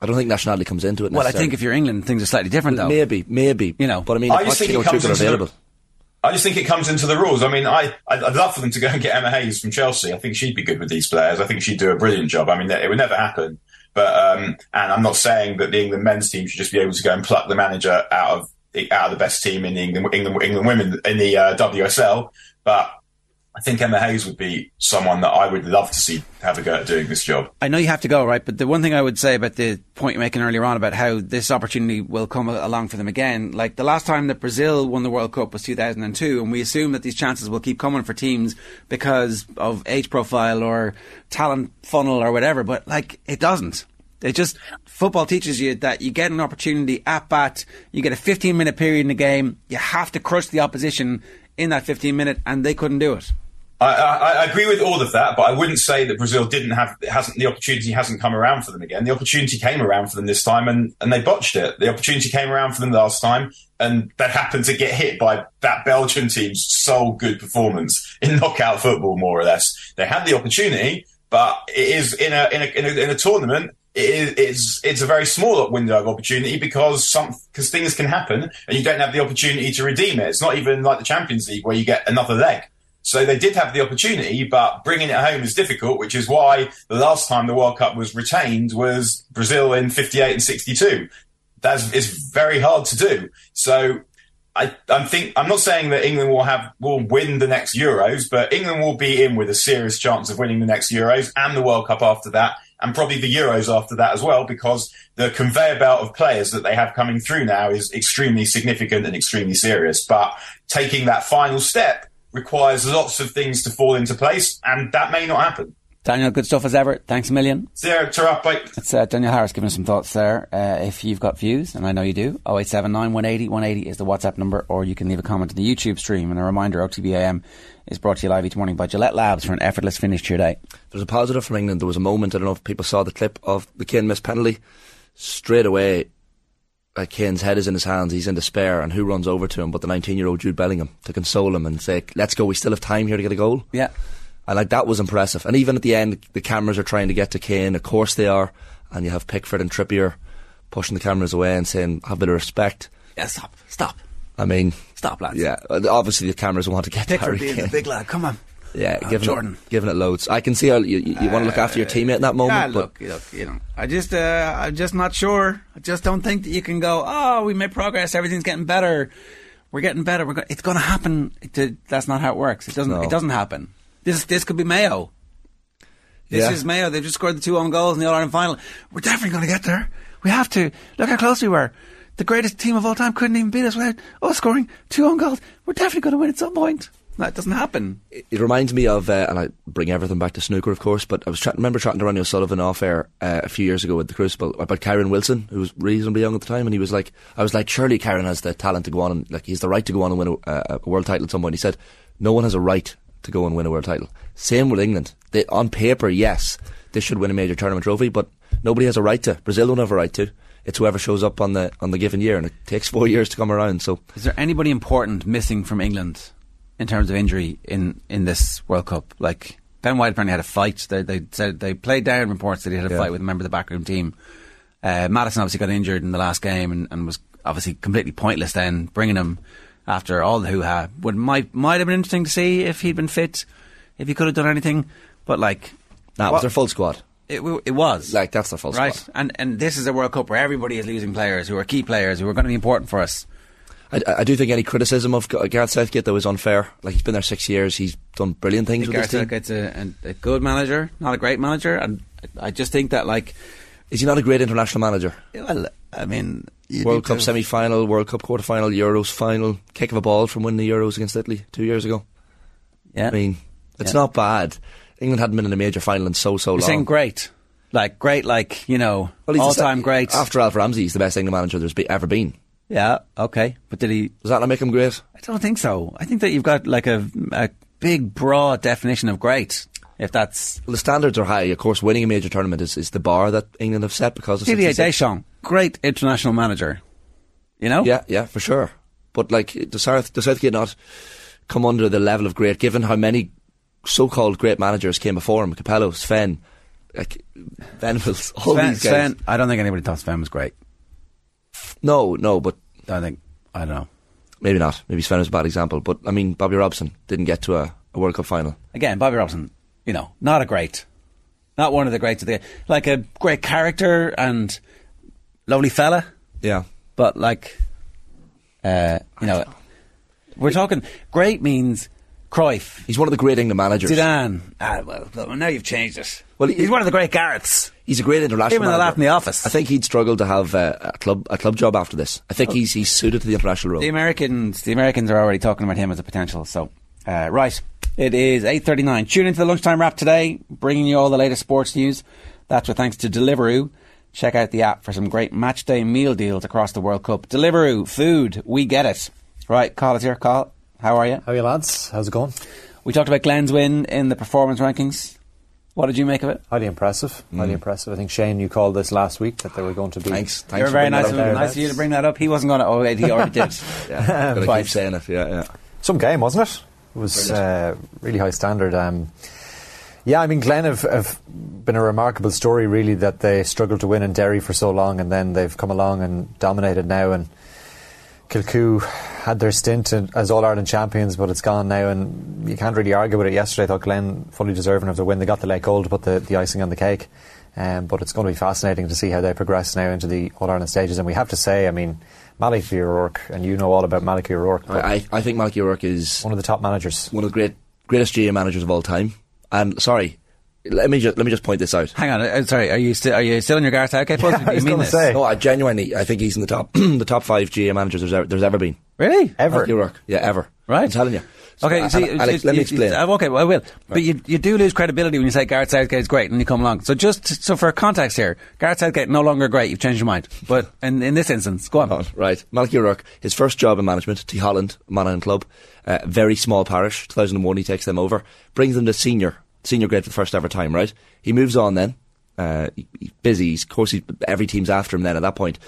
I don't think nationality comes into it. Well, I think if you're England, things are slightly different, though. Maybe, maybe. You know. But I mean, I just think it comes are into the- available. I just think it comes into the rules. I mean, I, I'd, I'd love for them to go and get Emma Hayes from Chelsea. I think she'd be good with these players. I think she'd do a brilliant job. I mean, it would never happen. But, um, and I'm not saying that the England men's team should just be able to go and pluck the manager out of, out of the best team in the England, England, England women in the uh, WSL. But I think Emma Hayes would be someone that I would love to see have a go at doing this job. I know you have to go, right? But the one thing I would say about the point you're making earlier on about how this opportunity will come along for them again, like the last time that Brazil won the World Cup was 2002, and we assume that these chances will keep coming for teams because of age profile or talent funnel or whatever, but like it doesn't. It just football teaches you that you get an opportunity at bat, you get a 15 minute period in the game, you have to crush the opposition in that 15 minute, and they couldn't do it. I, I, agree with all of that, but I wouldn't say that Brazil didn't have hasn't the opportunity hasn't come around for them again. The opportunity came around for them this time, and and they botched it. The opportunity came around for them last time, and they happened to get hit by that Belgian team's sole good performance in knockout football, more or less. They had the opportunity, but it is in a in a in a, in a tournament. It is, it's it's a very small window of opportunity because some because things can happen and you don't have the opportunity to redeem it. It's not even like the Champions League where you get another leg. So they did have the opportunity, but bringing it home is difficult, which is why the last time the World Cup was retained was Brazil in 58 and 62. That's it's very hard to do. So I, I think I'm not saying that England will have will win the next Euros, but England will be in with a serious chance of winning the next Euros and the World Cup after that, and probably the Euros after that as well, because the conveyor belt of players that they have coming through now is extremely significant and extremely serious. But taking that final step requires lots of things to fall into place, and that may not happen. Daniel, good stuff as ever. Thanks a million. Zero, ta bye. It's uh, Daniel Harris giving us some thoughts there. Uh, if you've got views, and I know you do, 0879 180 180 is the WhatsApp number, or you can leave a comment in the YouTube stream. And a reminder, OTBAM is brought to you live each morning by Gillette Labs for an effortless finish to your day. There's a positive from England. There was a moment, I don't know if people saw the clip of the Kane missed penalty. Straight away, like Kane's head is in his hands, he's in despair, and who runs over to him but the 19 year old Jude Bellingham to console him and say, let's go, we still have time here to get a goal. Yeah. And like that was impressive. And even at the end, the cameras are trying to get to Kane, of course they are, and you have Pickford and Trippier pushing the cameras away and saying, have a bit of respect. Yeah, stop, stop. I mean, Stop, lads. yeah, obviously the cameras want to get to Pickford Harry being Kane. the big lad, come on. Yeah, Oh, giving Jordan. it, giving it loads. I can see how you, you, want to look after your teammate in that moment, Yeah, but look, look, you know, I just, uh, I'm just not sure. I just don't think that you can go. Oh, we made progress. Everything's getting better. We're getting better. We're go- it's going to happen. It, that's not how it works. It doesn't. No. It doesn't happen. This, this could be Mayo. This Yeah. is Mayo. They've just scored the two own goals in the All Ireland final. We're definitely going to get there. We have to. Look how close we were. The greatest team of all time couldn't even beat us without us scoring two own goals. We're definitely going to win at some point. That doesn't happen. it reminds me of, uh, and I bring everything back to snooker, of course. But I was tra- remember chatting to Ronnie O'Sullivan off air uh, a few years ago with the Crucible about Kyron Wilson, who was reasonably young at the time, and he was like, I was like, surely Kyron has the talent to go on and like he's the right to go on and win a, a, a world title at some point. He said, no one has a right to go and win a world title. Same with England. They, on paper, yes, they should win a major tournament trophy, but nobody has a right to. Brazil don't have a right to. It's whoever shows up on the on the given year, and it takes four years to come around. So, is there anybody important missing from England in terms of injury in, in this World Cup? Like Ben White apparently had a fight. They, they said they played down reports that he had a Yeah. fight with a member of the backroom team. Uh, Madison obviously got injured in the last game and, and was obviously completely pointless. Then bringing him after all the hoo ha would might might have been interesting to see if he'd been fit, if he could have done anything. But like, nah, it was their full squad. It, it was Like that's the full right, squad. and and this is a World Cup where everybody is losing players who are key players who are going to be important for us. I, I do think any criticism of uh, Gareth Southgate that was unfair. Like he's been there six years, he's done brilliant things with Gareth this team. Southgate's a, a, a good manager, not a great manager, and I just think that like Is he not a great international manager? Well, I mean, World Cup semi final, World Cup quarter final, Euros final, kick of a ball from winning the Euros against Italy two years ago. Yeah. I mean, it's Yeah. not bad. England hadn't been in a major final in so so You're long. saying great, like great, like you know, Well, all the se- time great. After Alf Ramsey, he's the best England manager there's be, ever been. Yeah, okay, but did he? Does that not make him great? I don't think so. I think that you've got like a, a big, broad definition of great. If that's Well, the standards are high. Of course, winning a major tournament is, is the bar that England have set because of Didier 66. Deschamps, great international manager. You know, Yeah, yeah, for sure. But like, does, South, does Southgate not come under the level of great, given how many so-called great managers came before him? Capello, Sven, like Venables, all Sven, these guys. Sven, I don't think anybody thought Sven was great. No, no, but I think I don't know. maybe not. Maybe Sven was a bad example. But I mean, Bobby Robson didn't get to a, a World Cup final. Again, Bobby Robson, you know, not a great, not one of the greats of the like a great character and lovely fella. Yeah, but like, uh, you know, we're talking great means Cruyff, He's one of the great England managers. Zidane. Ah, well, well, now you've changed it. Well, he's one of the great Garrets. He's a great international. Him and the lad in the office. I think he'd struggle to have uh, a club a club job after this. I think he's he's suited to the international role. The Americans, the Americans are already talking about him as a potential. So, uh, right, it is eight thirty nine. Tune into the lunchtime wrap today, bringing you all the latest sports news. That's with thanks to Deliveroo. Check out the app for some great match day meal deals across the World Cup. Deliveroo, food, we get it. Right, call is here. Carl, how are you? How are you, lads? How's it going? We talked about Glen's win in the performance rankings. What did you make of it? Highly impressive. Highly impressive. I think Shane, you called this last week that they were going to be. Thanks. you were very nice, of, nice of you to bring that up. He wasn't going to. Oh, he already did. yeah, gonna Twice. keep saying it. Yeah, yeah. Some game, wasn't it? It was uh, really high standard. Um, yeah, I mean, Glen have, have been a remarkable story, really, that they struggled to win in Derry for so long, and then they've come along and dominated now. And Kilcoo had their stint in, as All Ireland champions, but it's gone now, and you can't really argue with it. Yesterday, I thought Glen fully deserving of the win. They got the late goal to put the, the icing on the cake. Um, but it's going to be fascinating to see how they progress now into the All Ireland stages. And we have to say, I mean, Malky O'Rourke, and you know all about Malky O'Rourke. I, I I think Malky O'Rourke is one of the top managers, one of the great greatest GA managers of all time. And sorry, let me just let me just point this out. Hang on, uh, sorry. Are you still are you still in your Gareth Southgate post? Do you mean this? No, I genuinely I think he's in the top the top five GA managers there's ever, there's ever been. Really? Ever? Malky O'Rourke, yeah, ever. Right. I'm telling you. Okay, And- see, and Alex, you- let me explain. you- okay, well, I will. But you, you do lose credibility when you say Gareth Southgate's great and you come along. So just so for context here, Gareth Southgate no longer great. You've changed your mind. But in, in this instance, go on. Right. Malky O'Rourke, his first job in management, Tyholland, Monaghan Club, uh, very small parish, 2001 he takes them over, brings them to senior, senior grade for the first ever time, right? He moves on then, uh, he- he's busy, he's, of course he, every team's after him then at that point.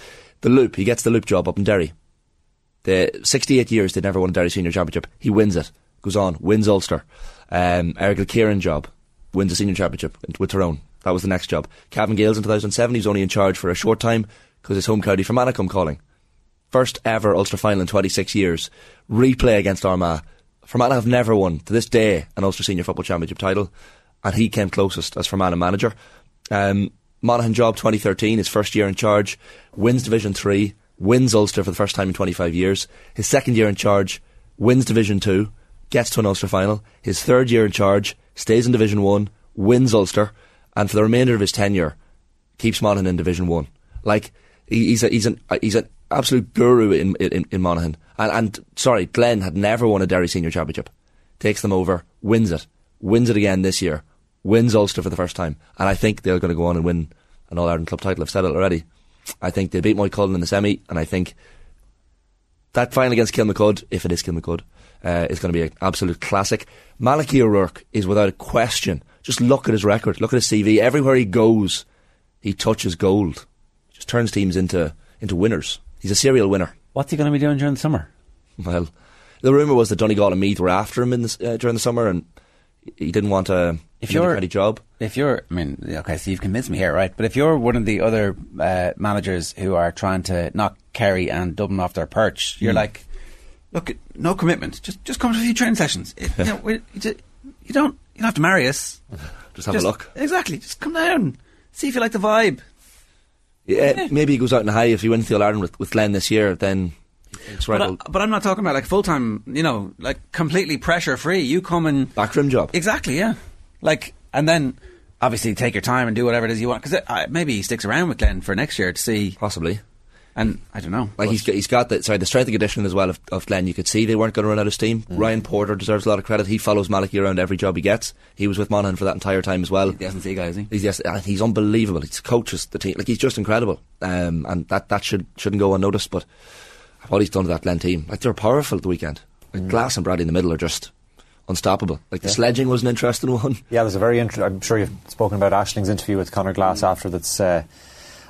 The Loup, he gets the Loup job up in Derry. The 68 years they never won a Derry Senior Championship. He wins it, goes on, wins Ulster. Um, Errigal Ciarán job, wins the Senior Championship with Tyrone. That was the next job. Cavan Gaels in 2007, he was only in charge for a short time because his home county Fermanagh come calling. First ever Ulster final in 26 years. Replay against Armagh. Fermanagh have never won, to this day, an Ulster Senior Football Championship title, and he came closest as Fermanagh manager. Um, Monaghan job 2013, his first year in charge, wins Division 3, wins Ulster for the first time in 25 years. His second year in charge, wins Division 2, gets to an Ulster final. His third year in charge, stays in Division 1, wins Ulster, and for the remainder of his tenure, keeps Monaghan in Division 1. Like, he's, a, he's, an, he's an absolute guru in, in, in Monaghan. And, and, sorry, Glen had never won a Derry Senior Championship. Takes them over, wins it, wins it again this year, wins Ulster for the first time. And I think they're going to go on and win an All Ireland club title. I've said it already. I think they beat Moycullen in the semi, and I think that final against Kilmacud, if it is Kilmacud, uh, is going to be an absolute classic. Malachy O'Rourke is without a question Just look at his record. Look at his CV. Everywhere he goes, he touches gold. Just turns teams into into winners. He's a serial winner. What's he going to be doing during the summer? Well, the rumor was that Donegal and Meath were after him in the, uh, during the summer, and he didn't want a If you're- ready job. If you're, I mean, okay, so you've convinced me here, right? But if you're one of the other uh, managers who are trying to knock Kerry and Dublin off their perch, you're Hmm. like, look, no commitment. Just just come to a few training sessions. It- you, know, we- you don't you don't have to marry us. Just have a look. Exactly. Just come down, see if you like the vibe. Yeah, maybe he goes out in a high if he wins the All Ireland with, with Glen this year. Then it's right. But, I, but I'm not talking about like full time. You know, like completely pressure free. You come and backroom job. Exactly. Yeah. Like, and then obviously take your time and do whatever it is you want. Because maybe he sticks around with Glen for next year to see. Possibly. And I don't know. Like he's got, he's got the sorry the strength and conditioning as well of, of Glen. You could see they weren't going to run out of steam. Mm. Ryan Porter deserves a lot of credit. He follows Malachy around every job he gets. He was with Monaghan for that entire time as well. The S&C guy, is he? He's yes, he's unbelievable. He coaches the team like he's just incredible. Um, and that that should shouldn't go unnoticed. But what he's done to that Glen team, like they're powerful at the weekend. Like Glass and Bradley in the middle are just unstoppable. Like the Mm. Yeah. sledging was an interesting one. Yeah, there's a very. interesting. I'm sure you've spoken about Ashling's interview with Conor Glass after that's uh,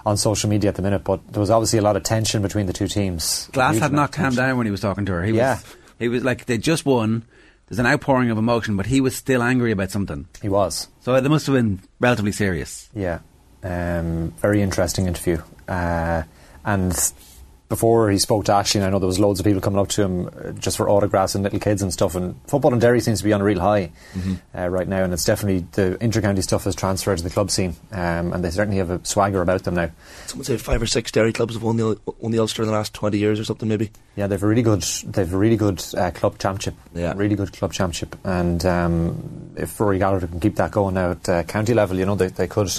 on social media at the minute. But there was obviously a lot of tension between the two teams. Glass had not calmed down when he was talking to her. He Yeah. was, he was like they just won. There's an outpouring of emotion, but he was still angry about something. He was. So they must have been relatively serious. Yeah, um, very interesting interview. Uh, and before he spoke to Ashley, and I know there was loads of people coming up to him uh, just for autographs and little kids and stuff. And football in Derry seems to be on a real high Mhm. uh, right now, and it's definitely the intercounty stuff has transferred to the club scene, um, and they certainly have a swagger about them now. Someone said five or six Derry clubs have won the won the Ulster in the last twenty years or something maybe. Yeah, they've a really good, they've a really good uh, club championship. Yeah. really good club championship, and um, if Rory Gallagher can keep that going now at uh, county level, you know they they could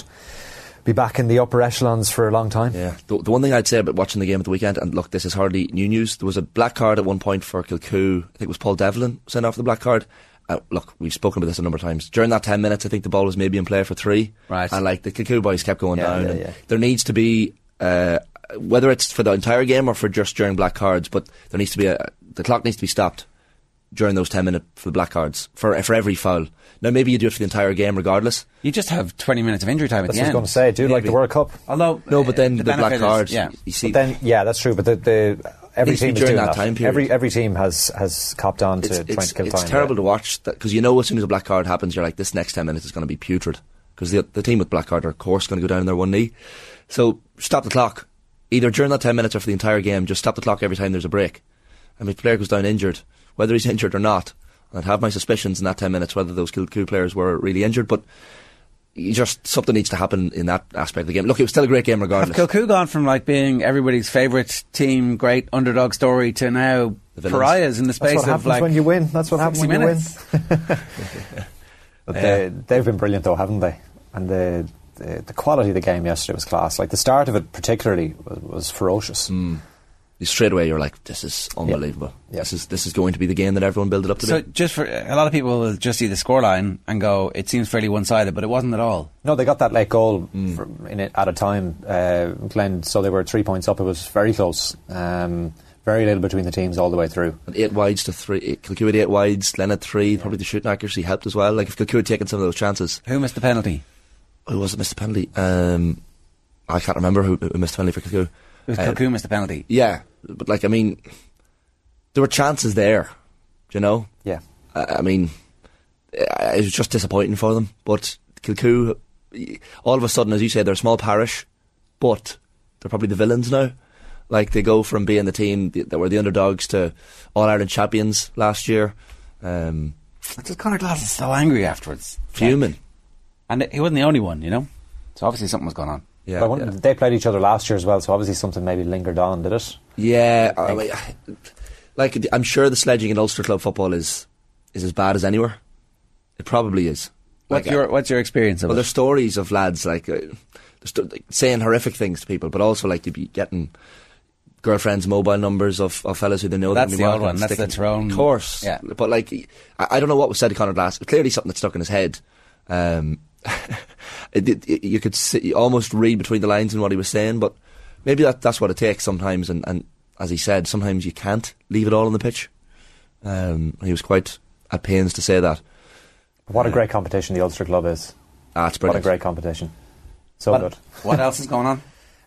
be back in the upper echelons for a long time. Yeah. The, the one thing I'd say about watching the game at the weekend, and look, this is hardly new news. There was a black card at one point for Kilcoo. I think it was Paul Devlin sent off the black card. Uh, look, we've spoken about this a number of times. During that ten minutes, I think the ball was maybe in play for three. Right. And like the Kilcoo boys kept going Yeah, down. yeah, yeah. There needs to be. Uh, whether it's for the entire game or for just during black cards, but there needs to be a the clock needs to be stopped during those ten minutes for the black cards for for every foul. Now maybe you do it for the entire game regardless. You just have 20 minutes of injury time at That's the what I was going to say, dude, like the Maybe. World Cup. Although No, but then uh, the the, black benefit is- cards. yeah. You see, But then, yeah, that's true. But the, the every Needs to team is during doing that time period. Every every team has has copped on to it's, trying to kill it's time. It's terrible yeah. to watch because you know as soon as a black card happens, you're like, this next ten minutes is going to be putrid because the the team with black card are of course going to go down on their one knee. So stop the clock either during that ten minutes or for the entire game. Just stop the clock every time there's a break. And if a player goes down injured, whether he's injured or not, I'd have my suspicions in that ten minutes whether those Kilcoo players were really injured, but. Just something needs to happen in that aspect of the game. Look, it was still a great game regardless. Have regardless. Kilcoo gone from like being everybody's favourite team, great underdog story, to now The villains. pariahs in the That's space what of happens like when you win. That's what happens 60 when you win. But they, they've been brilliant though, haven't they? And the, the the quality of the game yesterday was class. Like the start of it, particularly, was, was ferocious. You- Straight away, you're like, "This is unbelievable. Yeah. This is this is going to be the game that everyone built it up to So be." just for a lot of people will just see the scoreline and go, it seems fairly one-sided, but it wasn't at all. No, they got that late goal Mm. from in it at a time. Uh, Glen, so they were three points up. It was very close. Um, very little between the teams all the way through. And eight wides to three. Kilcoo had eight wides. Glen had three. Probably the shooting accuracy helped as well. Like if Kilcoo had taken some of those chances, Who missed the penalty? who was it missed the penalty? Um, I can't remember who, who missed the penalty for Kilcoo. It was Uh, Kilcoo missed the penalty. Yeah, but like I mean, there were chances there. You know, Yeah. I, I mean, it was just disappointing for them. But Kilcoo, all of a sudden, as you say, they're a small parish, but they're probably the villains now. Like they go from being the team that were the underdogs to All Ireland champions last year. Um, Just Conor Glass is so angry afterwards. fuming. And he wasn't the only one, you know? So obviously something was going on. Yeah, But yeah. They played each other last year as well, so obviously something maybe lingered on, did it? Yeah, I mean, like I'm sure the sledging in Ulster club football is is as bad as anywhere. It probably is. What's Like, your What's your experience of Well, it? there's stories of lads like, uh, st- like saying horrific things to people, but also like you'd be getting girlfriends' mobile numbers of, of fellas who they know. that That's can the old one. That's the sticking- Tyrone- Of course, Yeah. But like, I, I don't know what was said to Conor Glass. Clearly, something that stuck in his head. Um, it, it, it- you could see, almost read between the lines in what he was saying, but maybe that that's what it takes sometimes. And, and as he said, sometimes you can't leave it all on the pitch. Um, he was quite at pains to say that. What a great competition the Ulster Club is. Ah, it's What a great competition. So What- good. What else is going on?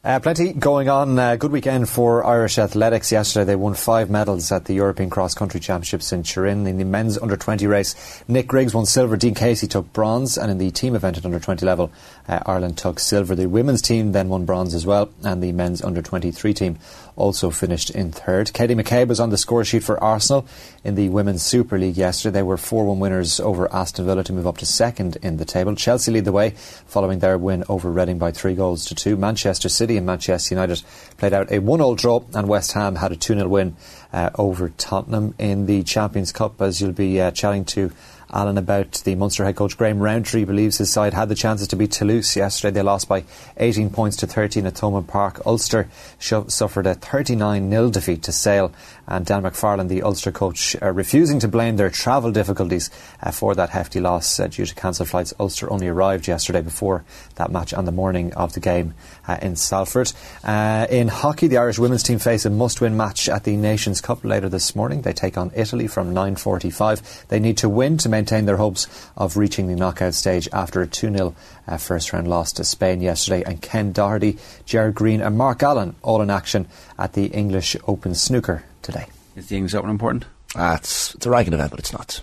Uh, plenty going on. Uh, good weekend for Irish athletics. Yesterday they won five medals at the European Cross Country Championships in Turin. In the men's under 20 race, Nick Griggs won silver, Dean Casey took bronze, and in the team event at under 20 level, uh, Ireland took silver. The women's team then won bronze as well, and the men's under 23 team also finished in third. Katie McCabe was on the score sheet for Arsenal in the Women's Super League yesterday. They were 4 1 winners over Aston Villa to move up to second in the table. Chelsea lead the way following their win over Reading by three goals to two. Manchester City and Manchester United played out a 1 0 draw, and West Ham had a 2 0 win uh, over Tottenham in the Champions Cup, as you'll be uh, chatting to. Alan about the Munster head coach Graham Rowntree believes his side had the chances to beat Toulouse yesterday. They lost by 18 points to 13 at Thomond Park. Ulster suffered a 39 0 defeat to Sale, and Dan McFarland, the Ulster coach, uh, refusing to blame their travel difficulties uh, for that hefty loss uh, due to cancelled flights. Ulster only arrived yesterday before that match on the morning of the game uh, in Salford. Uh, in hockey, the Irish women's team face a must-win match at the Nations Cup later this morning. They take on Italy from 9:45. They need to win to maintain their hopes of reaching the knockout stage after a 2-0 uh, first-round loss to Spain yesterday. And Ken Doherty, Jared Green, and Mark Allen all in action at the English Open Snooker today. Is the English Open important? Ah, it's it's a ranking event, but it's not.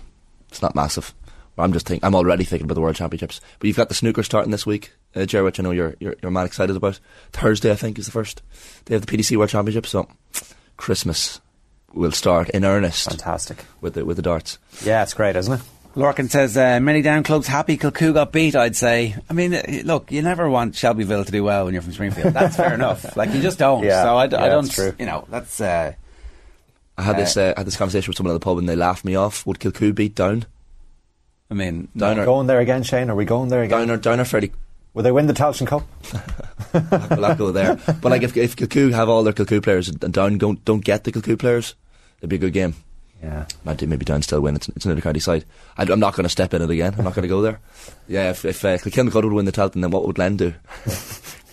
It's not massive. I'm just think I'm already thinking about the World Championships. But you've got the snooker starting this week, uh, Jerry, which I know you're you're you're mad excited about. Thursday, I think, is the first day of the PDC World Championship. So Christmas will start in earnest. Fantastic with the with the darts. Yeah, it's great, isn't it? Lorcan says, uh, many down clubs happy Kilcoo got beat, I'd say. I mean, uh, look, you never want Shelbyville to do well when you're from Springfield. That's fair enough. Like, you just don't. Yeah. so I, d- I Yeah, don't, that's true. you know, that's, uh, I had Uh, this uh, had this conversation with someone at the pub and they laughed me off. Would Kilcoo beat Down? I mean, Down are, Going there again, Shane? Are we going there again? Down are, Down are fairly Will they win the Tailteann Cup? I'll not go there. But like if if Kilcoo have all their Kilcoo players and Down don't don't get the Kilcoo players, it'd be a good game. Yeah. Might do, maybe Down still win. It's, it's another county side. I, am not going to step in it again. I'm not going to go there. Yeah, if if uh, Kilkenny would win the Tailteann, then what would Len do?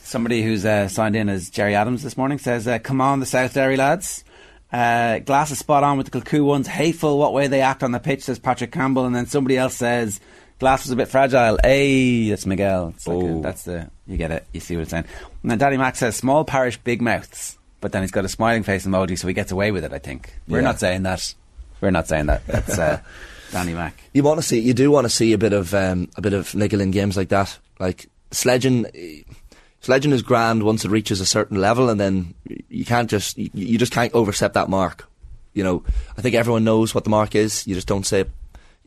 Somebody who's uh, signed in as Gerry Adams this morning says, uh, "Come on, the South Derry lads." Uh, Glass is spot on with the Kilcoo ones. Hateful what way they act on the pitch, says Patrick Campbell, and then somebody else says Glass was a bit fragile. Hey, that's Miguel. It's like a- that's the you get it. You see what I'm saying. And then Danny Mack says, "Small parish, big mouths," but then he's got a smiling face emoji, so he gets away with it. I think we're Yeah. not saying that. We're not saying that. That's uh, Danny Mack. You want to see, you do want to see a bit of um, a bit of niggle in games like that. Like sledging, sledging is grand once it reaches a certain level, and then you can't just you, you just can't overstep that mark. You know, I think everyone knows what the mark is. You just don't say,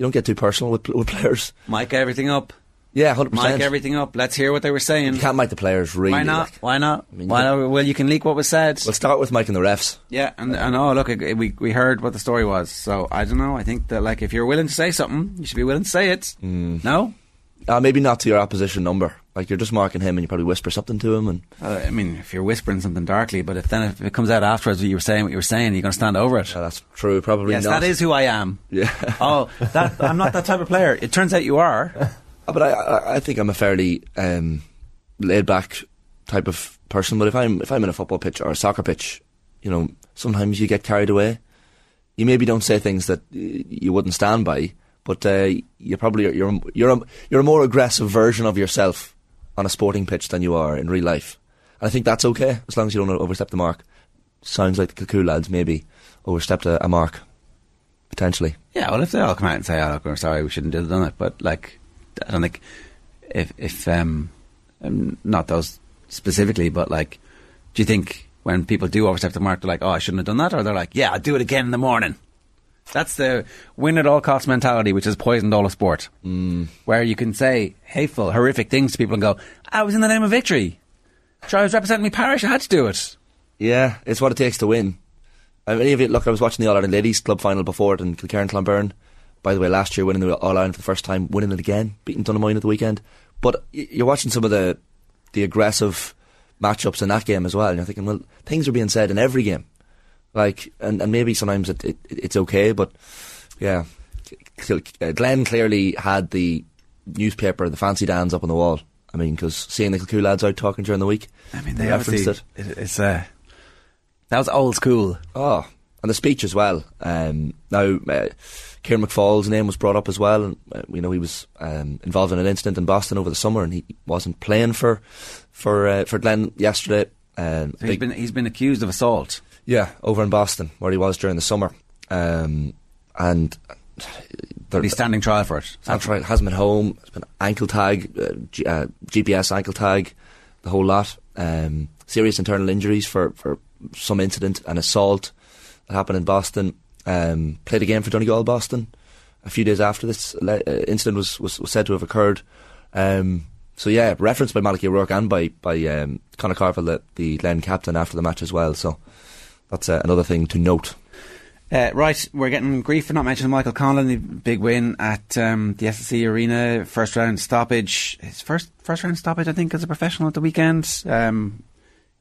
you don't get too personal with, with players. Mic everything up. Yeah, hundred Mic everything up. Let's hear what they were saying. You can't mic the players really. Why not? Why not? mean, Why not? Well, you can leak what was said. We'll start with Mike and the refs. Yeah, and, and oh look, it- we we heard what the story was. So I don't know. I think that like if you're willing to say something, you should be willing to say it. No, Uh, maybe not to your opposition number. Like you're just marking him, and you probably whisper something to him, and uh, I mean if you're whispering something darkly, but if then if it comes out afterwards, that you were saying what you were saying, you're going to stand over it. that's true. Probably yes, not. that is who I am. Yeah. oh, that I'm not that type of player. It turns out you are. Uh, But I, I, think I'm a fairly um, laid back type of person. But if I'm if I'm in a football pitch or a soccer pitch, you know, sometimes you get carried away. You maybe don't say things that you wouldn't stand by, but uh, you probably you're you're a, you're a more aggressive version of yourself on a sporting pitch than you are in real life. And I think that's okay as long as you don't overstep the mark. Sounds like the Kilcoo lads maybe overstepped a, a mark potentially. Yeah, well, if they all come out and say, "Oh, look, we're sorry, we shouldn't have done it," but like, I don't think if if um, um not those specifically, but like, do you think when people do overstep the mark, they're like, "Oh, I shouldn't have done that," or they're like, "Yeah, I'll do it again in the morning." That's the win at all costs mentality, which has poisoned all of sport. Mm. Where you can say hateful, horrific things to people and go, "I was in the name of victory." Sure, I was representing my parish. I had to do it. Yeah, it's what it takes to win. I mean, you look, I was watching the All Ireland Ladies Club final before it in Kilkerrin Clonberne. By the way, last year winning the All Ireland for the first time, winning it again, beating Donaghmoyne at the weekend. But you're watching some of the the aggressive matchups in that game as well, and you're thinking, well, things are being said in every game. Like, and, and maybe sometimes it, it, it's okay, but yeah, uh, Glen clearly had the newspaper, the fancy dans up on the wall. I mean, because seeing the Kilcoo lads out talking during the week, I mean, they referenced it. it, it's uh, that was old school. Oh, and the speech as well. Um, now, uh, Kieran McFaul's name was brought up as well, and uh, you know he was um, involved in an incident in Boston over the summer, and he wasn't playing for for uh, for Glen yesterday. Um, so he's been he's been accused of assault. Yeah, over in Boston, where he was during the summer, um, and he's standing trial for it. That's right. Hasn't been home. It's been ankle tag, uh, G- uh, GPS ankle tag, the whole lot. Um, serious internal injuries for, for some incident, an assault that happened in Boston. Um, played a game for Donegal Boston a few days after this uh, incident was, was, was, said to have occurred. Um, so yeah, referenced by Malachy O'Rourke and by by um, Conor Carville, the, the Glen captain, after the match as well. So that's uh, another thing to note. Uh, right, we're getting grief for not mentioning Michael Conlan, the big win at um, the SSE Arena, first round stoppage. His first first round stoppage, I think, as a professional at the weekend. Um,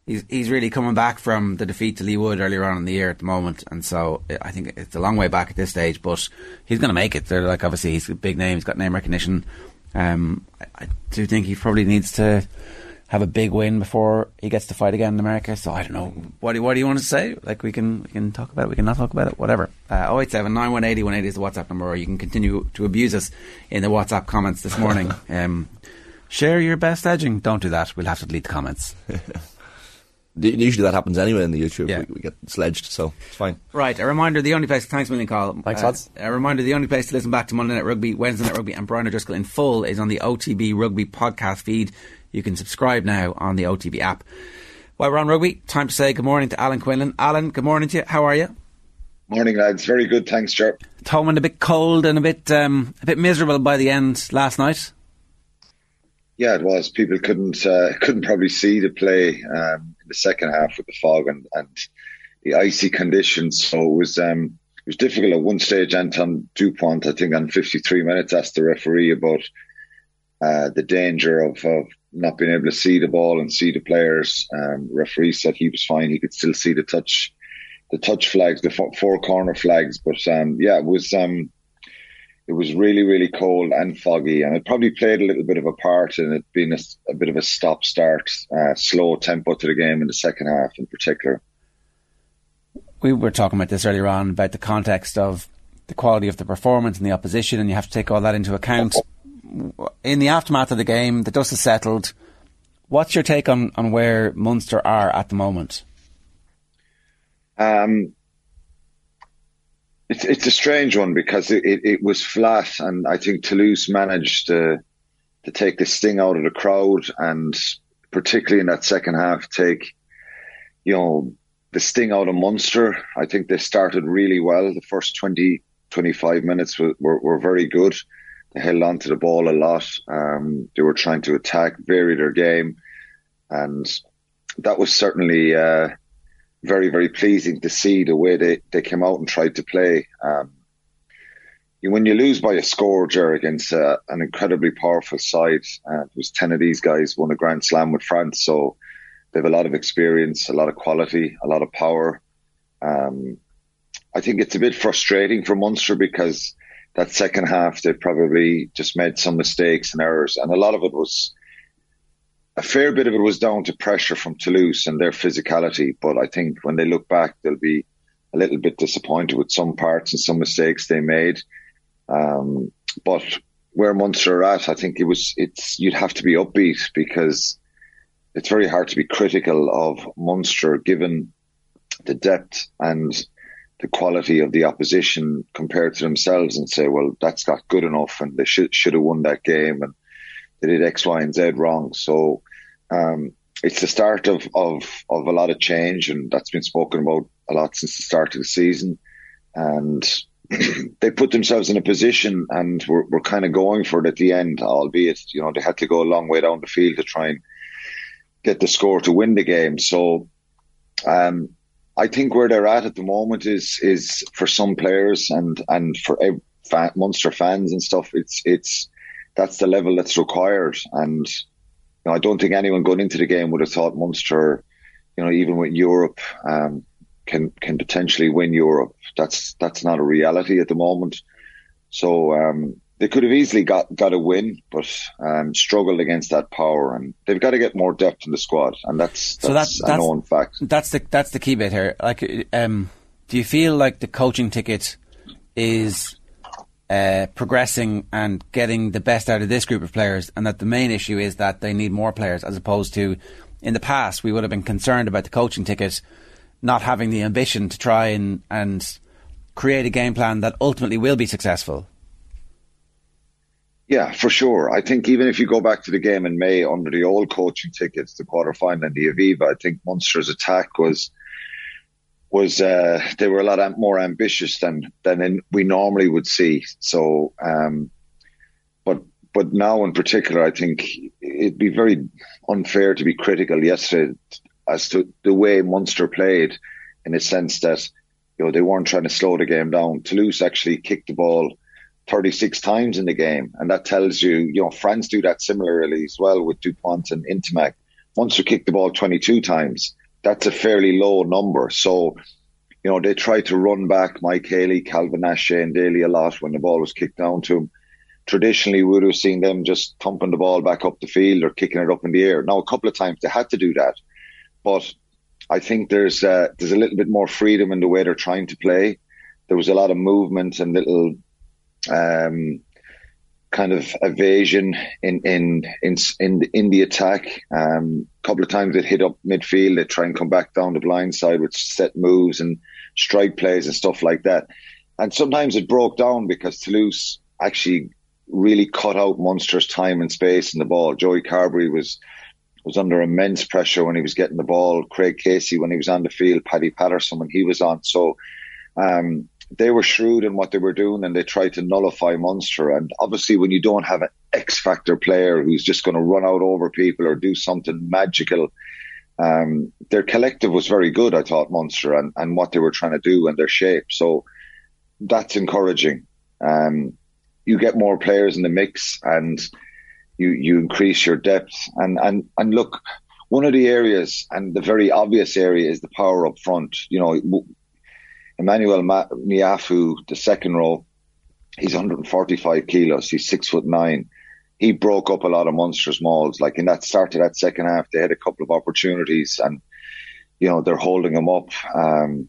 he's he's really coming back from the defeat to Leigh Wood earlier on in the year at the moment, and so I think it's a long way back at this stage. But he's going to make it. They're like obviously he's a big name. He's got name recognition. Um, I, I, do think he probably needs to have a big win before he gets to fight again in America. So I don't know. What do, what do you want to say? Like we can we can talk about it. We can not talk about it. Whatever. Uh, 087 9180 180 is the WhatsApp number, or you can continue to abuse us in the WhatsApp comments this morning. um, share your best edging. Don't do that. We'll have to delete the comments. Usually that happens anyway in the YouTube. Yeah. We, we, get sledged, so it's fine. Right. A reminder: the only place. Thanks, million, Carl. Thanks, uh, A reminder: the only place to listen back to Monday Night Rugby, Wednesday Night Rugby, and Brian O'Driscoll in full is on the OTB Rugby podcast feed. You can subscribe now on the OTB app. While we're on rugby, time to say good morning to Alan Quinlan. Alan, good morning to you. How are you? Morning, lads. Very good, thanks, Joe. Thomond a bit cold and a bit um, a bit miserable by the end last night. Yeah, it was. People couldn't uh, couldn't probably see the play um, in the second half with the fog and, and the icy conditions. So it was um, it was difficult at one stage. Antoine Dupont, I think, on 53 minutes, asked the referee about uh, the danger of, of not being able to see the ball and see the players. Um, referee said he was fine; he could still see the touch, the touch flags, the four corner flags. But um, yeah, it was um, it was really really cold and foggy, and it probably played a little bit of a part in it being a, a bit of a stop start, uh, slow tempo to the game in the second half in particular. We were talking about this earlier on about the context of the quality of the performance and the opposition, and you have to take all that into account in the aftermath of the game, the dust has settled. What's your take on, on where Munster are at the moment? Um, it's it's a strange one because it, it, it, was flat, and I think Toulouse managed to to take the sting out of the crowd, and particularly in that second half, take you know the sting out of Munster. I think they started really well. The first 20, 25 minutes were, were, were very good. They held on to the ball a lot. Um, they were trying to attack, vary their game, and that was certainly uh, very, very pleasing to see the way they, they came out and tried to play. Um, when you lose by a score, Jer, against uh, an incredibly powerful side, uh, was ten of these guys won a Grand Slam with France, so they have a lot of experience, a lot of quality, a lot of power. Um, I think it's a bit frustrating for Munster because that second half, they probably just made some mistakes and errors. And a lot of it was, a fair bit of it was down to pressure from Toulouse and their physicality. But I think when they look back, they'll be a little bit disappointed with some parts and some mistakes they made. Um, but where Munster are at, I think it was, it's, you'd have to be upbeat because it's very hard to be critical of Munster given the depth and the quality of the opposition compared to themselves and say, well, that's not good enough and they should, should have won that game and they did X, Y, and Z wrong. So, um, it's the start of, of, of a lot of change and that's been spoken about a lot since the start of the season. And they put themselves in a position and were, were kind of going for it at the end, albeit, you know, they had to go a long way down the field to try and get the score to win the game. So, um, I think where they're at at the moment is is for some players and and for fan, Munster fans and stuff. It's it's that's the level that's required, and you know, I don't think anyone going into the game would have thought Munster, you know, even with Europe, um, can can potentially win Europe. That's that's not a reality at the moment. So um, they could have easily got, got a win, but um, struggled against that power, and they've got to get more depth in the squad, and that's, that's, so that's, that's known fact. That's the that's the key bit here. Like um, do you feel like the coaching ticket is uh, progressing and getting the best out of this group of players, and that the main issue is that they need more players, as opposed to in the past we would have been concerned about the coaching ticket not having the ambition to try and and create a game plan that ultimately will be successful. Yeah, for sure. I think even if you go back to the game in May under the old coaching tickets, the quarter final and the Aviva, I think Munster's attack was was uh, they were a lot more ambitious than than in, we normally would see. So, um, but but now in particular, I think it'd be very unfair to be critical yesterday as to the way Munster played, in the sense that you know they weren't trying to slow the game down. Toulouse actually kicked the ball 36 times in the game. And that tells you, you know, France do that similarly as well with Dupont and Ntamack. Munster kicked the ball 22 times. That's a fairly low number. So, you know, they tried to run back Mike Haley, Calvin Nash, and Daly a lot when the ball was kicked down to him. Traditionally, we would have seen them just thumping the ball back up the field or kicking it up in the air. Now, a couple of times they had to do that, but I think there's uh, there's a little bit more freedom in the way they're trying to play. There was a lot of movement and little um, kind of evasion in in in in, in the attack. A um, couple of times it hit up midfield. They try and come back down the blind side with set moves and strike plays and stuff like that. And sometimes it broke down because Toulouse actually really cut out Munster's time and space in the ball. Joey Carbery was was under immense pressure when he was getting the ball. Craig Casey when he was on the field. Paddy Patterson when he was on. So um, they were shrewd in what they were doing and they tried to nullify Munster. And obviously, when you don't have an X factor player who's just going to run out over people or do something magical, um, their collective was very good, I thought, Munster, and, and what they were trying to do and their shape. So that's encouraging. Um, you get more players in the mix and you, you increase your depth. And, and, and look, one of the areas and the very obvious area is the power up front. You know, Emmanuel Ma- Meafou, the second row, he's 145 kilos. He's six foot nine. He broke up a lot of monstrous mauls. Like in that start of that second half, they had a couple of opportunities, and you know they're holding him up. Um,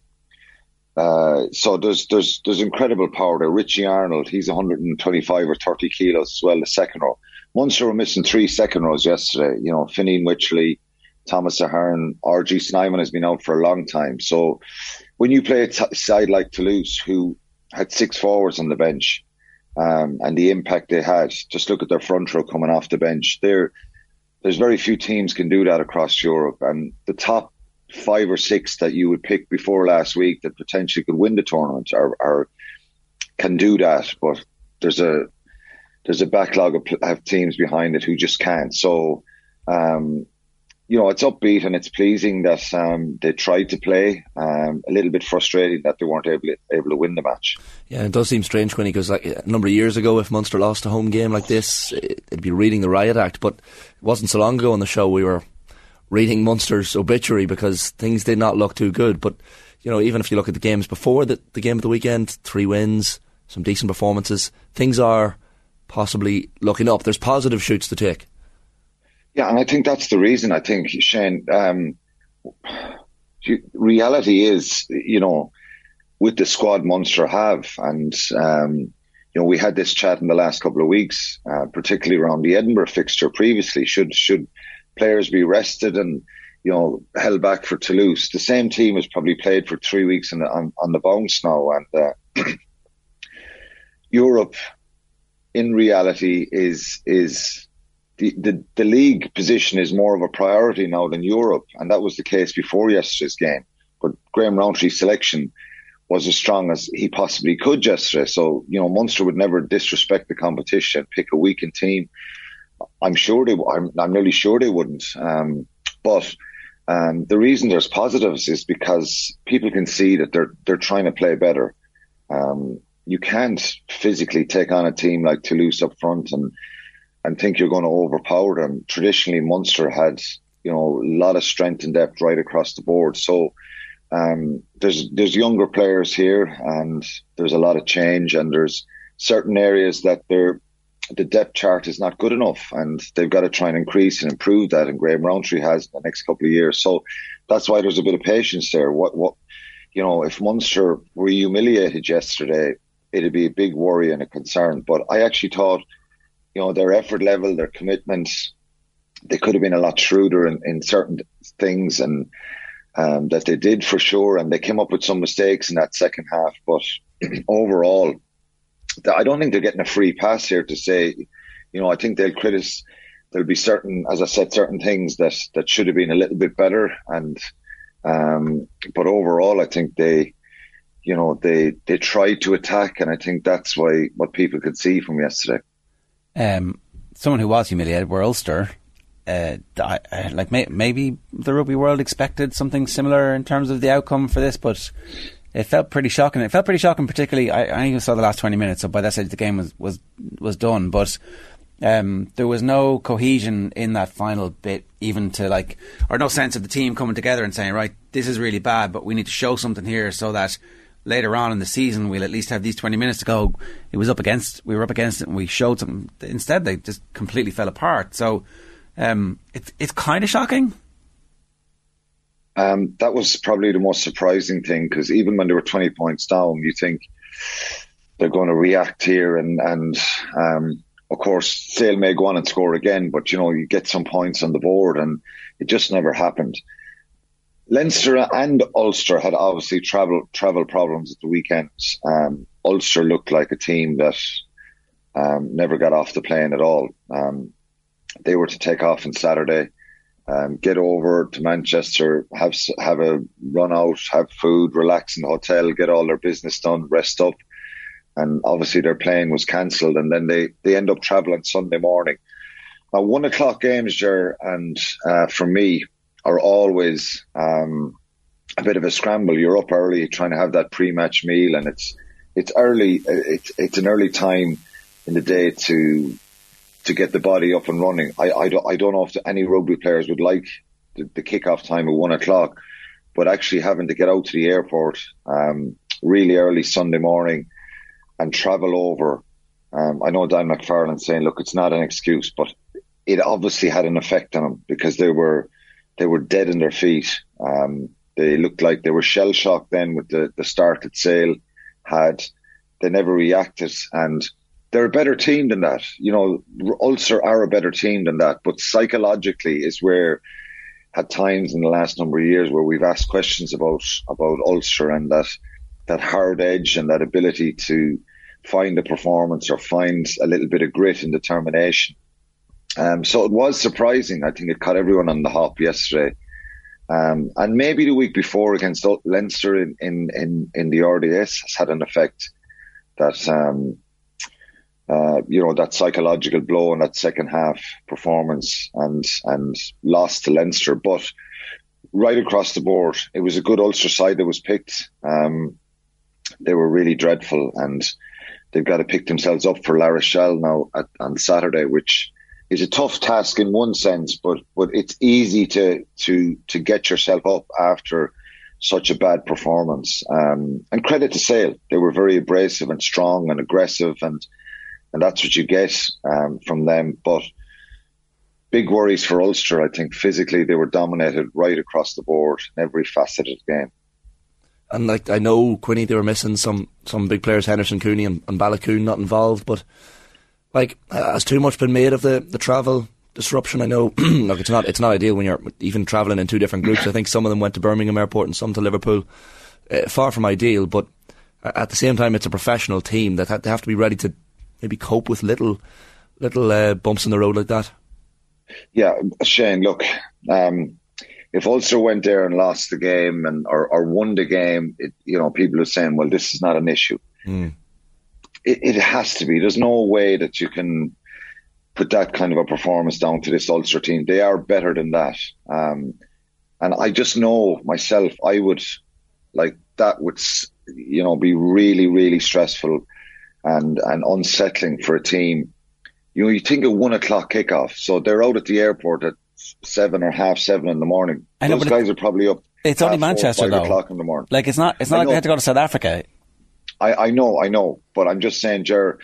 uh, so there's there's there's incredible power there. Richie Arnold, he's 125 or 30 kilos as well. The second row, Munster were missing three second rows yesterday. You know, Fineen Wycherley, Thomas Ahern, RG Snyman has been out for a long time. So when you play a t- side like Toulouse, who had six forwards on the bench, um, and the impact they had, just look at their front row coming off the bench. There, there's very few teams can do that across Europe, and the top five or six that you would pick before last week that potentially could win the tournament are, are can do that, but there's a there's a backlog of, of teams behind it who just can't. So um, you know, it's upbeat and it's pleasing that um, they tried to play. Um, a little bit frustrating that they weren't able able to win the match. Yeah, it does seem strange, Quinny, because like a number of years ago, if Munster lost a home game like this, it'd be reading the riot act. But it wasn't so long ago on the show we were reading Munster's obituary because things did not look too good. But you know, even if you look at the games before the, the game of the weekend, three wins, some decent performances, things are possibly looking up. There's positive shoots to take. Yeah, and I think that's the reason. I think Shane, um, reality is, you know, with the squad Munster have, and um, you know, we had this chat in the last couple of weeks, uh, particularly around the Edinburgh fixture previously. Should should players be rested and you know held back for Toulouse? The same team has probably played for three weeks the, on on the bounce now, and uh, Europe, in reality, is is the, the, the league position is more of a priority now than Europe, and that was the case before yesterday's game. But Graham Rowntree's selection was as strong as he possibly could yesterday. So, you know, Munster would never disrespect the competition, pick a weakened team. I'm sure they, I'm, I'm nearly sure they wouldn't. Um, but um, the reason there's positives is because people can see that they're they're trying to play better. Um, you can't physically take on a team like Toulouse up front and and think you're going to overpower them. Traditionally, Munster had you know a lot of strength and depth right across the board. So um, there's there's younger players here, and there's a lot of change, and there's certain areas that they're the depth chart is not good enough, and they've got to try and increase and improve that. And Graham Rowntree has in the next couple of years, so that's why there's a bit of patience there. What what you know, if Munster were humiliated yesterday, it'd be a big worry and a concern. But I actually thought, you know, their effort level, their commitment, they could have been a lot shrewder in, in certain things and um, that they did for sure. And they came up with some mistakes in that second half. But overall, I don't think they're getting a free pass here to say, you know, I think they'll criticize. There'll be certain, as I said, certain things that that should have been a little bit better. And um, but overall, I think they, you know, they they tried to attack, and I think that's why what people could see from yesterday. Um, someone who was humiliated were Ulster. Uh, I, I, like may, maybe the rugby world expected something similar in terms of the outcome for this, but it felt pretty shocking. It felt pretty shocking, particularly. I, I even saw the last twenty minutes, so by that stage the game was was was done. But um, there was no cohesion in that final bit, even to like, or no sense of the team coming together and saying, right, this is really bad, but we need to show something here so that later on in the season we'll at least have these 20 minutes to go. It was up against, we were up against it and we showed something. Instead, they just completely fell apart. So um, it's it's kind of shocking. Um, that was probably the most surprising thing because even when they were 20 points down, you think they're going to react here and, and, um, of course, Sale may go on and score again, but you know, you get some points on the board and it just never happened. Leinster and Ulster had obviously travel travel problems at the weekends. Um, Ulster looked like a team that um, never got off the plane at all. Um, they were to take off on Saturday, um, get over to Manchester, have have a run out, have food, relax in the hotel, get all their business done, rest up and obviously their plane was cancelled, and then they they end up travelling Sunday morning. Now, one o'clock games, Jer, and uh, for me, are always um, a bit of a scramble. You're up early, trying to have that pre-match meal, and it's it's early. It's it's an early time in the day to to get the body up and running. I I don't I don't know if any rugby players would like the, the kickoff time at one o'clock, but actually having to get out to the airport um, really early Sunday morning and travel over. Um, I know Dan McFarland saying, look, it's not an excuse, but it obviously had an effect on them because they were they were dead in their feet. Um, they looked like they were shell shocked then with the, the start at Sale had. They never reacted and they're a better team than that. You know, Ulster are a better team than that, but psychologically is where at times in the last number of years where we've asked questions about about Ulster and that that hard edge and that ability to find a performance or find a little bit of grit and determination. Um, so it was surprising. I think it caught everyone on the hop yesterday. Um, and maybe the week before against Leinster in, in, in, in the RDS has had an effect that, um, uh, you know, that psychological blow in that second half performance and, and lost to Leinster. But right across the board, it was a good Ulster side that was picked. Um, they were really dreadful and they've got to pick themselves up for La Rochelle now at, on Saturday, which is a tough task in one sense, but but it's easy to to to get yourself up after such a bad performance. Um, and credit to Sale, they were very abrasive and strong and aggressive, and and that's what you get um, from them. But big worries for Ulster. I think physically they were dominated right across the board in every facet of the game. And like I know Quinny, they were missing some some big players, Henderson, Cooney, and, and Baloucoune not involved. But like, has too much been made of the, the travel disruption? I know, look, it's not it's not ideal when you're even travelling in two different groups. I think some of them went to Birmingham Airport and some to Liverpool. Uh, far from ideal, but at the same time, it's a professional team that they have to be ready to maybe cope with little little uh, bumps in the road like that. Yeah, Shane. Look, um, if Ulster went there and lost the game and or, or won the game, it, you know, people are saying, well, this is not an issue. Mm. It, it, has to be. There's no way that you can put that kind of a performance down to this Ulster team. They are better than that. Um, and I just know myself, I would like that would, you know, be really, really stressful and, and unsettling for a team. You know, you think of one o'clock kickoff. So they're out at the airport at seven or half seven in the morning. I know, Those guys are probably up. It's only Manchester, four, though. o'clock in the morning. Like it's not. It's not I like know. they had to go to South Africa. I, I know, I know, but I'm just saying, Jer,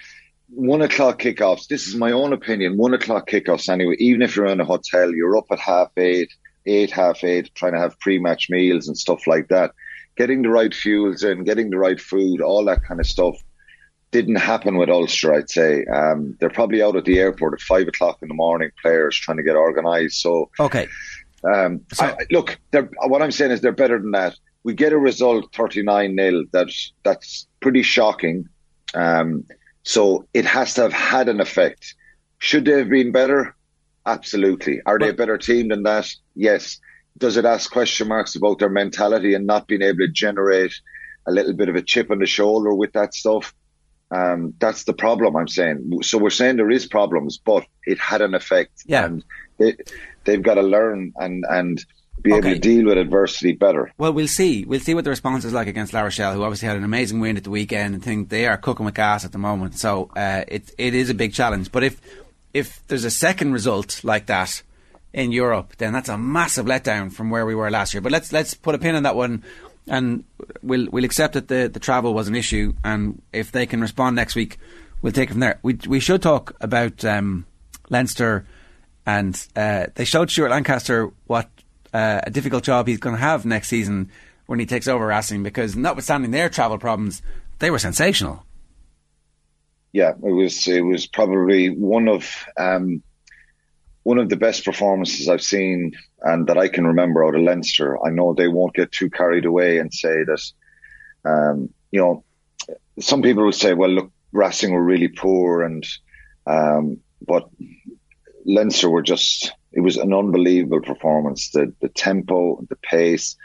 one o'clock kickoffs. This is my own opinion. One o'clock kickoffs, anyway. Even if you're in a hotel, you're up at half eight, eight, half eight, trying to have pre-match meals and stuff like that. getting the right fuels in, getting the right food, all that kind of stuff didn't happen with Ulster, I'd say. Um, they're probably out at the airport at five o'clock in the morning, players trying to get organised. So, okay. Um, so, I, look, what I'm saying is they're better than that. We get a result 39 nil. That's, that's pretty shocking. Um, so it has to have had an effect. Should they have been better? Absolutely. Are they a better team than that? Yes. Does it ask question marks about their mentality and not being able to generate a little bit of a chip on the shoulder with that stuff? Um, that's the problem I'm saying. So we're saying there is problems, but it had an effect. Yeah. And they, they've got to learn and, and be okay. able to deal with adversity better. Well, we'll see. We'll see what the response is like against La Rochelle, who obviously had an amazing win at the weekend and think they are cooking with gas at the moment. So uh, it it is a big challenge. But if if there's a second result like that in Europe, then that's a massive letdown from where we were last year. But let's let's put a pin in that one and we'll we'll accept that the, the travel was an issue, and if they can respond next week, we'll take it from there. We we should talk about um, Leinster, and uh, they showed Stuart Lancaster what uh, a difficult job he's going to have next season when he takes over Racing, because notwithstanding their travel problems, they were sensational. Yeah, it was it was probably one of um, one of the best performances I've seen and that I can remember out of Leinster. I know they won't get too carried away and say that, um, you know, some people will say, well, look, Racing were really poor and, um, but Leinster were just, it was an unbelievable performance. The, the tempo, the pace.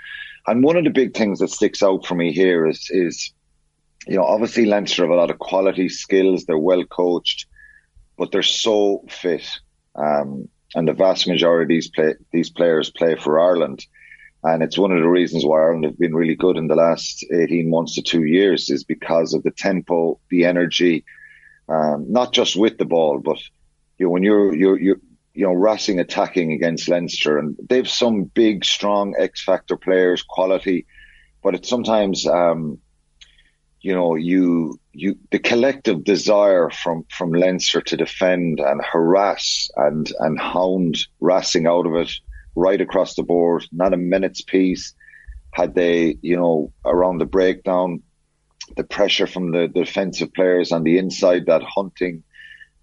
And one of the big things that sticks out for me here is, is, you know, obviously Leinster have a lot of quality skills. They're well coached, but they're so fit. Um, and the vast majority of these play, these players play for Ireland. And it's one of the reasons why Ireland have been really good in the last 18 months to two years is because of the tempo, the energy, um, not just with the ball, but you know, when you're, you're, you're, you know, Racing attacking against Leinster and they've some big, strong X factor players, quality, but it's sometimes, um, you know, you, you, the collective desire from, from Leinster to defend and harass and, and hound Racing out of it right across the board, not a minute's peace. Had they, you know, around the breakdown, the pressure from the, the defensive players on the inside, that hunting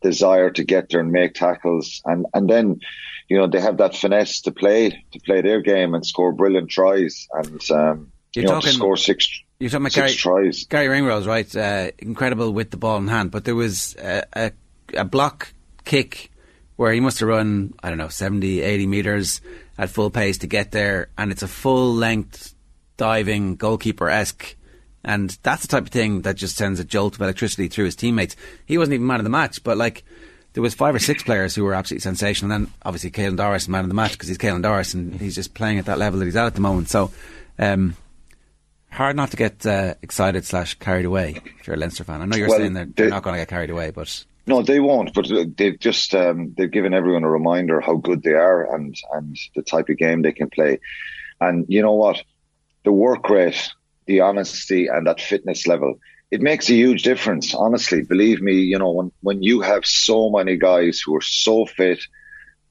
desire to get there and make tackles. And, and then, you know, they have that finesse to play, to play their game and score brilliant tries and, um, You're you know, talking, to score six, you're talking about six Gary, tries. Garry Ringrose, right? Uh, incredible with the ball in hand, but there was a, a, a, block kick where he must have run, I don't know, 70, 80 metres at full pace to get there, and it's a full length diving goalkeeper esque. And that's the type of thing that just sends a jolt of electricity through his teammates. He wasn't even man of the match, but like there was five or six players who were absolutely sensational. And then obviously Caelan Doris, man of the match, because he's Caelan Doris and he's just playing at that level that he's at at the moment. So um, hard not to get uh, excited slash carried away if you're a Leinster fan. I know you're Well, saying that they're they- not going to get carried away, but No, they won't. But uh, they've just um, they've given everyone a reminder how good they are and and the type of game they can play. And you know what, the work rate, the honesty, and that fitness level, it makes a huge difference. Honestly, believe me. You know when when you have so many guys who are so fit,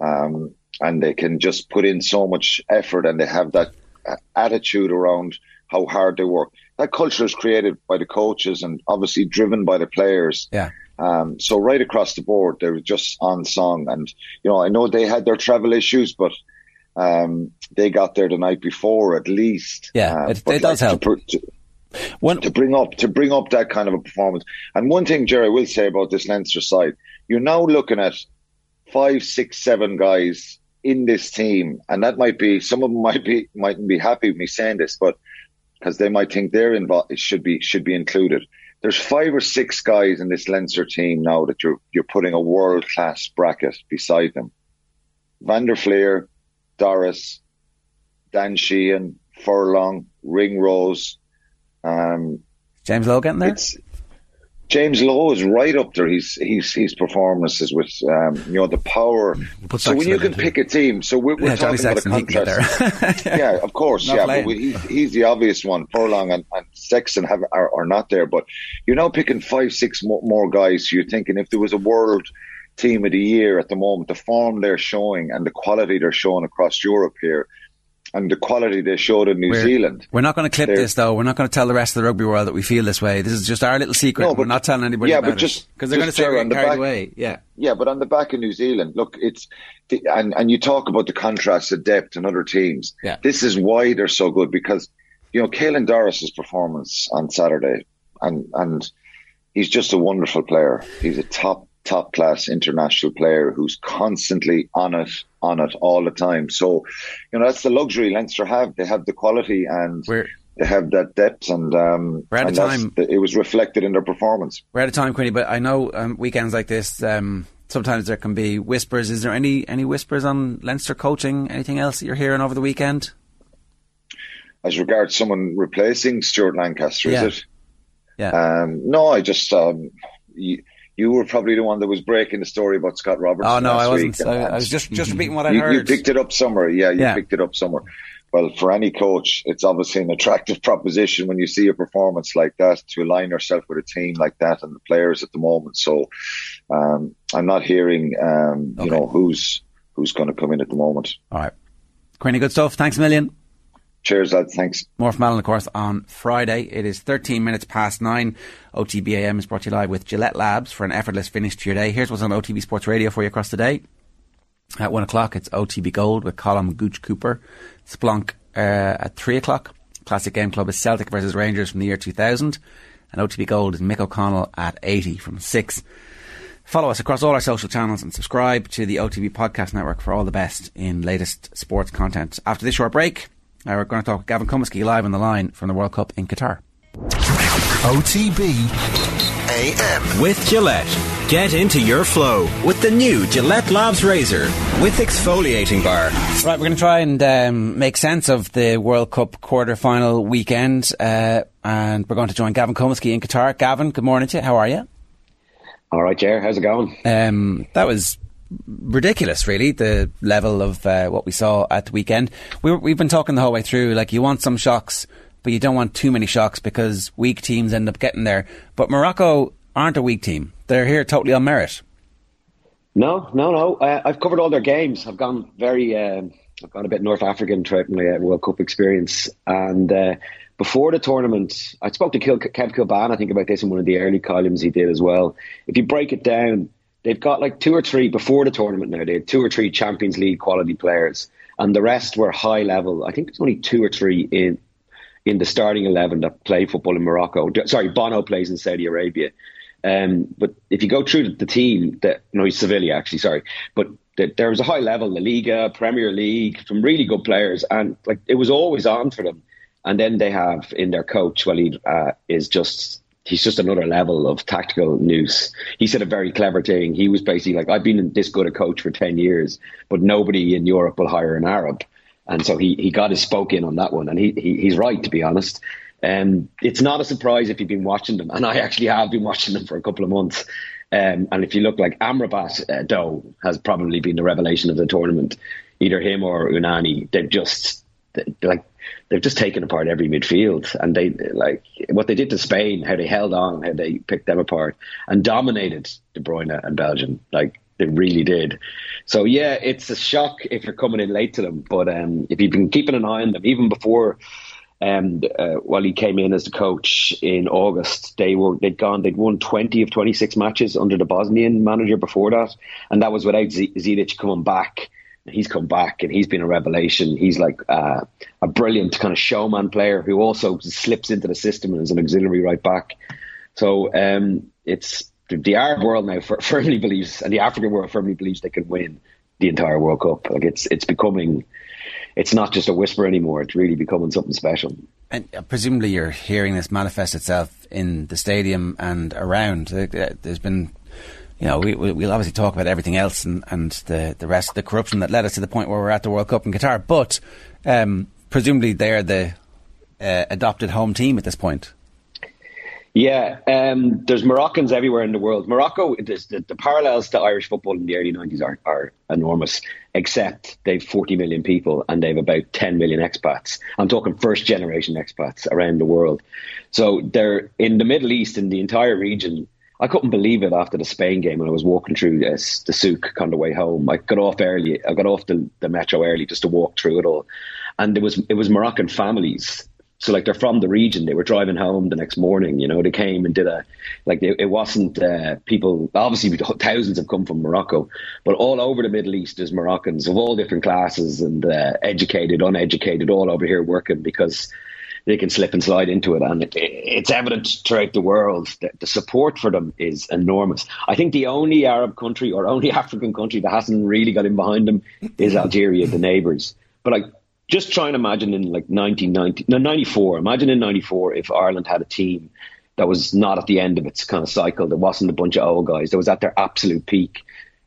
um, and they can just put in so much effort, and they have that uh, attitude around how hard they work. That culture is created by the coaches and obviously driven by the players. yeah. Um, so right across the board, they were just on song. And, you know, I know they had their travel issues, but, um, they got there the night before at least. Yeah, Uh, it- it does to help. pr- To, to bring up, to bring up that kind of a performance. And one thing, Jerry, will say about this Leinster side, you're now looking at five, six, seven guys in this team. And that might be, some of them might be, mightn't be happy with me saying this, but because they might think they're involved, should be, should be included. There's five or six guys in this Leinster team now that you're, you're putting a world class bracket beside them. Van der Flier, Doris, Dan Sheehan, Furlong, Ringrose, um, James Lowe getting there. it's James Lowe is right up there. He's he's his performances with um, you know the power. So when you can pick a team, so we're, we're Yeah, talking about a Sexton, can get contrast. there. yeah, of course, Not yeah, but he, he's the obvious one. Furlong and, and Sexton have are, are not there, but you're now picking five, six more, more guys. So you're thinking if there was a world team of the year at the moment, the form they're showing and the quality they're showing across Europe here, and the quality they showed in New We're- Zealand. We're not going to clip They're- this, though. We're not going to tell the rest of the rugby world that we feel this way. This is just our little secret. No, but- we're not telling anybody yeah, but just because they're going to say we're on the carried back- away. Yeah. Yeah, but on the back of New Zealand, look, it's the, and and you talk about the contrast of depth and other teams. Yeah. This is why they're so good because you know Caelan Doris's performance on Saturday, and and he's just a wonderful player. He's a top top class international player who's constantly on it on it all the time. So, you know, that's the luxury Leinster have. They have the quality and they have that depth, and um, We're out of time. It was reflected in their performance. We're out of time, Quinny, but I know um, weekends like this, um, sometimes there can be whispers. Is there any, any whispers on Leinster coaching? Anything else that you're hearing over the weekend? as regards someone replacing Stuart Lancaster, Yeah. is it? Yeah. Um, no, I just um, you, you were probably the one that was breaking the story about Scott Roberts. Oh, no, I wasn't. I- I was just- just repeating what I you, You picked it up somewhere. Yeah, you Yeah. picked it up somewhere. Well, for any coach, it's obviously an attractive proposition when you see a performance like that to align yourself with a team like that and the players at the moment. So, um, I'm not hearing, um, you know, who's who's going to come in at the moment. All right. Quinny, good stuff. Thanks a million. Cheers, lads. Thanks. More from Alan, of course, on Friday. It is 13 minutes past nine. OTBAM is brought to you live with Gillette Labs for an effortless finish to your day. Here's what's on OTB Sports Radio for you across the day. At one o'clock, it's OTB Gold with Colin Gooch Cooper. Splunk uh, at three o'clock. Classic Game Club is Celtic versus Rangers from the year 2000. And OTB Gold is Mick O'Connell at 80 from six. Follow us across all our social channels and subscribe to the OTB Podcast Network for all the best in latest sports content. After this short break, uh, we're going to talk with Gavin Cummiskey live on the line from the World Cup in Qatar. OTB AM. With Gillette. Get into your flow with the new Gillette Labs Razor with exfoliating bar. Right, we're going to try and um, make sense of the World Cup quarter final weekend, uh, and we're going to join Gavin Cummiskey in Qatar. Gavin, good morning to you. How are you? All right, Jer. How's it going? Um, that was ridiculous, really, the level of uh, what we saw at the weekend. We, we've been talking the whole way through, like, you want some shocks, but you don't want too many shocks because weak teams end up getting there. But Morocco aren't a weak team. They're here totally on merit. No, no, no. Uh, I've covered all their games. I've gone very. Um, I've gone a bit North African throughout my uh, World Cup experience, and uh, before the tournament, I spoke to Kev Kilbane. I think about this in one of the early columns he did as well. If you break it down, they've got like two or three before the tournament. Now they had two or three Champions League quality players, and the rest were high level. I think there's only two or three in in the starting eleven that play football in Morocco. Sorry, Bono plays in Saudi Arabia. Um, but if you go through the, the team, that no, he's Sevilla actually. Sorry, but th- there was a high level, La Liga, Premier League, some really good players, and like it was always on for them. And then they have in their coach, Walid, uh, is just he's just another level of tactical news. He said a very clever thing. He was basically like, I've been this good a coach for ten years, but nobody in Europe will hire an Arab. And so he, he got his spoke in on that one, and he, he he's right to be honest. Um, it's not a surprise if you've been watching them, and I actually have been watching them for a couple of months. Um, and if you look like Amrabat uh, Doe has probably been the revelation of the tournament, either him or Ounahi. They've just like they've just taken apart every midfield, and they like what they did to Spain, how they held on, how they picked them apart, and dominated De Bruyne and Belgium. Like they really did. So yeah, it's a shock if you're coming in late to them, but um, if you've been keeping an eye on them even before um, uh, while he came in as the coach in August, they were they'd gone they'd won twenty of twenty six matches under the Bosnian manager before that, and that was without Z- Ziyech coming back. He's come back and he's been a revelation. He's like uh, a brilliant kind of showman player who also slips into the system and is an auxiliary right back. So um, it's the, Arab world now firmly believes, and the African world firmly believes they can win the entire World Cup. Like it's it's becoming it's not just a whisper anymore. It's really becoming something special. And uh, presumably, you're hearing this manifest itself in the stadium and around. Uh, There's been, you know, we, we- we'll obviously talk about everything else and, and the, the rest of the corruption that led us to the point where we're at the World Cup in Qatar. But um, presumably, they're the uh, adopted home team at this point. Yeah, um, there's Moroccans everywhere in the world. Morocco, the, the parallels to Irish football in the early 90s are, are enormous, except they've 40 million people and they've about 10 million expats. I'm talking first generation expats around the world. So they're in the Middle East, in the entire region. I couldn't believe it after the Spain game when I was walking through the souk on the way home. I got off early. I got off the, the metro early just to walk through it all. and it was it was Moroccan families. So like they're from the region. They were driving home the next morning. You know, they came and did a like it, it wasn't uh, people. Obviously, thousands have come from Morocco, but all over the Middle East there's Moroccans of all different classes and uh, educated, uneducated, all over here working because they can slip and slide into it. And it, it's evident throughout the world that the support for them is enormous. I think the only Arab country or only African country that hasn't really got in behind them is Algeria, the neighbours. But like, just try and imagine in like 1990, no, 94, imagine in 94 if Ireland had a team that was not at the end of its kind of cycle, that wasn't a bunch of old guys, that was at their absolute peak,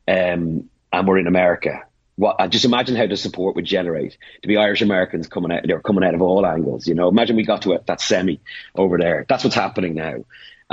um, and we're in America what uh, just imagine how the support would generate to be Irish Americans coming out they're coming out of all angles you know? Imagine we got to that semi over there. That's what's happening now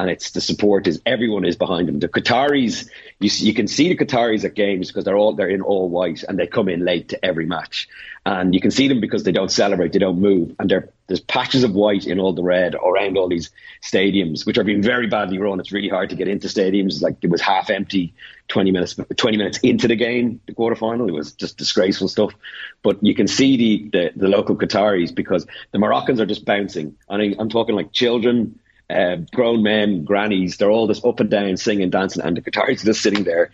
and it's the support is everyone is behind them the Qataris you, you can see the Qataris at games because they're all they're in all white and they come in late to every match and you can see them because they don't celebrate, they don't move, and there's patches of white in all the red around all these stadiums, which are being very badly run. It's really hard to get into stadiums. Like it was half empty, twenty minutes, twenty minutes into the game, the quarterfinal. It was just disgraceful stuff. But you can see the the, the local Qataris because the Moroccans are just bouncing. I mean, I'm talking like children. Uh, grown men, grannies, they're all just up and down singing, dancing, and the are just sitting there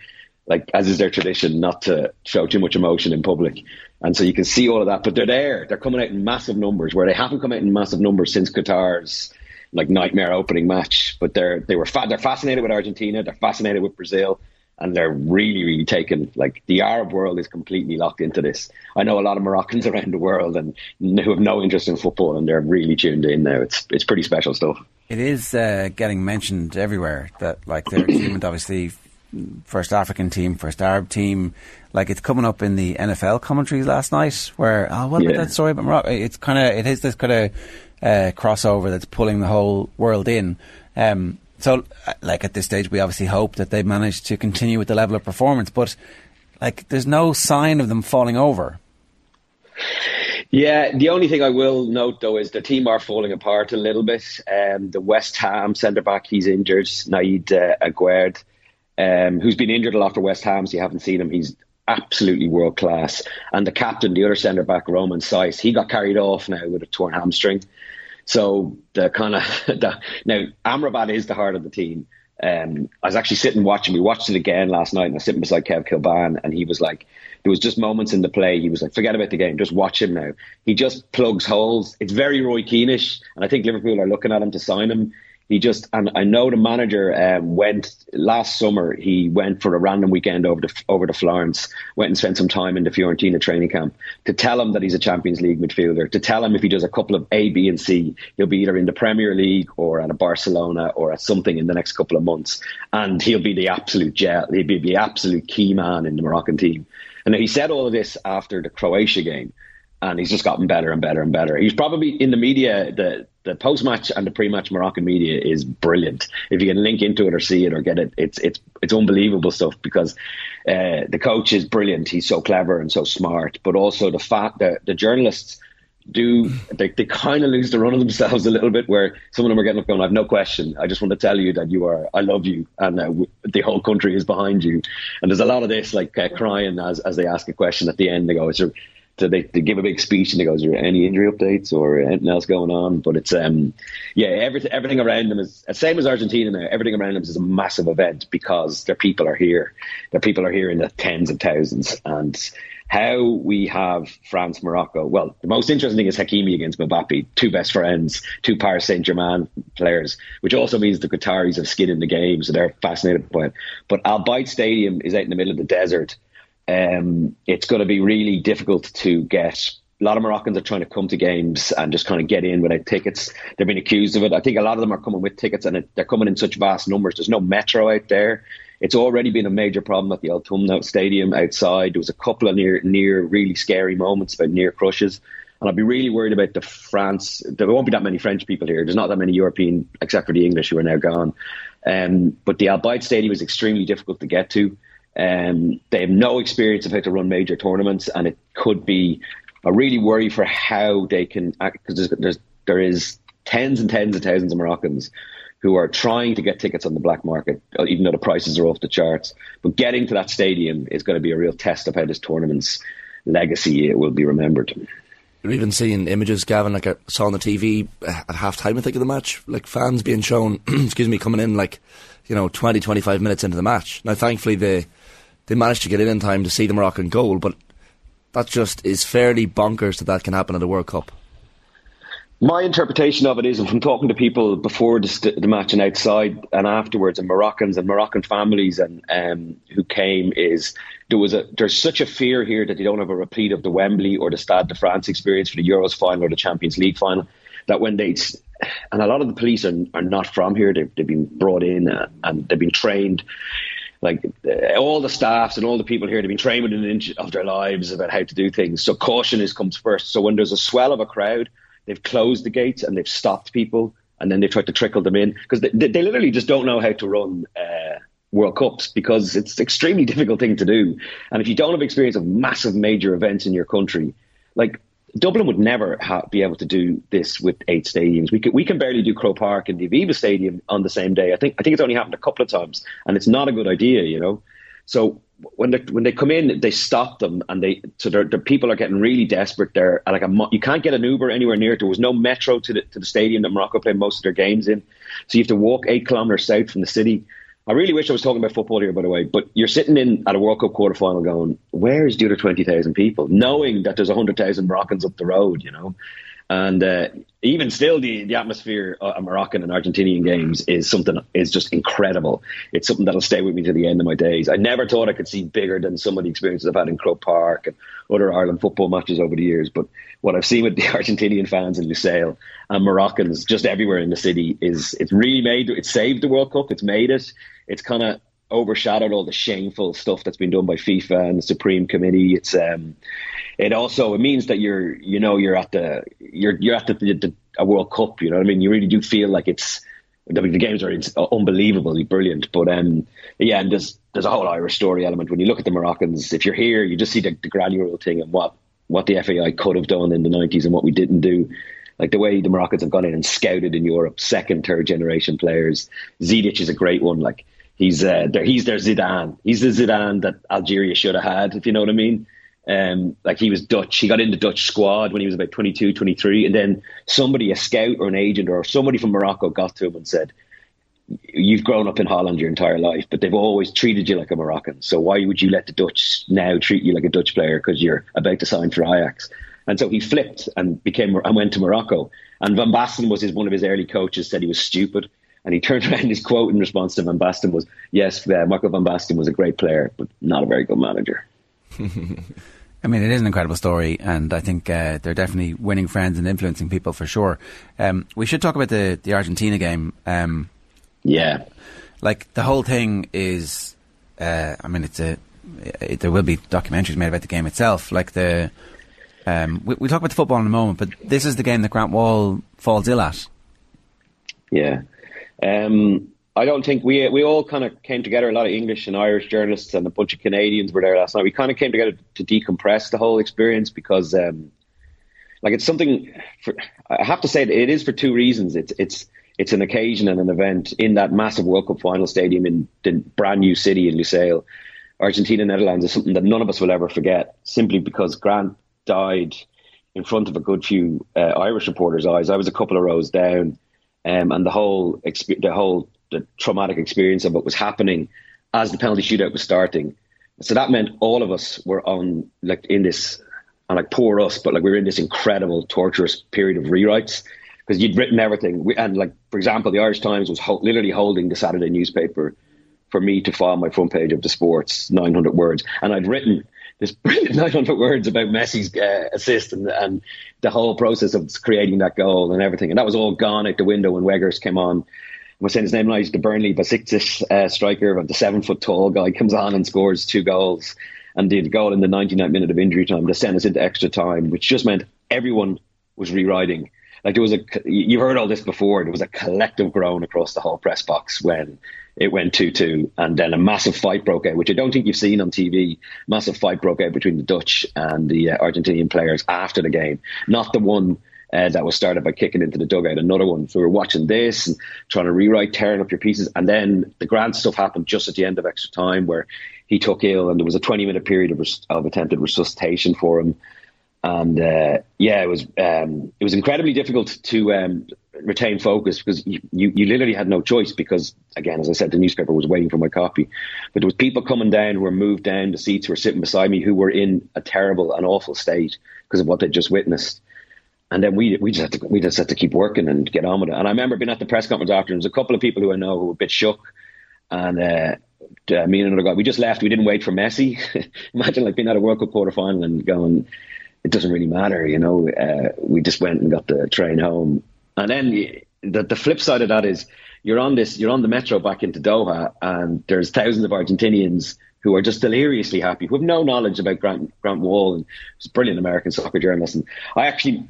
like as is their tradition, not to show too much emotion in public. And so you can see all of that, but they're there. They're coming out in massive numbers where they haven't come out in massive numbers since Qatar's like nightmare opening match. But they're they were fa- they're fascinated with Argentina. They're fascinated with Brazil. And they're really, really taken. Like the Arab world is completely locked into this. I know a lot of Moroccans around the world and who have no interest in football, and they're really tuned in now. It's it's pretty special stuff. It is uh, getting mentioned everywhere that like their achievement, obviously first African team, first Arab team. Like it's coming up in the NFL commentaries last night, where oh, what yeah. about that story about Morocco? It's kind of it is this kind of uh, crossover that's pulling the whole world in. Um, so, uh, like at this stage, we obviously hope that they manage to continue with the level of performance, but like there's no sign of them falling over. Yeah, the only thing I will note though is the team are falling apart a little bit. Um, the West Ham centre back, he's injured, Naid uh, Aguerd um, who's been injured a lot for West Ham, so you haven't seen him. He's absolutely world class. And the captain, the other centre back, Romain Saïss, he got carried off now with a torn hamstring. So the kind of now Amrabat is the heart of the team. Um, I was actually sitting watching. We watched it again last night, and I was sitting beside Kev Kilbane, and he was like, there was just moments in the play. He was like, forget about the game, just watch him now. He just plugs holes. It's very Roy Keane-ish, and I think Liverpool are looking at him to sign him he just and I know the manager um, went last summer. He went for a random weekend over to over to Florence, went and spent some time in the Fiorentina training camp to tell him that he's a Champions League midfielder. To tell him if he does a couple of A, B, and C, he'll be either in the Premier League or at a Barcelona or at something in the next couple of months, and he'll be the absolute jet. He'll be the absolute key man in the Moroccan team. And he said all of this after the Croatia game and he's just gotten better and better and better. He's probably in the media, the the post match and the pre match Moroccan media is brilliant. If you can link into it or see it or get it, it's it's it's unbelievable stuff because uh, the coach is brilliant. He's so clever and so smart, but also the fact that the journalists do they, they kind of lose the run of themselves a little bit where some of them are getting up going I've no question I just want to tell you that you are I love you and uh, the whole country is behind you and there's a lot of this like uh, crying as, as they ask a question at the end they go is there, they, they give a big speech and they go, "Is there any injury updates or anything else going on?" But it's um, yeah, everything everything around them is same as Argentina now. Everything around them is a massive event because their people are here. Their people are here in the tens of thousands, and how we have France, Morocco. Well, the most interesting thing is Hakimi against Mbappe, two best friends, two Paris Saint Germain players, which also means the Qataris have skin in the game, so they're fascinated by it. But Al Bayt Stadium is out in the middle of the desert um, it's going to be really difficult to get. A lot of Moroccans are trying to come to games and just kind of get in without tickets. They're being accused of it. I think a lot of them are coming with tickets and they're coming in such vast numbers. There's no metro out there. It's already been a major problem at the Al Thumama Stadium outside. There was a couple of near near really scary moments about near crushes. And I'd be really worried about the France. There won't be that many French people here. There's not that many European, except for the English who are now gone. Um, but the Al Bayt Stadium is extremely difficult to get to. Um, they have no experience of how to run major tournaments, and it could be a really worry for how they can act because there's, there's there is tens and tens of thousands of Moroccans who are trying to get tickets on the black market, uh, even though the prices are off the charts. But getting to that stadium is going to be a real test of how this tournament's legacy uh, will be remembered. You're even seeing images, Gavin, like I saw on the TV uh, at half time, I think, of the match, like fans being shown, excuse me, coming in like, you know, 20, 25 minutes into the match. Now, thankfully, they, they managed to get in in time to see the Moroccan goal, but that just is fairly bonkers that that can happen at a World Cup. My interpretation of it is, and from talking to people before the, the match and outside and afterwards, and Moroccans and Moroccan families and um, who came, is there was a there's such a fear here that they don't have a repeat of the Wembley or the Stade de France experience for the Euros final or the Champions League final. That when they and a lot of the police are, are not from here, they've, they've been brought in uh, and they've been trained like uh, all the staffs and all the people here, they've been trained within an inch of their lives about how to do things. So caution is comes first. So when there's a swell of a crowd, they've closed the gates and they've stopped people, and then they try to trickle them in because they, they, literally just don't know how to run. Uh, World Cups because it's an extremely difficult thing to do. And if you don't have experience of massive major events in your country, like Dublin would never ha- be able to do this with eight stadiums. We can, we can barely do Croke Park and the Aviva Stadium on the same day. I think I think it's only happened a couple of times, and it's not a good idea, you know. So when they when they come in, they stop them, and they so the people are getting really desperate. There, like a, you can't get an Uber anywhere near. There was no metro to the to the stadium that Morocco played most of their games in, so you have to walk eight kilometers south from the city. I really wish I was talking about football here, by the way, but you're sitting in at a World Cup quarterfinal, going, where's the other 20,000 people? Knowing that there's 100,000 Moroccans up the road, you know? And uh, even still, the, the atmosphere of Moroccan and Argentinian games is something is just incredible. It's something that'll stay with me to the end of my days. I never thought I could see bigger than some of the experiences I've had in Croke Park and other Ireland football matches over the years. But what I've seen with the Argentinian fans in Lusail and Moroccans just everywhere in the city is it's really made it saved the World Cup. It's made it. It's kind of overshadowed all the shameful stuff that's been done by FIFA and the Supreme Committee. It's um, it also it means that you're you know you're at the you're you're at the, the, the a World Cup. You know what I mean? You really do feel like it's the, the games are unbelievably brilliant. But um, yeah, and there's there's a whole Irish story element when you look at the Moroccans. If you're here, you just see the, the granular thing and what what the FAI could have done in the 90s and what we didn't do. Like the way the Moroccans have gone in and scouted in Europe, second, third generation players. Ziyech is a great one. Like he's uh, there, he's their Zidane. He's the Zidane that Algeria should have had, if you know what I mean. Um, like he was Dutch. He got in the Dutch squad when he was about 22, 23. And then somebody, a scout or an agent or somebody from Morocco got to him and said, You've grown up in Holland your entire life, but they've always treated you like a Moroccan. So why would you let the Dutch now treat you like a Dutch player because you're about to sign for Ajax? And so he flipped and became and went to Morocco. And Van Basten was his, one of his early coaches, said he was stupid. And he turned around his quote in response to Van Basten was, Yes, uh, Marco Van Basten was a great player, but not a very good manager. I mean, it is an incredible story, and I think uh, they're definitely winning friends and influencing people for sure. Um, we should talk about the the Argentina game. Um, yeah, like the whole thing is. Uh, I mean, it's a. It, there will be documentaries made about the game itself. Like the, um, we, we'll talk about the football in a moment, but this is the game that Grant Wahl falls ill at. Yeah. Um, I don't think we we all kind of came together. A lot of English and Irish journalists and a bunch of Canadians were there last night. We kind of came together to decompress the whole experience because, um, like, it's something. For, I have to say it is for two reasons. It's it's it's an occasion and an event in that massive World Cup final stadium in the brand new city in Lusail. Argentina Netherlands is something that none of us will ever forget, simply because Grant died in front of a good few uh, Irish reporters' eyes. I was a couple of rows down, um, and the whole exp- the whole the traumatic experience of what was happening as the penalty shootout was starting. So that meant all of us were on like in this, and like poor us, but like we were in this incredible torturous period of rewrites because you'd written everything. We, and like for example, the Irish Times was ho- literally holding the Saturday newspaper for me to file my front page of the sports, 900 words, and I'd written this brilliant 900 words about Messi's uh, assist and, and the whole process of creating that goal and everything. And that was all gone out the window when Weghorst came on I was saying his name. He's the Burnley Besiktas uh, striker, the seven foot tall guy, comes on and scores two goals and did a goal in the 99th minute of injury time to send us into extra time, which just meant everyone was rewriting. Like there was a, you've heard all this before. There was a collective groan across the whole press box when it went 2 2. And then a massive fight broke out, which I don't think you've seen on TV. Massive fight broke out between the Dutch and the uh, Argentinian players after the game. Not the one uh, that was started by kicking into the dugout. Another one. So we were watching this and trying to rewrite, tearing up your pieces. And then the grand stuff happened just at the end of extra time where he took ill and there was a 20 minute period of, res- of attempted resuscitation for him. And uh, yeah, it was um, it was incredibly difficult to um, retain focus because you, you, literally had no choice because again, as I said, the newspaper was waiting for my copy, but there was people coming down who were moved down the seats who were sitting beside me who were in a terrible and awful state because of what they'd just witnessed. And then we we just had to we just had to keep working and get on with it. And I remember being at the press conference after, and there was a couple of people who I know who were a bit shook, and uh, uh, me and another guy, we just left. We didn't wait for Messi. Imagine like being at a World Cup quarter final and going, it doesn't really matter, you know. Uh, we just went and got the train home, and then the the flip side of that is you're on this, you're on the metro back into Doha, and there's thousands of Argentinians who are just deliriously happy, who have no knowledge about Grant Grant Wahl, and a brilliant American soccer journalist. And I actually,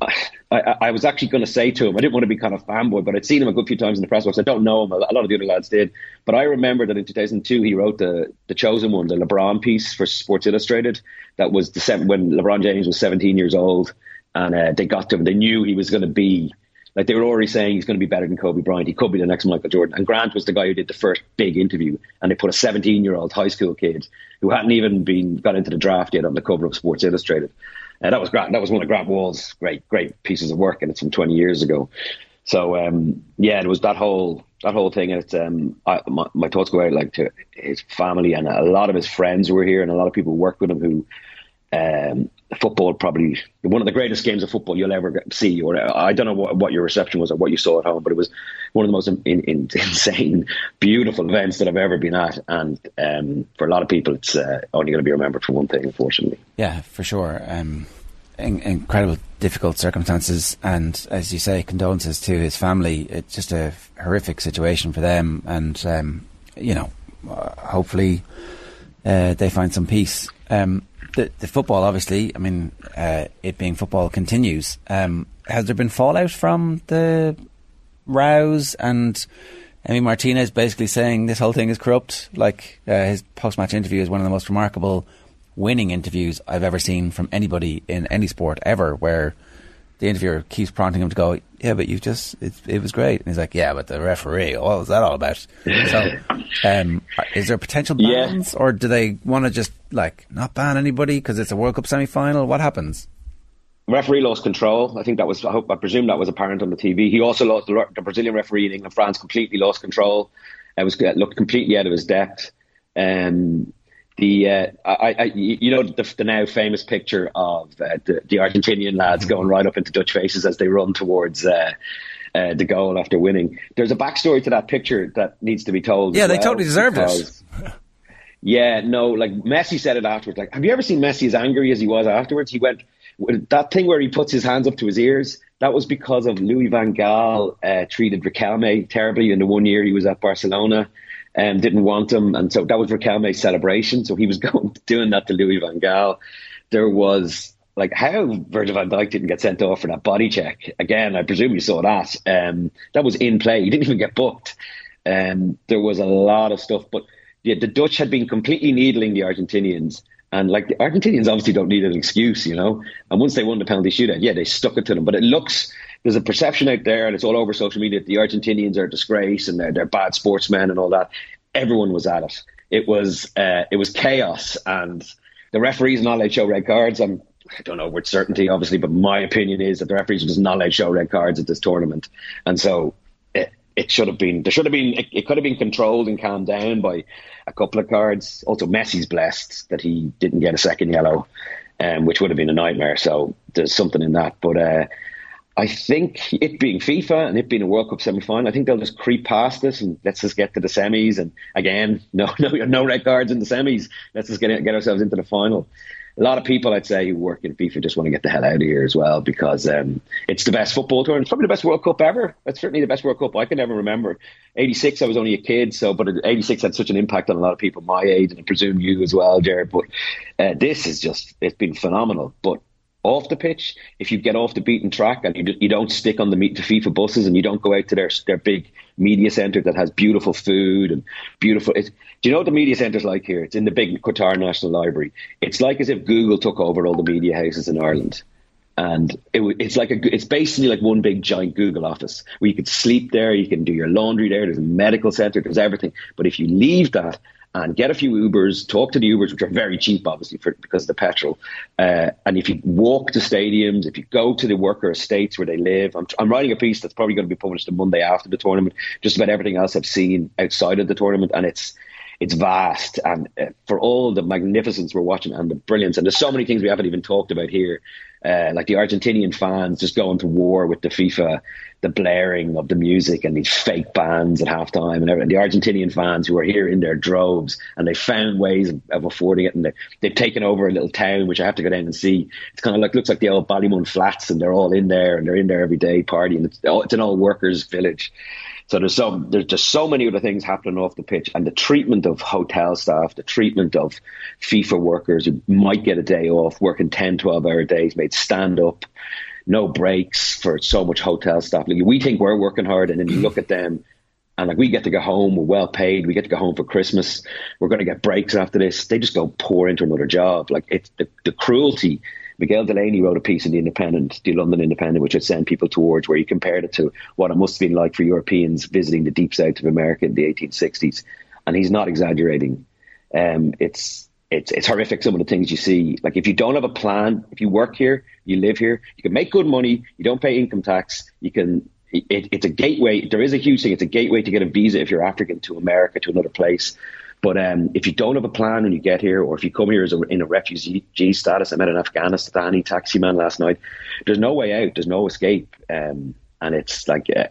I, I was actually going to say to him, I didn't want to be kind of fanboy, but I'd seen him a good few times in the press box. I don't know him; a lot of the other lads did, but I remember that in 2002 he wrote the the chosen one, the LeBron piece for Sports Illustrated. That was the when LeBron James was 17 years old, and uh, they got to him. They knew he was going to be like they were already saying he's going to be better than Kobe Bryant. He could be the next Michael Jordan. And Grant was the guy who did the first big interview, and they put a 17 year old high school kid who hadn't even been got into the draft yet on the cover of Sports Illustrated. And uh, that was Grant. That was one of Grant Wahl's great, great pieces of work, and it's from 20 years ago. So um, yeah, it was that whole that whole thing, and it's um, I, my, my, thoughts go out like to his family and a lot of his friends were here, and a lot of people who worked with him who um, football probably one of the greatest games of football you'll ever see. Or I don't know what, what your reception was or what you saw at home, but it was one of the most in, in, insane, beautiful events that I've ever been at. And um, for a lot of people, it's uh, only going to be remembered for one thing, unfortunately. Yeah, for sure. Um, in, incredible, difficult circumstances, and as you say, condolences to his family. It's just a horrific situation for them, and um, you know, uh, hopefully uh, they find some peace. Um, the, the football, obviously, I mean, uh, it being football continues. Um, has there been fallout from the rows and Emi Martinez basically saying this whole thing is corrupt? Like uh, his post match interview is one of the most remarkable winning interviews I've ever seen from anybody in any sport ever, where the interviewer keeps prompting him to go, "Yeah, but you just it, it was great," and he's like, "Yeah, but the referee, what was that all about?" so, um, is there a potential bans, yeah. or do they want to just like not ban anybody because it's a World Cup semi final? What happens? Referee lost control. I think that was. I, hope, I presume that was apparent on the TV. He also lost the, the Brazilian referee in England, France, completely lost control. It was looked completely out of his depth. Um, the uh, I, I, you know the, the, now famous picture of uh, the, the, Argentinian lads going right up into Dutch faces as they run towards uh, uh, the goal after winning. There's a backstory to that picture that needs to be told. Yeah, they well totally deserved it. Yeah, no, like Messi said it afterwards. Like, have you ever seen Messi as angry as he was afterwards? He went that thing where he puts his hands up to his ears. That was because of Louis Van Gaal uh, treated Riquelme terribly in the one year he was at Barcelona um, didn't want him. And so that was Riquelme's celebration. So he was going doing that to Louis van Gaal. There was like how Virgil van Dijk didn't get sent off for that body check. Again, I presume you saw that. Um, that was in play. He didn't even get booked. Um, there was a lot of stuff, but yeah, the Dutch had been completely needling the Argentinians. And like the Argentinians obviously don't need an excuse, you know. And once they won the penalty shootout, yeah, they stuck it to them. But it looks there's a perception out there, and it's all over social media that the Argentinians are a disgrace and they're, they're bad sportsmen and all that. Everyone was at it. It was uh, it was chaos, and the referees not allowed show red cards. I'm I don't know with certainty, obviously, but my opinion is that the referees just not allowed show red cards at this tournament, and so it, should have been there should have been it, it, could have been controlled and calmed down by a couple of cards. Also, Messi's blessed that he didn't get a second yellow, um, which would have been a nightmare. So there's something in that, but uh, I think it being FIFA and it being a World Cup semi final, I think they'll just creep past this and let's just get to the semis. And again, no, no, no red cards in the semis. Let's just get get ourselves into the final. A lot of people, I'd say, who work in FIFA just want to get the hell out of here as well because um, it's the best football tournament. It's probably the best World Cup ever. It's certainly the best World Cup I can ever remember. '86, I was only a kid, so but '86 had such an impact on a lot of people my age, and I presume you as well, Jared. But uh, this is just it's been phenomenal. But off the pitch, if you get off the beaten track and you, you don't stick on the, the FIFA buses and you don't go out to their their big media centre that has beautiful food and beautiful. do you know what the media centre's like here? It's in the big Qatar National Library. It's like as if Google took over all the media houses in Ireland. And it, it's like a, it's basically like one big giant Google office where you could sleep there, you can do your laundry there. There's a medical center, there's everything. But if you leave that and get a few Ubers, talk to the Ubers, which are very cheap, obviously, for, because of the petrol. Uh, and if you walk to stadiums, if you go to the worker estates where they live, I'm, I'm writing a piece that's probably going to be published the Monday after the tournament, just about everything else I've seen outside of the tournament, and it's it's vast. And uh, for all the magnificence we're watching and the brilliance, and there's so many things we haven't even talked about here, uh, like the Argentinian fans just going to war with the FIFA the blaring of the music and these fake bands at halftime and everything. The Argentinian fans who are here in their droves and they found ways of, of affording it and they, they've taken over a little town which I have to go down and see. It's kind of like looks like the old Ballymun flats and they're all in there and they're in there every day partying. It's, it's an all workers village. So there's so there's just so many other things happening off the pitch, and the treatment of hotel staff, the treatment of FIFA workers who might get a day off, working 10, 12 hour days, made stand up, no breaks for so much hotel staff. Like we think we're working hard, and then you look at them, and like we get to go home, we're well paid, we get to go home for Christmas, we're going to get breaks after this. They just go pour into another job. Like it's the, the cruelty. Miguel Delaney wrote a piece in the Independent, the London Independent, which had sent people towards where he compared it to what it must have been like for Europeans visiting the deep south of America in the 1860s, and he's not exaggerating. Um, it's it's it's horrific some of the things you see. Like if you don't have a plan, if you work here, you live here, you can make good money, you don't pay income tax, you can. It, it's a gateway. There is a huge thing. It's a gateway to get a visa if you're African to America to another place. But um, if you don't have a plan when you get here, or if you come here as a, in a refugee status, I met an Afghanistani taxi man last night. There's no way out. There's no escape. Um, and it's like uh,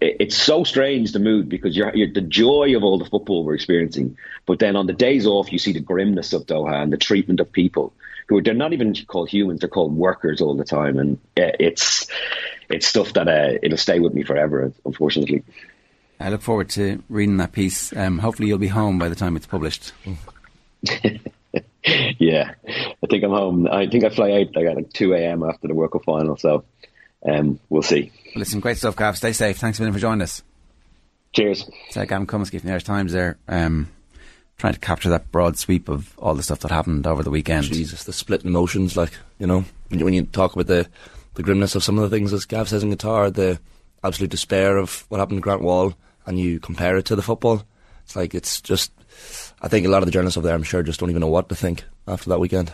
it's so strange the mood because you're, you're, the joy of all the football we're experiencing, but then on the days off you see the grimness of Doha and the treatment of people who are, they're not even called humans; they're called workers all the time, and uh, it's it's stuff that uh, it'll stay with me forever. Unfortunately, I look forward to reading that piece. Um, hopefully, you'll be home by the time it's published. yeah, I think I'm home. I think I fly out like at like two a.m. after the World Cup final, so um, we'll see. Listen, great stuff, Gav. Stay safe. Thanks a million for joining us. Cheers. It's like Gavin Cummiskey from the Irish Times there, um, trying to capture that broad sweep of all the stuff that happened over the weekend. Jesus, the split emotions, like, you know, when you, when you talk about the, the grimness of some of the things, as Gav says in Qatar, the absolute despair of what happened to Grant Wahl, and you compare it to the football, it's like, it's just, I think a lot of the journalists over there, I'm sure, just don't even know what to think after that weekend.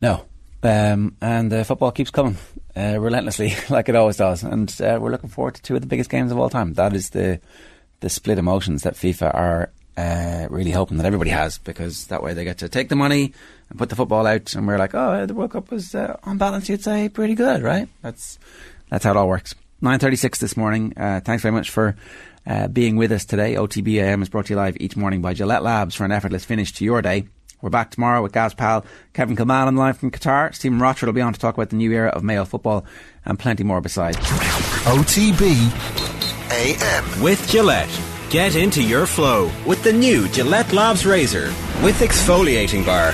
No. Um, and uh, football keeps coming uh, relentlessly, like it always does. And uh, we're looking forward to two of the biggest games of all time. That is the the split emotions that FIFA are uh, really hoping that everybody has, because that way they get to take the money and put the football out. And we're like, oh, the World Cup was uh, on balance, you'd say, pretty good, right? That's that's how it all works. Nine thirty six this morning. Uh, thanks very much for. Uh, being with us today. OTBAM is brought to you live each morning by Gillette Labs for an effortless finish to your day. We're back tomorrow with Gaz pal Kevin Kilbane on the line from Qatar. Stephen Rochford will be on to talk about the new era of Mayo football and plenty more besides. OTB AM. With Gillette. Get into your flow with the new Gillette Labs Razor with exfoliating bar.